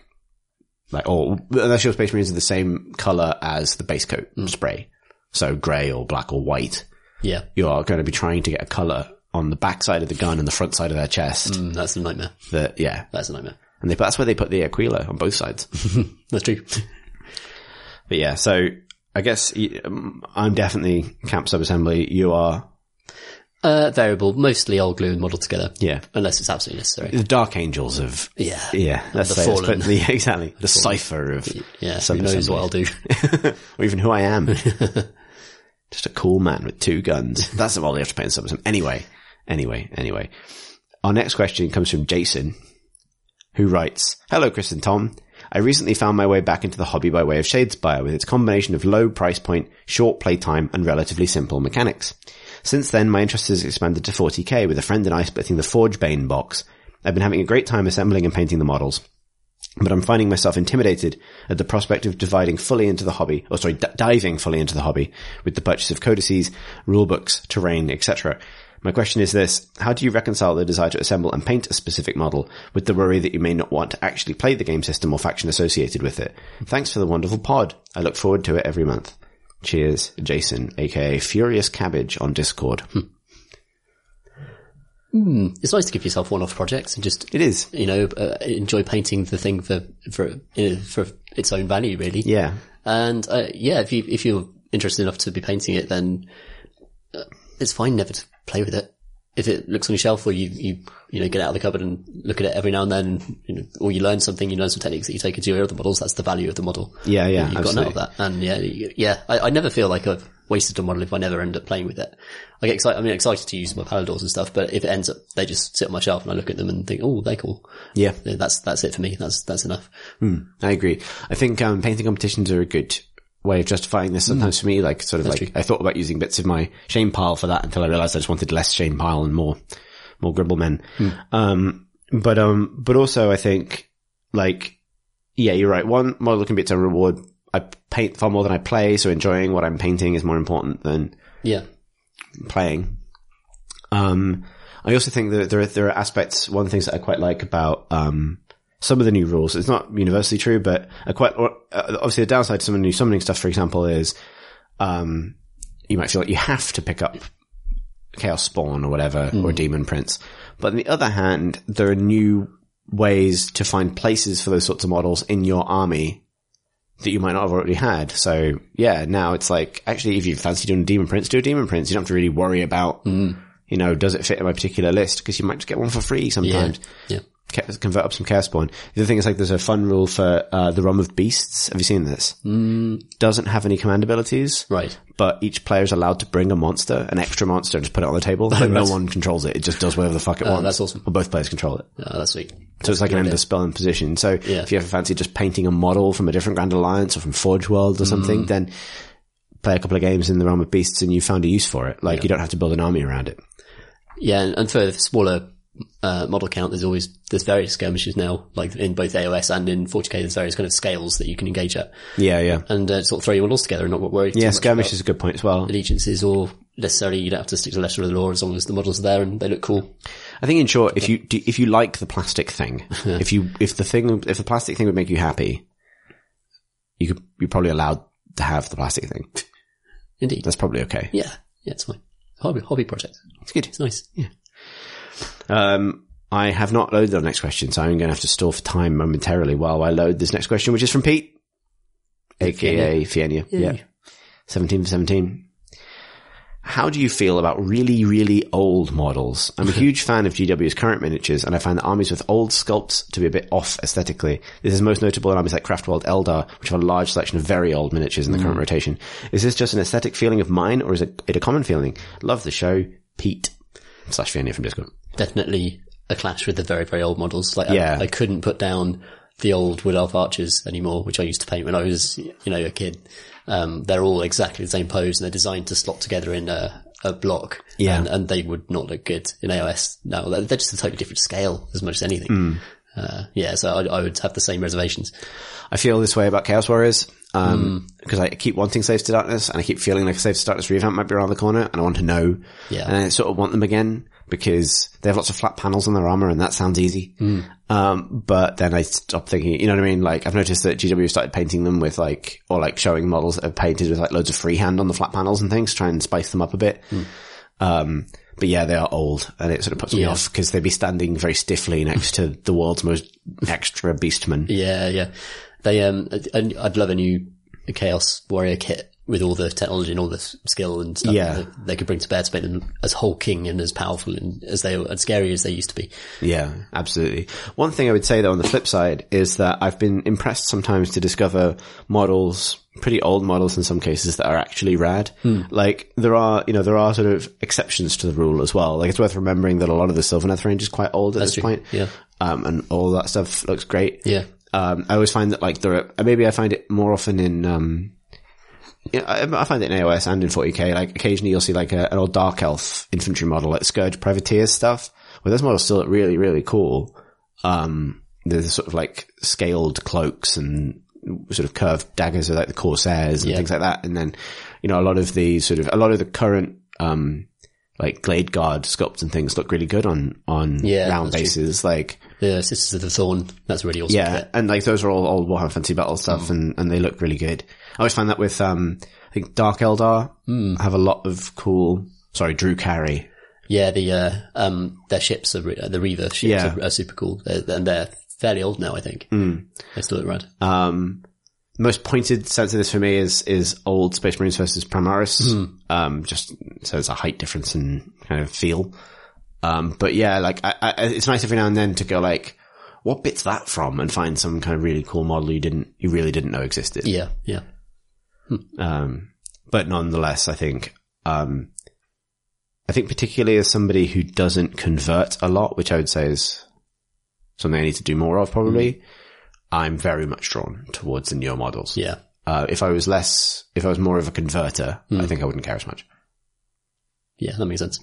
Speaker 1: Like, or unless your space marines are the same color as the base coat
Speaker 2: Hmm.
Speaker 1: spray. So grey or black or white.
Speaker 2: Yeah.
Speaker 1: You are going to be trying to get a color on the back side of the gun and the front side of their chest.
Speaker 2: Mm, that's a nightmare.
Speaker 1: That, yeah.
Speaker 2: That's a nightmare.
Speaker 1: And they, that's where they put the Aquila on both sides.
Speaker 2: That's true.
Speaker 1: But yeah, so I guess um, I'm definitely camp subassembly. You are,
Speaker 2: Uh, variable, mostly I'll glue and model together.
Speaker 1: yeah,
Speaker 2: Unless it's absolutely necessary.
Speaker 1: the dark angels of,
Speaker 2: Yeah.
Speaker 1: yeah, let's
Speaker 2: The
Speaker 1: say
Speaker 2: fallen.
Speaker 1: the, yeah, exactly, the cipher of,
Speaker 2: Yeah. Who knows what I'll do.
Speaker 1: or even who I am. Just a cool man with two guns. That's all you have to pay in subassembly. Anyway, anyway, anyway. Our next question comes from Jason, who writes, Hello, Chris and Tom. I recently found my way back into the hobby by way of Shadespire with its combination of low price point, short playtime, and relatively simple mechanics. Since then, my interest has expanded to 40k with a friend and I splitting the Forgebane box. I've been having a great time assembling and painting the models but I'm finding myself intimidated at the prospect of dividing fully into the hobby, or sorry, d- diving fully into the hobby with the purchase of codices, rulebooks, terrain, etc. My question is this, how do you reconcile the desire to assemble and paint a specific model with the worry that you may not want to actually play the game system or faction associated with it? Thanks for the wonderful pod. I look forward to it every month. Cheers, Jason, aka Furious Cabbage on Discord.
Speaker 2: It's nice to give yourself one-off projects and just,
Speaker 1: It is.
Speaker 2: you know, uh, enjoy painting the thing for, for, for its own value, really.
Speaker 1: Yeah.
Speaker 2: And, uh, yeah, if you, if you're interested enough to be painting it, then uh, it's fine never to play with it. If it looks on your shelf or you, you, you know, get out of the cupboard and look at it every now and then, you know, or you learn something, you learn some techniques that you take into your other models, that's the value of the model.
Speaker 1: Yeah, yeah,
Speaker 2: You've gotten out of that. And yeah, yeah, I, I never feel like I've wasted a model if I never end up playing with it. I get excited, I mean, excited to use my Palladors and stuff, but if it ends up, they just sit on my shelf and I look at them and think, oh, they're cool.
Speaker 1: Yeah.
Speaker 2: Yeah, That's, that's it for me. That's, that's enough.
Speaker 1: I agree. I think um, painting competitions are a good way of justifying this sometimes for me. Like sort of like
Speaker 2: true.
Speaker 1: I thought about using bits of my shame pile for that until I realized I just wanted less shame pile and more more gribble men. Um, but um, but also I think like yeah, you're right. One model can be its own reward. I paint far more than I play, so enjoying what I'm painting is more important than
Speaker 2: Yeah.
Speaker 1: playing. Um, I also think that there are, there are aspects, one of the things that I quite like about, um, some of the new rules. It's not universally true, but quite, or, uh, obviously the downside to some of the new summoning stuff, for example, is, um, you might feel like you have to pick up Chaos Spawn or whatever, or Demon Prince. But on the other hand, there are new ways to find places for those sorts of models in your army that you might not have already had. So yeah, now it's like, actually, if you fancy doing a Demon Prince, do a Demon Prince. You don't have to really worry about, you know, does it fit in my particular list? Because you might just get one for free sometimes.
Speaker 2: Yeah.
Speaker 1: Ca- Convert up some Chaos Spawn. The other thing is like there's a fun rule for uh, the Realm of Beasts. Have you seen this? Mm. Doesn't have any command abilities
Speaker 2: Right.
Speaker 1: but each player is allowed to bring a monster, an extra monster, and just put it on the table. Like no one controls it; it just does whatever the fuck it wants.
Speaker 2: Oh, that's awesome.
Speaker 1: Or both players control it,
Speaker 2: Oh, that's sweet.
Speaker 1: so it's like an endless spell and position. So
Speaker 2: Yeah.
Speaker 1: if you ever fancy just painting a model from a different Grand Alliance or from Forge World or
Speaker 2: Mm.
Speaker 1: something, then play a couple of games in the Realm of Beasts, and you found a use for it. Like you don't have to build an army around it.
Speaker 2: Yeah, and, for smaller uh, model count, there's always there's various skirmishes now, like in both AOS and in 40k. There's various kind of scales that you can engage at,
Speaker 1: Yeah, yeah,
Speaker 2: and uh, sort of throw your models together and not worry. too
Speaker 1: yeah. Skirmish is a good point as well.
Speaker 2: allegiances or necessarily you don't have to stick to the letter of the law as long as the models are there and they look cool.
Speaker 1: I think in short, if you do, if you like the plastic thing, if you if the thing if the plastic thing would make you happy, you could you're probably allowed to have the plastic thing.
Speaker 2: Indeed.
Speaker 1: That's probably okay.
Speaker 2: Yeah, yeah, it's fine. Hobby hobby project.
Speaker 1: It's good.
Speaker 2: It's nice.
Speaker 1: Um, I have not loaded the next question, so I'm going to have to stall for time momentarily while I load this next question, which is from Pete, aka Fienia. Yeah. 17 for 17. How do you feel about really, really old models? I'm a huge fan of GW's current miniatures, and I find the armies with old sculpts to be a bit off aesthetically. This is most notable in armies like Craftworld Eldar, which have a large selection of very old miniatures in the current rotation. Is this just an aesthetic feeling of mine, or is it it a common feeling? Love the show, Pete. Slash Fienia from Discord.
Speaker 2: Definitely a clash with the very very old models. Like
Speaker 1: Yeah.
Speaker 2: I, I couldn't put down the old Wood Elf archers anymore, which I used to paint when I was you know a kid. Um, they're all exactly the same pose and they're designed to slot together in a, a block.
Speaker 1: Yeah.
Speaker 2: and, and they would not look good in AOS. No, they're they're just a totally different scale as much as anything.
Speaker 1: Hmm.
Speaker 2: Uh, yeah, so I, I would have the same reservations.
Speaker 1: I feel this way about Chaos Warriors
Speaker 2: Mm.
Speaker 1: um, because I keep wanting Slaves to Darkness and I keep feeling like a Slaves to Darkness revamp might be around the corner and I want to know.
Speaker 2: Yeah.
Speaker 1: And I sort of want them again because they have lots of flat panels on their armor and that sounds easy.
Speaker 2: Mm.
Speaker 1: Um, but then I stop thinking, you know what I mean? Like I've noticed that GW started painting them with like, or like showing models that are painted with like loads of freehand on the flat panels and things, to try and spice them up a bit. Um, but yeah, they are old and it sort of puts me
Speaker 2: Mm. Yeah.
Speaker 1: off because they'd be standing very stiffly next to the world's most extra beastman.
Speaker 2: Yeah, yeah. They um, I'd love a new Chaos Warrior kit with all the technology and all the skill and stuff
Speaker 1: Yeah.
Speaker 2: that they could bring to bear to make them as hulking and as powerful and as they as scary as they used to be.
Speaker 1: Yeah, absolutely. One thing I would say though on the flip side is that I've been impressed sometimes to discover models, pretty old models in some cases that are actually rad. Like there are, you know, there are sort of exceptions to the rule as well. Like it's worth remembering that a lot of the Sylvaneth range is quite old at this
Speaker 2: true.
Speaker 1: point.
Speaker 2: Yeah.
Speaker 1: Um, and all that stuff looks great.
Speaker 2: Yeah.
Speaker 1: Um, I always find that like there are, maybe I find it more often in, um, yeah, I, I find it in AOS and in 40k. Like occasionally you'll see like a, an old Dark Elf infantry model, like Scourge Privateers stuff, where those models still look really, really cool. Um, there's sort of like scaled cloaks and sort of curved daggers are like the Corsairs and
Speaker 2: Yeah.
Speaker 1: things like that. And then, you know, a lot of the sort of, a lot of the current, um, like Glade Guard sculpts and things look really good on, on
Speaker 2: Yeah,
Speaker 1: round
Speaker 2: that's true.
Speaker 1: bases. Like,
Speaker 2: The Sisters of the Thorn, that's really awesome.
Speaker 1: yeah,
Speaker 2: kit.
Speaker 1: and like those are all old Warhammer Fantasy Battle stuff,
Speaker 2: Mm.
Speaker 1: and and they look really good. I always find that with um, I think Dark Eldar
Speaker 2: Mm.
Speaker 1: have a lot of cool. Sorry, Drew Carey.
Speaker 2: Yeah, the, uh, um, their ships are, re- uh, the Reaver ships
Speaker 1: Yeah.
Speaker 2: are, are super cool. They're, and they're fairly old now, I think.
Speaker 1: Mm.
Speaker 2: They still look rad.
Speaker 1: Um, most pointed sense of this for me is is old Space Marines versus Primaris.
Speaker 2: Hmm.
Speaker 1: Um, just so there's a height difference and kind of feel. Um, but yeah, like I, I, it's nice every now and then to go like, what bit's that from, and find some kind of really cool model you didn't, you really didn't know existed.
Speaker 2: Yeah, yeah.
Speaker 1: Um, but nonetheless, I think, um, I think particularly as somebody who doesn't convert a lot, which I would say is something I need to do more of probably, I'm very much drawn towards the newer models.
Speaker 2: Yeah.
Speaker 1: Uh, if I was less, if I was more of a converter, I think I wouldn't care as much.
Speaker 2: Yeah, that makes sense.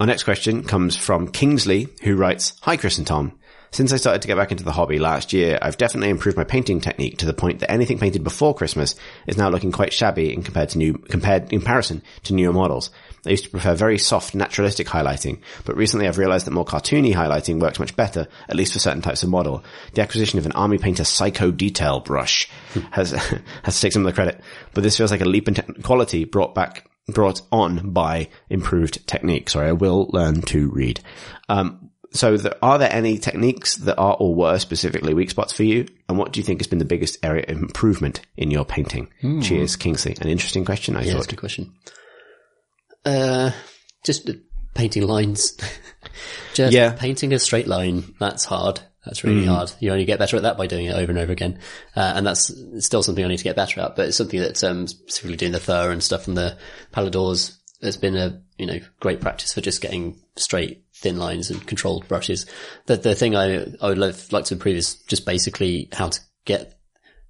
Speaker 1: Our next question comes from Kingsley, who writes, Hi Chris and Tom. Since I started to get back into the hobby last year, I've definitely improved my painting technique to the point that anything painted before Christmas is now looking quite shabby in compared to new, compared in comparison to newer models. I used to prefer very soft, naturalistic highlighting, but recently I've realized that more cartoony highlighting works much better, at least for certain types of model. The acquisition of an Army Painter Psycho Detail brush hmm. has, has to take some of the credit, but this feels like a leap in te- quality brought back, brought on by improved technique. Sorry, I will learn to read. Um, so are there any techniques that are or were specifically weak spots for you? And what do you think has been the biggest area of improvement in your painting? Cheers, Kingsley. An interesting question, I
Speaker 2: Yeah,
Speaker 1: thought.
Speaker 2: good question. Uh, just painting lines. just
Speaker 1: Yeah.
Speaker 2: painting a straight line. That's hard. That's really hard. You only get better at that by doing it over and over again. Uh, and that's still something I need to get better at, but it's something that, um, specifically doing the fur and stuff from the Palladors has been a, you know, great practice for just getting straight, thin lines and controlled brushes. The, the thing I, I would love, like to improve is just basically how to get,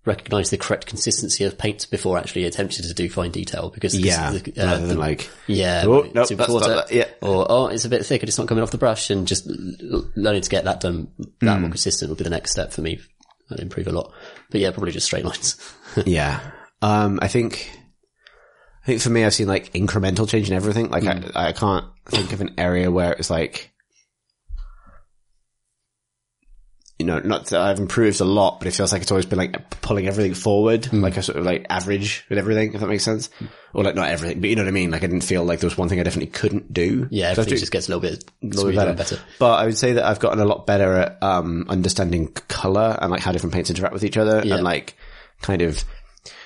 Speaker 2: recognize the correct consistency of paint before actually attempting to do fine detail because
Speaker 1: Yeah,
Speaker 2: the, uh,
Speaker 1: rather than
Speaker 2: the-
Speaker 1: like,
Speaker 2: yeah,
Speaker 1: Oh, that's
Speaker 2: water.
Speaker 1: yeah.
Speaker 2: Or, oh, it's a bit thick and it's not coming off the brush and just learning to get that done, that more consistent will be the next step for me. I'll improve a lot. But yeah, probably just straight lines.
Speaker 1: yeah. Um, I think, I think for me, I've seen like incremental change in everything. Like I, I can't think of an area where it's like, you know, not that I've improved a lot, but it feels like it's always been like pulling everything forward, like a sort of like average with everything, if that makes sense. Or like not everything, but you know what I mean? Like I didn't feel like there was one thing I definitely couldn't do.
Speaker 2: Yeah,
Speaker 1: So
Speaker 2: everything just gets a little bit,
Speaker 1: little better.
Speaker 2: better.
Speaker 1: But I would say that I've gotten a lot better at um, understanding color and like how different paints interact with each other,
Speaker 2: Yeah.
Speaker 1: and like kind of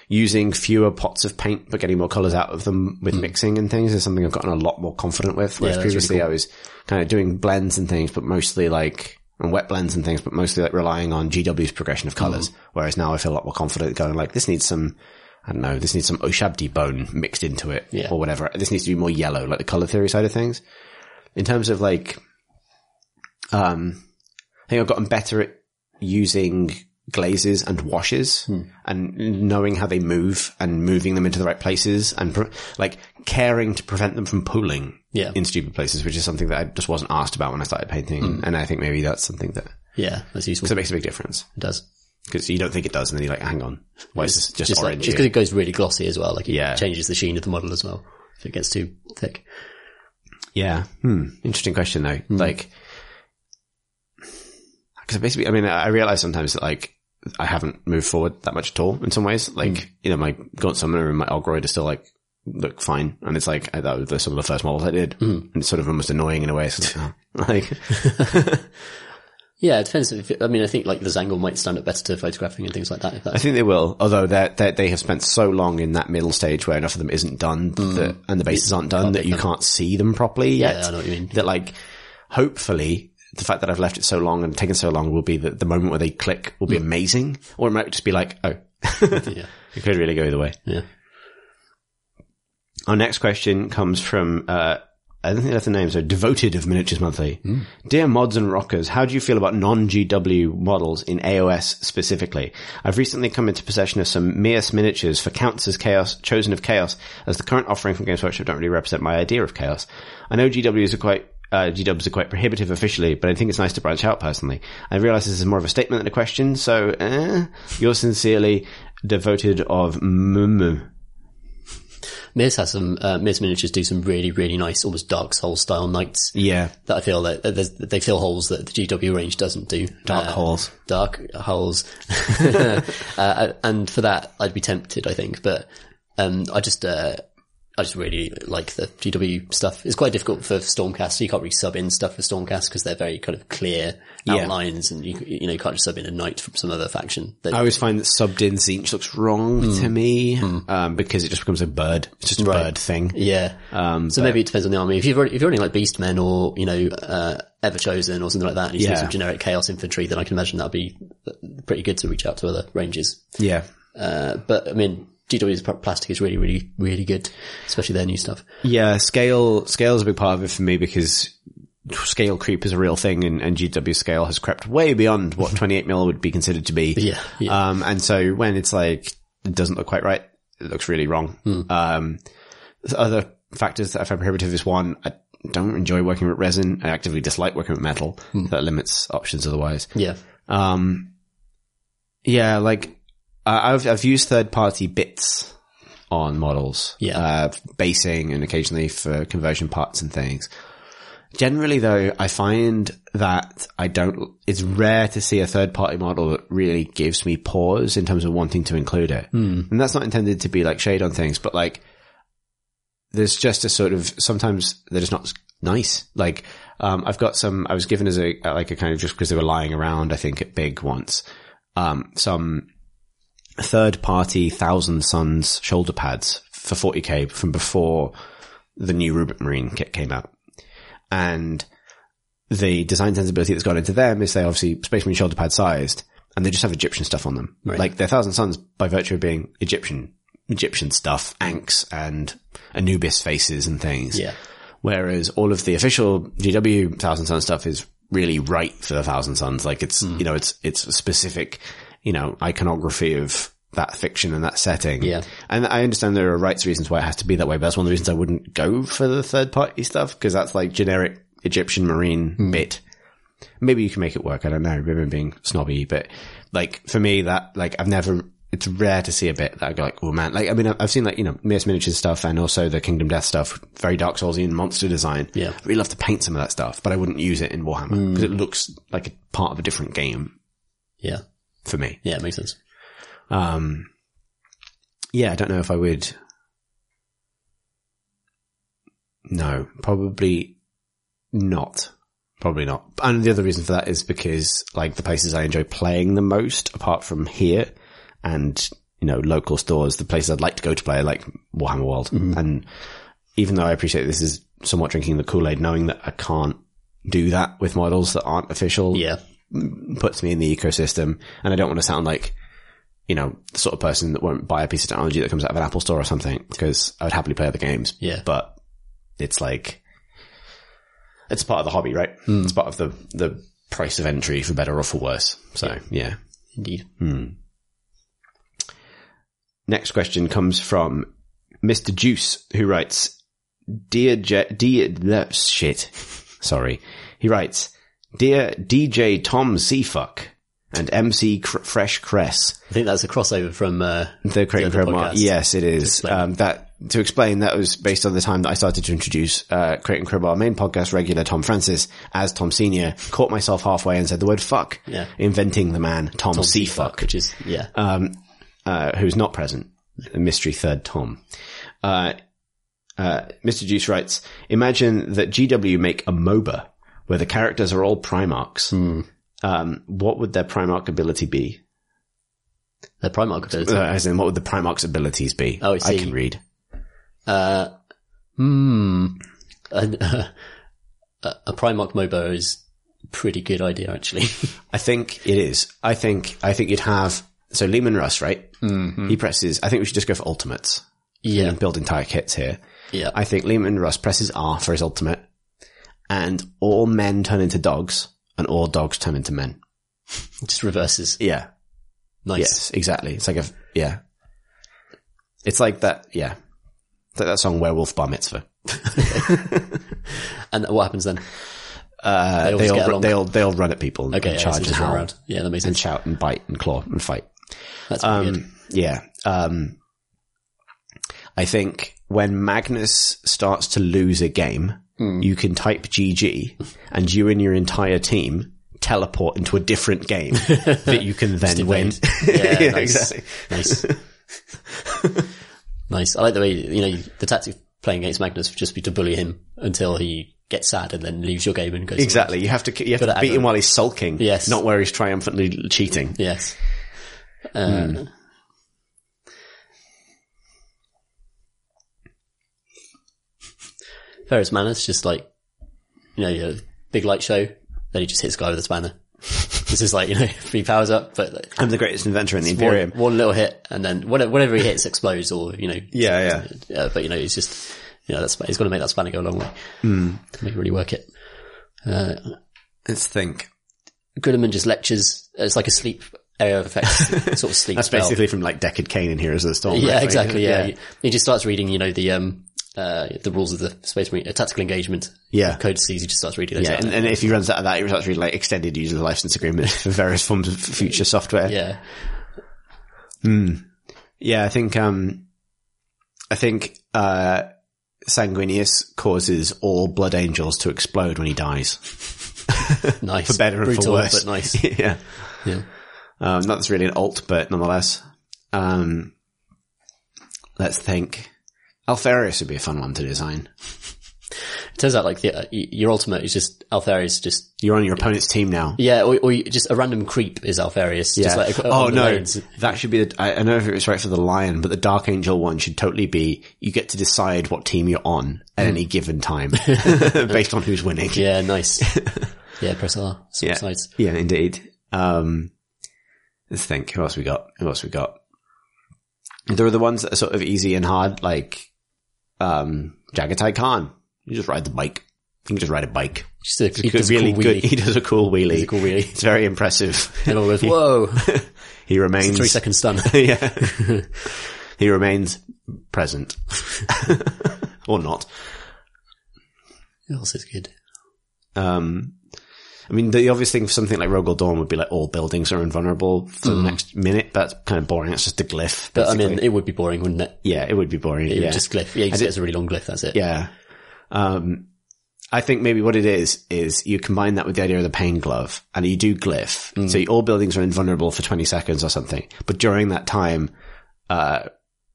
Speaker 1: using fewer pots of paint but getting more colors out of them with mixing and things is something I've gotten a lot more confident with. Whereas
Speaker 2: Hmm. that's really
Speaker 1: previously I was kind of doing blends and things, but mostly like and wet blends and things, but mostly like relying on GW's progression of
Speaker 2: Hmm.
Speaker 1: colors. Whereas now I feel a lot more confident going like this needs some. I don't know. This needs some Ushabti bone mixed into it,
Speaker 2: Yeah.
Speaker 1: or whatever. This needs to be more yellow, like the color theory side of things in terms of like, um, I think I've gotten better at using glazes and washes
Speaker 2: Hmm.
Speaker 1: and knowing how they move and moving them into the right places and pre- like caring to prevent them from pooling
Speaker 2: Yeah.
Speaker 1: in stupid places, which is something that I just wasn't asked about when I started painting.
Speaker 2: Hmm.
Speaker 1: And I think maybe that's something that,
Speaker 2: Yeah, that's useful.
Speaker 1: so it makes a big difference
Speaker 2: It does.
Speaker 1: because you don't think it does. And then you're like, hang on, why is this just,
Speaker 2: Just like,
Speaker 1: orange?
Speaker 2: just because it goes really glossy as well. Like it
Speaker 1: Yeah.
Speaker 2: changes the sheen of the model as well. If it gets too thick.
Speaker 1: Yeah. Hmm. Interesting question though. Like, because basically, I mean, I realize sometimes that like I haven't moved forward that much at all in some ways. Like, hmm. you know, my Gaunt Summoner and my Ogroid are still like look fine, and it's like I, that was some of the first models I did, hmm. and it's sort of almost annoying in a way. So like.
Speaker 2: Yeah, it depends. If it, I mean, I think like the Zangle might stand up better to photographing and things like that.
Speaker 1: I think they will, although they they they have spent so long in that middle stage where enough of them isn't done hmm. that, and the bases aren't done that you can't see them properly yet.
Speaker 2: Yeah, I know what you mean.
Speaker 1: That like, hopefully, the fact that I've left it so long and taken so long will be that the moment where they click will be amazing, or it might just be like, oh,
Speaker 2: yeah.
Speaker 1: it could really go either way.
Speaker 2: Yeah.
Speaker 1: Our next question comes from, uh, I don't think that's the name, so Devoted of Miniatures Monthly. Dear mods and rockers, how do you feel about non-GW models in AOS specifically? I've recently come into possession of some Mierce miniatures for Counts as Chaos, Chosen of Chaos, as the current offering from Games Workshop don't really represent my idea of Chaos. I know GWs are quite uh, GWs are quite prohibitive officially, but I think it's nice to branch out personally. I realize this is more of a statement than a question, so, eh, yours sincerely, devoted of mm
Speaker 2: Miz has some, uh, Miz miniatures do some really, really nice, almost Dark Souls style knights
Speaker 1: Yeah.
Speaker 2: that I feel that, that that they fill holes that the GW range doesn't do.
Speaker 1: Dark
Speaker 2: Uh,
Speaker 1: holes.
Speaker 2: dark holes. uh, and for that, I'd be tempted, I think, but, um, I just, uh, I just really like the GW stuff. It's quite difficult for Stormcast. So you can't really sub in stuff for Stormcast because they're very kind of clear
Speaker 1: Yeah.
Speaker 2: outlines and you, you know, you can't just sub in a knight from some other faction. That-
Speaker 1: I always find that subbed in Tzeentch looks wrong to me, um, because it just becomes a bird. It's just a
Speaker 2: Right.
Speaker 1: bird thing.
Speaker 2: yeah.
Speaker 1: Um,
Speaker 2: So maybe it depends on the army. If already, if you're running like Beastmen or, you know, uh, Everchosen or something like that, and you
Speaker 1: Yeah.
Speaker 2: some generic Chaos Infantry, then I can imagine that'd be pretty good to reach out to other ranges.
Speaker 1: yeah.
Speaker 2: Uh, but I mean, GW's plastic is really, really, really good, especially their new stuff.
Speaker 1: Yeah, scale, scale is a big part of it for me because scale creep is a real thing and, and GW scale has crept way beyond what 28 mil would be considered to be.
Speaker 2: Yeah, yeah.
Speaker 1: Um, and so when it's like, it doesn't look quite right, it looks really wrong.
Speaker 2: Hmm.
Speaker 1: Um, other factors that I find prohibitive is one, I, don't enjoy working with resin. I actively dislike working with metal. That limits options otherwise.
Speaker 2: Yeah.
Speaker 1: Um, yeah, like I've I've used third party bits on models.
Speaker 2: Yeah.
Speaker 1: uh, basing and occasionally for conversion parts and things. Generally, though, I find that I don't. It's rare to see a third party model that really gives me pause in terms of wanting to include it, and that's not intended to be like shade on things, but like there's just a sort of sometimes they're just not nice. Like um, I've got some. I was given as a like a kind of just because they were lying around. I think at Big once. Um, some third party Thousand Suns shoulder pads for 40k from before the new Rubric Marine kit came out, and the design sensibility that's gone into them is they obviously Space Marine shoulder pad sized, and they just have Egyptian stuff on them.
Speaker 2: Right.
Speaker 1: Like they're Thousand Suns by virtue of being Egyptian, Egyptian stuff, Ankhs and Anubis faces and things.
Speaker 2: Yeah.
Speaker 1: Whereas all of the official GW Thousand Sun stuff is really right for the Thousand Suns. Like it's,
Speaker 2: Hmm.
Speaker 1: you know, it's, it's specific, you know, iconography of that fiction and that setting.
Speaker 2: Yeah.
Speaker 1: And I understand there are rights reasons why it has to be that way, but that's one of the reasons I wouldn't go for the third party stuff because that's like generic Egyptian marine
Speaker 2: Hmm.
Speaker 1: bit. Maybe you can make it work. I don't know. Maybe I'm being snobby, but like for me, that like I've never. It's rare to see a bit that I go like, oh man. Like I mean, I've seen like you know Mierce Miniatures stuff and also the Kingdom Death stuff. Very Dark Soulsian monster design.
Speaker 2: Yeah.
Speaker 1: I really love to paint some of that stuff, but I wouldn't use it in Warhammer because it looks like a part of a different game
Speaker 2: Yeah.
Speaker 1: For me.
Speaker 2: Yeah. It makes sense.
Speaker 1: Um, yeah, I don't know if I would. No, probably not. Probably not. And the other reason for that is because, like, the places I enjoy playing the most, apart from here and, you know, local stores, the places I'd like to go to play are like Warhammer World. And even though I appreciate this is somewhat drinking the Kool-Aid, knowing that I can't do that with models that aren't official
Speaker 2: Yeah.
Speaker 1: Puts me in the ecosystem and I don't want to sound like, you know, the sort of person that won't buy a piece of technology that comes out of an Apple store or something because I would happily play other games.
Speaker 2: Yeah.
Speaker 1: But it's like, it's part of the hobby, right? Hmm. It's part of the, the price of entry for better or for worse. So yeah.
Speaker 2: Indeed. Hmm.
Speaker 1: Next question comes from Mr. Juice who writes, Dear Je- dear, shit. Sorry. He writes, Dear DJ Tom Seafuck and MC Cr- Fresh Cress.
Speaker 2: I think that's a crossover from, uh,
Speaker 1: The Crate and
Speaker 2: The other
Speaker 1: Crowbar.
Speaker 2: podcast.
Speaker 1: Yes, it is.
Speaker 2: explain.
Speaker 1: Um, that to explain that was based on the time that I started to introduce uh, Crate and Crowbar main podcast regular Tom Francis as Tom Senior. Caught myself halfway and said the word "fuck,"
Speaker 2: Yeah.
Speaker 1: inventing the man Tom,
Speaker 2: Tom
Speaker 1: Seafuck,
Speaker 2: Seafuck, which is, yeah.
Speaker 1: um, uh, who's not present. The mystery third Tom. Uh, uh, Mr. Juice writes: Imagine that GW make a MOBA where the characters are all Primarchs.
Speaker 2: Hmm.
Speaker 1: Um, what would their Primarch ability be?
Speaker 2: The Primarch ability.
Speaker 1: Uh, as in, what would the Primarch's abilities be?
Speaker 2: Oh, I see.
Speaker 1: can read.
Speaker 2: Uh, hmm. A, a Primarch MOBA is a pretty good idea, actually.
Speaker 1: I think it is. I think I think you'd have so Leman Russ, right? Mm-hmm. He presses. I think we should just go for ultimates.
Speaker 2: yeah.
Speaker 1: and build entire kits here.
Speaker 2: Yeah.
Speaker 1: I think Leman Russ presses R for his ultimate, and all men turn into dogs, and all dogs turn into men.
Speaker 2: Just reverses.
Speaker 1: Yeah.
Speaker 2: Nice.
Speaker 1: Yes. Exactly. It's like a yeah. It's like that. Yeah. It's like that song "Werewolf Bar Mitzvah."
Speaker 2: And what happens then?
Speaker 1: Uh,
Speaker 2: They all
Speaker 1: they
Speaker 2: just
Speaker 1: all
Speaker 2: get
Speaker 1: ru-
Speaker 2: along.
Speaker 1: they all they all run at people and
Speaker 2: Okay. yeah,
Speaker 1: charge
Speaker 2: so
Speaker 1: and
Speaker 2: run
Speaker 1: howl
Speaker 2: around. Yeah, that makes
Speaker 1: and
Speaker 2: sense.
Speaker 1: shout and bite and claw and fight.
Speaker 2: That's.
Speaker 1: Um, yeah. Um, I think when Magnus starts to lose a game,
Speaker 2: Hmm.
Speaker 1: you can type GG and you and your entire team teleport into a different game that you can then win.
Speaker 2: Yeah,
Speaker 1: Yeah,
Speaker 2: nice.
Speaker 1: exactly.
Speaker 2: Nice. nice. I like the way, you know, the tactic of playing against Magnus would just be to bully him until he gets sad and then leaves your game and goes.
Speaker 1: Exactly. You have to, you have
Speaker 2: Gotta
Speaker 1: beat him while he's sulking.
Speaker 2: Yes.
Speaker 1: Not where he's triumphantly cheating.
Speaker 2: Yes.
Speaker 1: Hmm.
Speaker 2: Ferrus Manus just like, you know, a big light show, then he just hits a guy with a spanner. this is like, you know, three powers up, but like,
Speaker 1: I'm the greatest inventor in the
Speaker 2: one,
Speaker 1: Imperium.
Speaker 2: one little hit and then whatever, whatever he hits explodes or, you know,
Speaker 1: Yeah, yeah.
Speaker 2: yeah, but you know, it's just, you know, that's, he's got to make that spanner go a long way
Speaker 1: Hmm.
Speaker 2: to make it really work it. Uh,
Speaker 1: Let's think.
Speaker 2: Guilliman just lectures. It's like a sleep area of effects, sort of sleep.
Speaker 1: That's
Speaker 2: spell.
Speaker 1: basically from like Deckard Cain in Heroes of the Storm.
Speaker 2: yeah,
Speaker 1: right?
Speaker 2: exactly. Yeah.
Speaker 1: yeah.
Speaker 2: He just starts reading, you know, the um uh, the rules of the Space Marine, uh, tactical engagement.
Speaker 1: Yeah.
Speaker 2: Code Codices, he just starts reading those
Speaker 1: Yeah,
Speaker 2: out.
Speaker 1: and, and if he runs out of that, he starts reading like extended user license agreements for various forms of future software.
Speaker 2: yeah.
Speaker 1: Yeah, I think, um, I think, uh, Sanguinius causes all Blood Angels to explode when he dies.
Speaker 2: Nice.
Speaker 1: For better and
Speaker 2: Brutal,
Speaker 1: for worse.
Speaker 2: but nice.
Speaker 1: yeah.
Speaker 2: Yeah.
Speaker 1: Um, not that's really an alt, but nonetheless. Um, let's think. Alpharius would be a fun one to design.
Speaker 2: It turns out like the, uh, your ultimate is just Alpharius just,
Speaker 1: You're on your opponent's team now.
Speaker 2: yeah, or, or you- just a random creep is Alpharius. Just like,
Speaker 1: oh no,
Speaker 2: lanes.
Speaker 1: that should be the. I, I don't know if it was right for the lion, but the Dark Angel one should totally be. You get to decide what team you're on at any given time, based on who's winning.
Speaker 2: Yeah, nice. yeah, press R.
Speaker 1: Yeah,
Speaker 2: sides.
Speaker 1: yeah, indeed. Um, let's think. Who else we got? Who else we got? There are the ones that are sort of easy and hard, like um, Jaghatai Khan. You just ride the bike. You can just ride a bike.
Speaker 2: Just a, he does a
Speaker 1: really
Speaker 2: cool
Speaker 1: good.
Speaker 2: wheelie.
Speaker 1: He does a cool wheelie.
Speaker 2: Does a cool wheelie.
Speaker 1: It's very impressive.
Speaker 2: And all goes, whoa,
Speaker 1: he remains
Speaker 2: three second stun.
Speaker 1: yeah. he remains present. or not.
Speaker 2: Who else is good?
Speaker 1: Um, I mean, the obvious thing for something like Rogal Dorn would be like all buildings are invulnerable for the next minute. That's kind of boring. That's just a glyph.
Speaker 2: Mm. But I mean, it would be boring, wouldn't it?
Speaker 1: yeah, it would be boring.
Speaker 2: It
Speaker 1: yeah.
Speaker 2: would just glyph. Yeah, get a really long glyph, that's it.
Speaker 1: yeah. Um, I think maybe what it is, is you combine that with the idea of the pain glove and you do glyph.
Speaker 2: Mm.
Speaker 1: So all buildings are invulnerable for 20 seconds or something. But during that time, uh,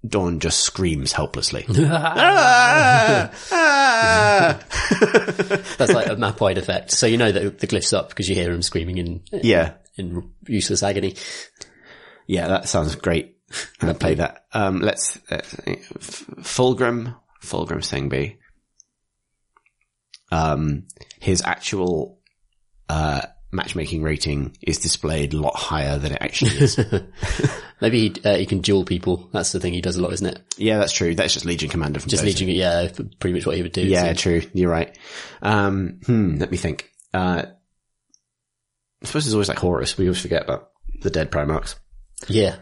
Speaker 1: Dorn just screams helplessly. Ah! Ah!
Speaker 2: That's like a map wide effect. So you know that the glyph's up because you hear him screaming in,
Speaker 1: yeah.
Speaker 2: in useless agony.
Speaker 1: Yeah, that sounds great. I'll play that. Um, let's, let's think. Fulgrim, Fulgrim's thing be, um, his actual, uh, matchmaking rating is displayed a lot higher than it actually is.
Speaker 2: Maybe he, uh, he can duel people. That's the thing he does a lot, isn't it?
Speaker 1: yeah, that's true. That's just Legion Commander from
Speaker 2: Just leading it, yeah, pretty much what he would do.
Speaker 1: Yeah,
Speaker 2: So-
Speaker 1: true. You're right. Um, hmm, let me think. Uh, I suppose there's always like Horus. We always forget about the dead Primarchs.
Speaker 2: yeah.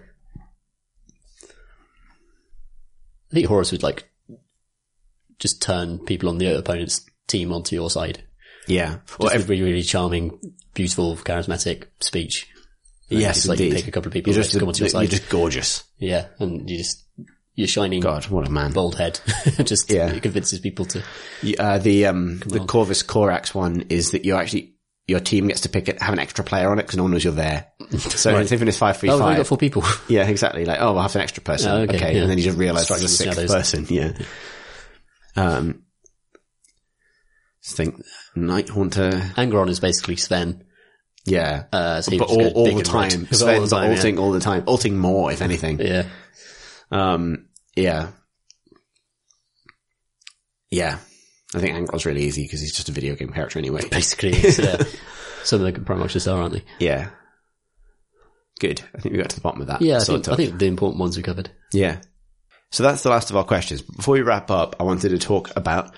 Speaker 2: I think Horus would like just turn people on the opponent's team onto your side.
Speaker 1: Yeah.
Speaker 2: Just
Speaker 1: Well,
Speaker 2: really, really charming, beautiful, charismatic speech. And
Speaker 1: yes,
Speaker 2: just, like,
Speaker 1: indeed.
Speaker 2: pick a couple of people
Speaker 1: You're
Speaker 2: to come onto your
Speaker 1: you're just gorgeous.
Speaker 2: Yeah, and you just your shining
Speaker 1: God, what a man.
Speaker 2: bald head just
Speaker 1: Yeah.
Speaker 2: it convinces people to.
Speaker 1: Uh, the um the
Speaker 2: on.
Speaker 1: Corvus Corax one is that you actually your team gets to pick it, have an extra player on it because no one knows you're there. So
Speaker 2: Right.
Speaker 1: it's even if it's five v
Speaker 2: Oh, we've got four people.
Speaker 1: Yeah, exactly. Like, oh, we'll have an extra person.
Speaker 2: Oh,
Speaker 1: okay,
Speaker 2: okay, yeah.
Speaker 1: and then you just realize
Speaker 2: Strikes
Speaker 1: there's a
Speaker 2: the
Speaker 1: sixth
Speaker 2: shadows.
Speaker 1: person. Yeah. Um, just think Night Haunter.
Speaker 2: Angron is basically Sven.
Speaker 1: Yeah,
Speaker 2: Uh, so
Speaker 1: but all, all the time.
Speaker 2: All the
Speaker 1: Sven's
Speaker 2: time, yeah.
Speaker 1: ulting all the time, ulting more if anything.
Speaker 2: Yeah.
Speaker 1: Um, yeah, yeah. I think Angron's really easy because he's just a video game character anyway.
Speaker 2: Basically, it's, uh, some of the Primarchs just are, aren't they?
Speaker 1: Yeah. Good. I think we got to the bottom of that.
Speaker 2: Yeah, I think. I think the important ones we covered.
Speaker 1: Yeah. So that's the last of our questions. Before we wrap up, I wanted to talk about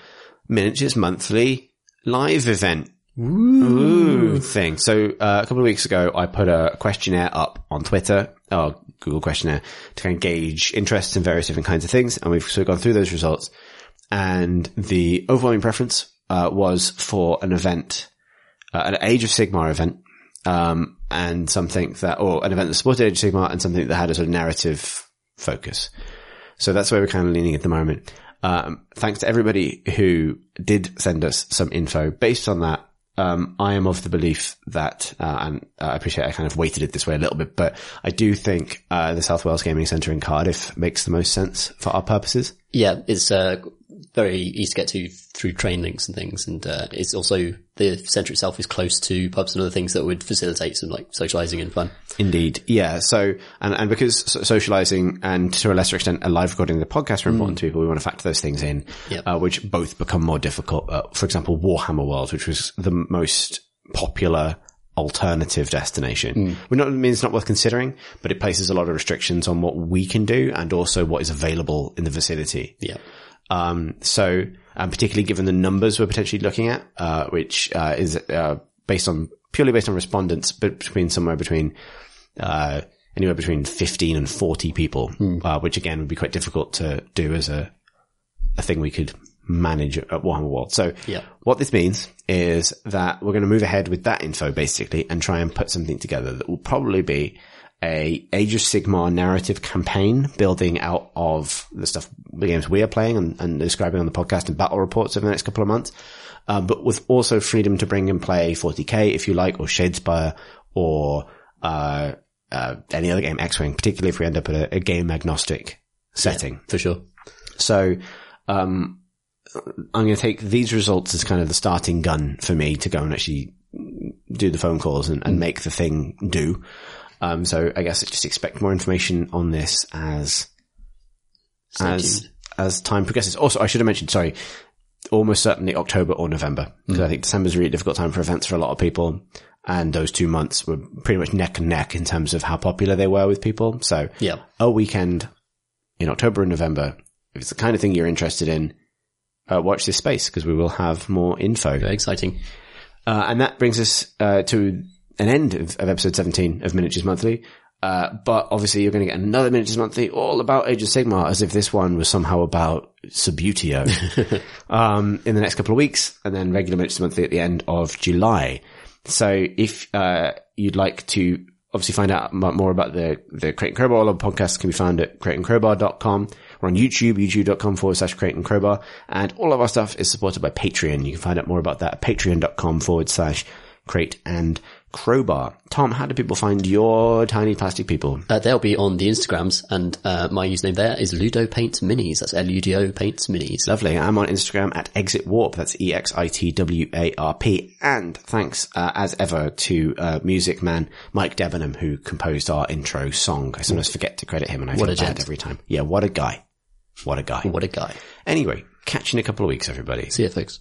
Speaker 1: Miniatures Monthly live event. Ooh, thing. So uh, a couple of weeks ago, I put a questionnaire up on Twitter, or Google questionnaire, to kind of gauge interests in various different kinds of things, and we've sort of gone through those results. And the overwhelming preference uh, was for an event, uh, an Age of Sigmar event, um, and something that, or an event that supported Age of Sigmar, and something that had a sort of narrative focus. So that's where we're kind of leaning at the moment. Um, thanks to everybody who did send us some info. Based on that, um, I am of the belief that, uh, and uh, I appreciate I kind of weighted it this way a little bit, but I do think uh, the South Wales Gaming Centre in Cardiff makes the most sense for our purposes.
Speaker 2: Yeah, it's uh, very easy to get to through train links and things, and uh, it's also the centre itself is close to pubs and other things that would facilitate some like socialising and fun.
Speaker 1: Indeed. Yeah. So, and, and because socializing and to a lesser extent a live recording of the podcast are important to people, we want to factor those things in,
Speaker 2: Yep.
Speaker 1: uh, which both become more difficult. Uh, for example, Warhammer World, which was the most popular alternative destination. We're not, I mean, it's not worth considering, but it places a lot of restrictions on what we can do and also what is available in the vicinity.
Speaker 2: Yeah,
Speaker 1: Um, so, um, particularly given the numbers we're potentially looking at, uh, which, uh, is, uh, based on, purely based on respondents, but between somewhere between, uh, anywhere between 15 and 40 people, uh, which again would be quite difficult to do as a, a thing we could manage at Warhammer World. So
Speaker 2: Yeah.
Speaker 1: what this means is that we're going to move ahead with that info basically and try and put something together that will probably be a Age of Sigmar narrative campaign building out of the stuff, the games we are playing and, and describing on the podcast and battle reports over the next couple of months. Um, but with also freedom to bring and play 40k if you like, or Shadespire, or, uh, uh, any other game, X-Wing, particularly if we end up at a, a game agnostic setting.
Speaker 2: For sure.
Speaker 1: So, um, I'm going to take these results as kind of the starting gun for me to go and actually do the phone calls and, and make the thing do. Um, so I guess just expect more information on this as, as,
Speaker 2: tuned.
Speaker 1: as time progresses. Also, I should have mentioned, sorry, almost certainly October or November because I think December's a really difficult time for events for a lot of people. And those two months were pretty much neck and neck in terms of how popular they were with people. So
Speaker 2: Yeah.
Speaker 1: a weekend in October and November, if it's the kind of thing you're interested in, uh, watch this space because we will have more info.
Speaker 2: Very exciting.
Speaker 1: Uh, and that brings us uh, to an end of, of episode 17 of Miniatures Monthly. Uh, but obviously you're going to get another Miniatures Monthly all about Age of Sigmar as if this one was somehow about Subbuteo, um, in the next couple of weeks and then regular Miniatures Monthly at the end of July. So if, uh, you'd like to obviously find out more about the, the Crate and Crowbar, all our podcasts can be found at crateandcrowbar.com. We're on YouTube, youtube.com forward slash Crate and Crowbar. And all of our stuff is supported by Patreon. You can find out more about that at patreon.com forward slash Crate and Crowbar. Tom, how do people find your tiny plastic people?
Speaker 2: Uh, they'll be on the Instagrams, and uh, my username there is Ludo Paints Minis. That's L-U-D-O Paints Minis.
Speaker 1: Lovely. I'm on Instagram at Exit Warp. That's E X I T W A R P. And thanks, uh, as ever to, uh, music man Mike Debenham who composed our intro song. I sometimes forget to credit him and I feel
Speaker 2: What a
Speaker 1: bad
Speaker 2: gent.
Speaker 1: every time. Yeah, what a guy. What a guy.
Speaker 2: What a guy.
Speaker 1: Anyway, catch you in a couple of weeks, everybody.
Speaker 2: See you, folks.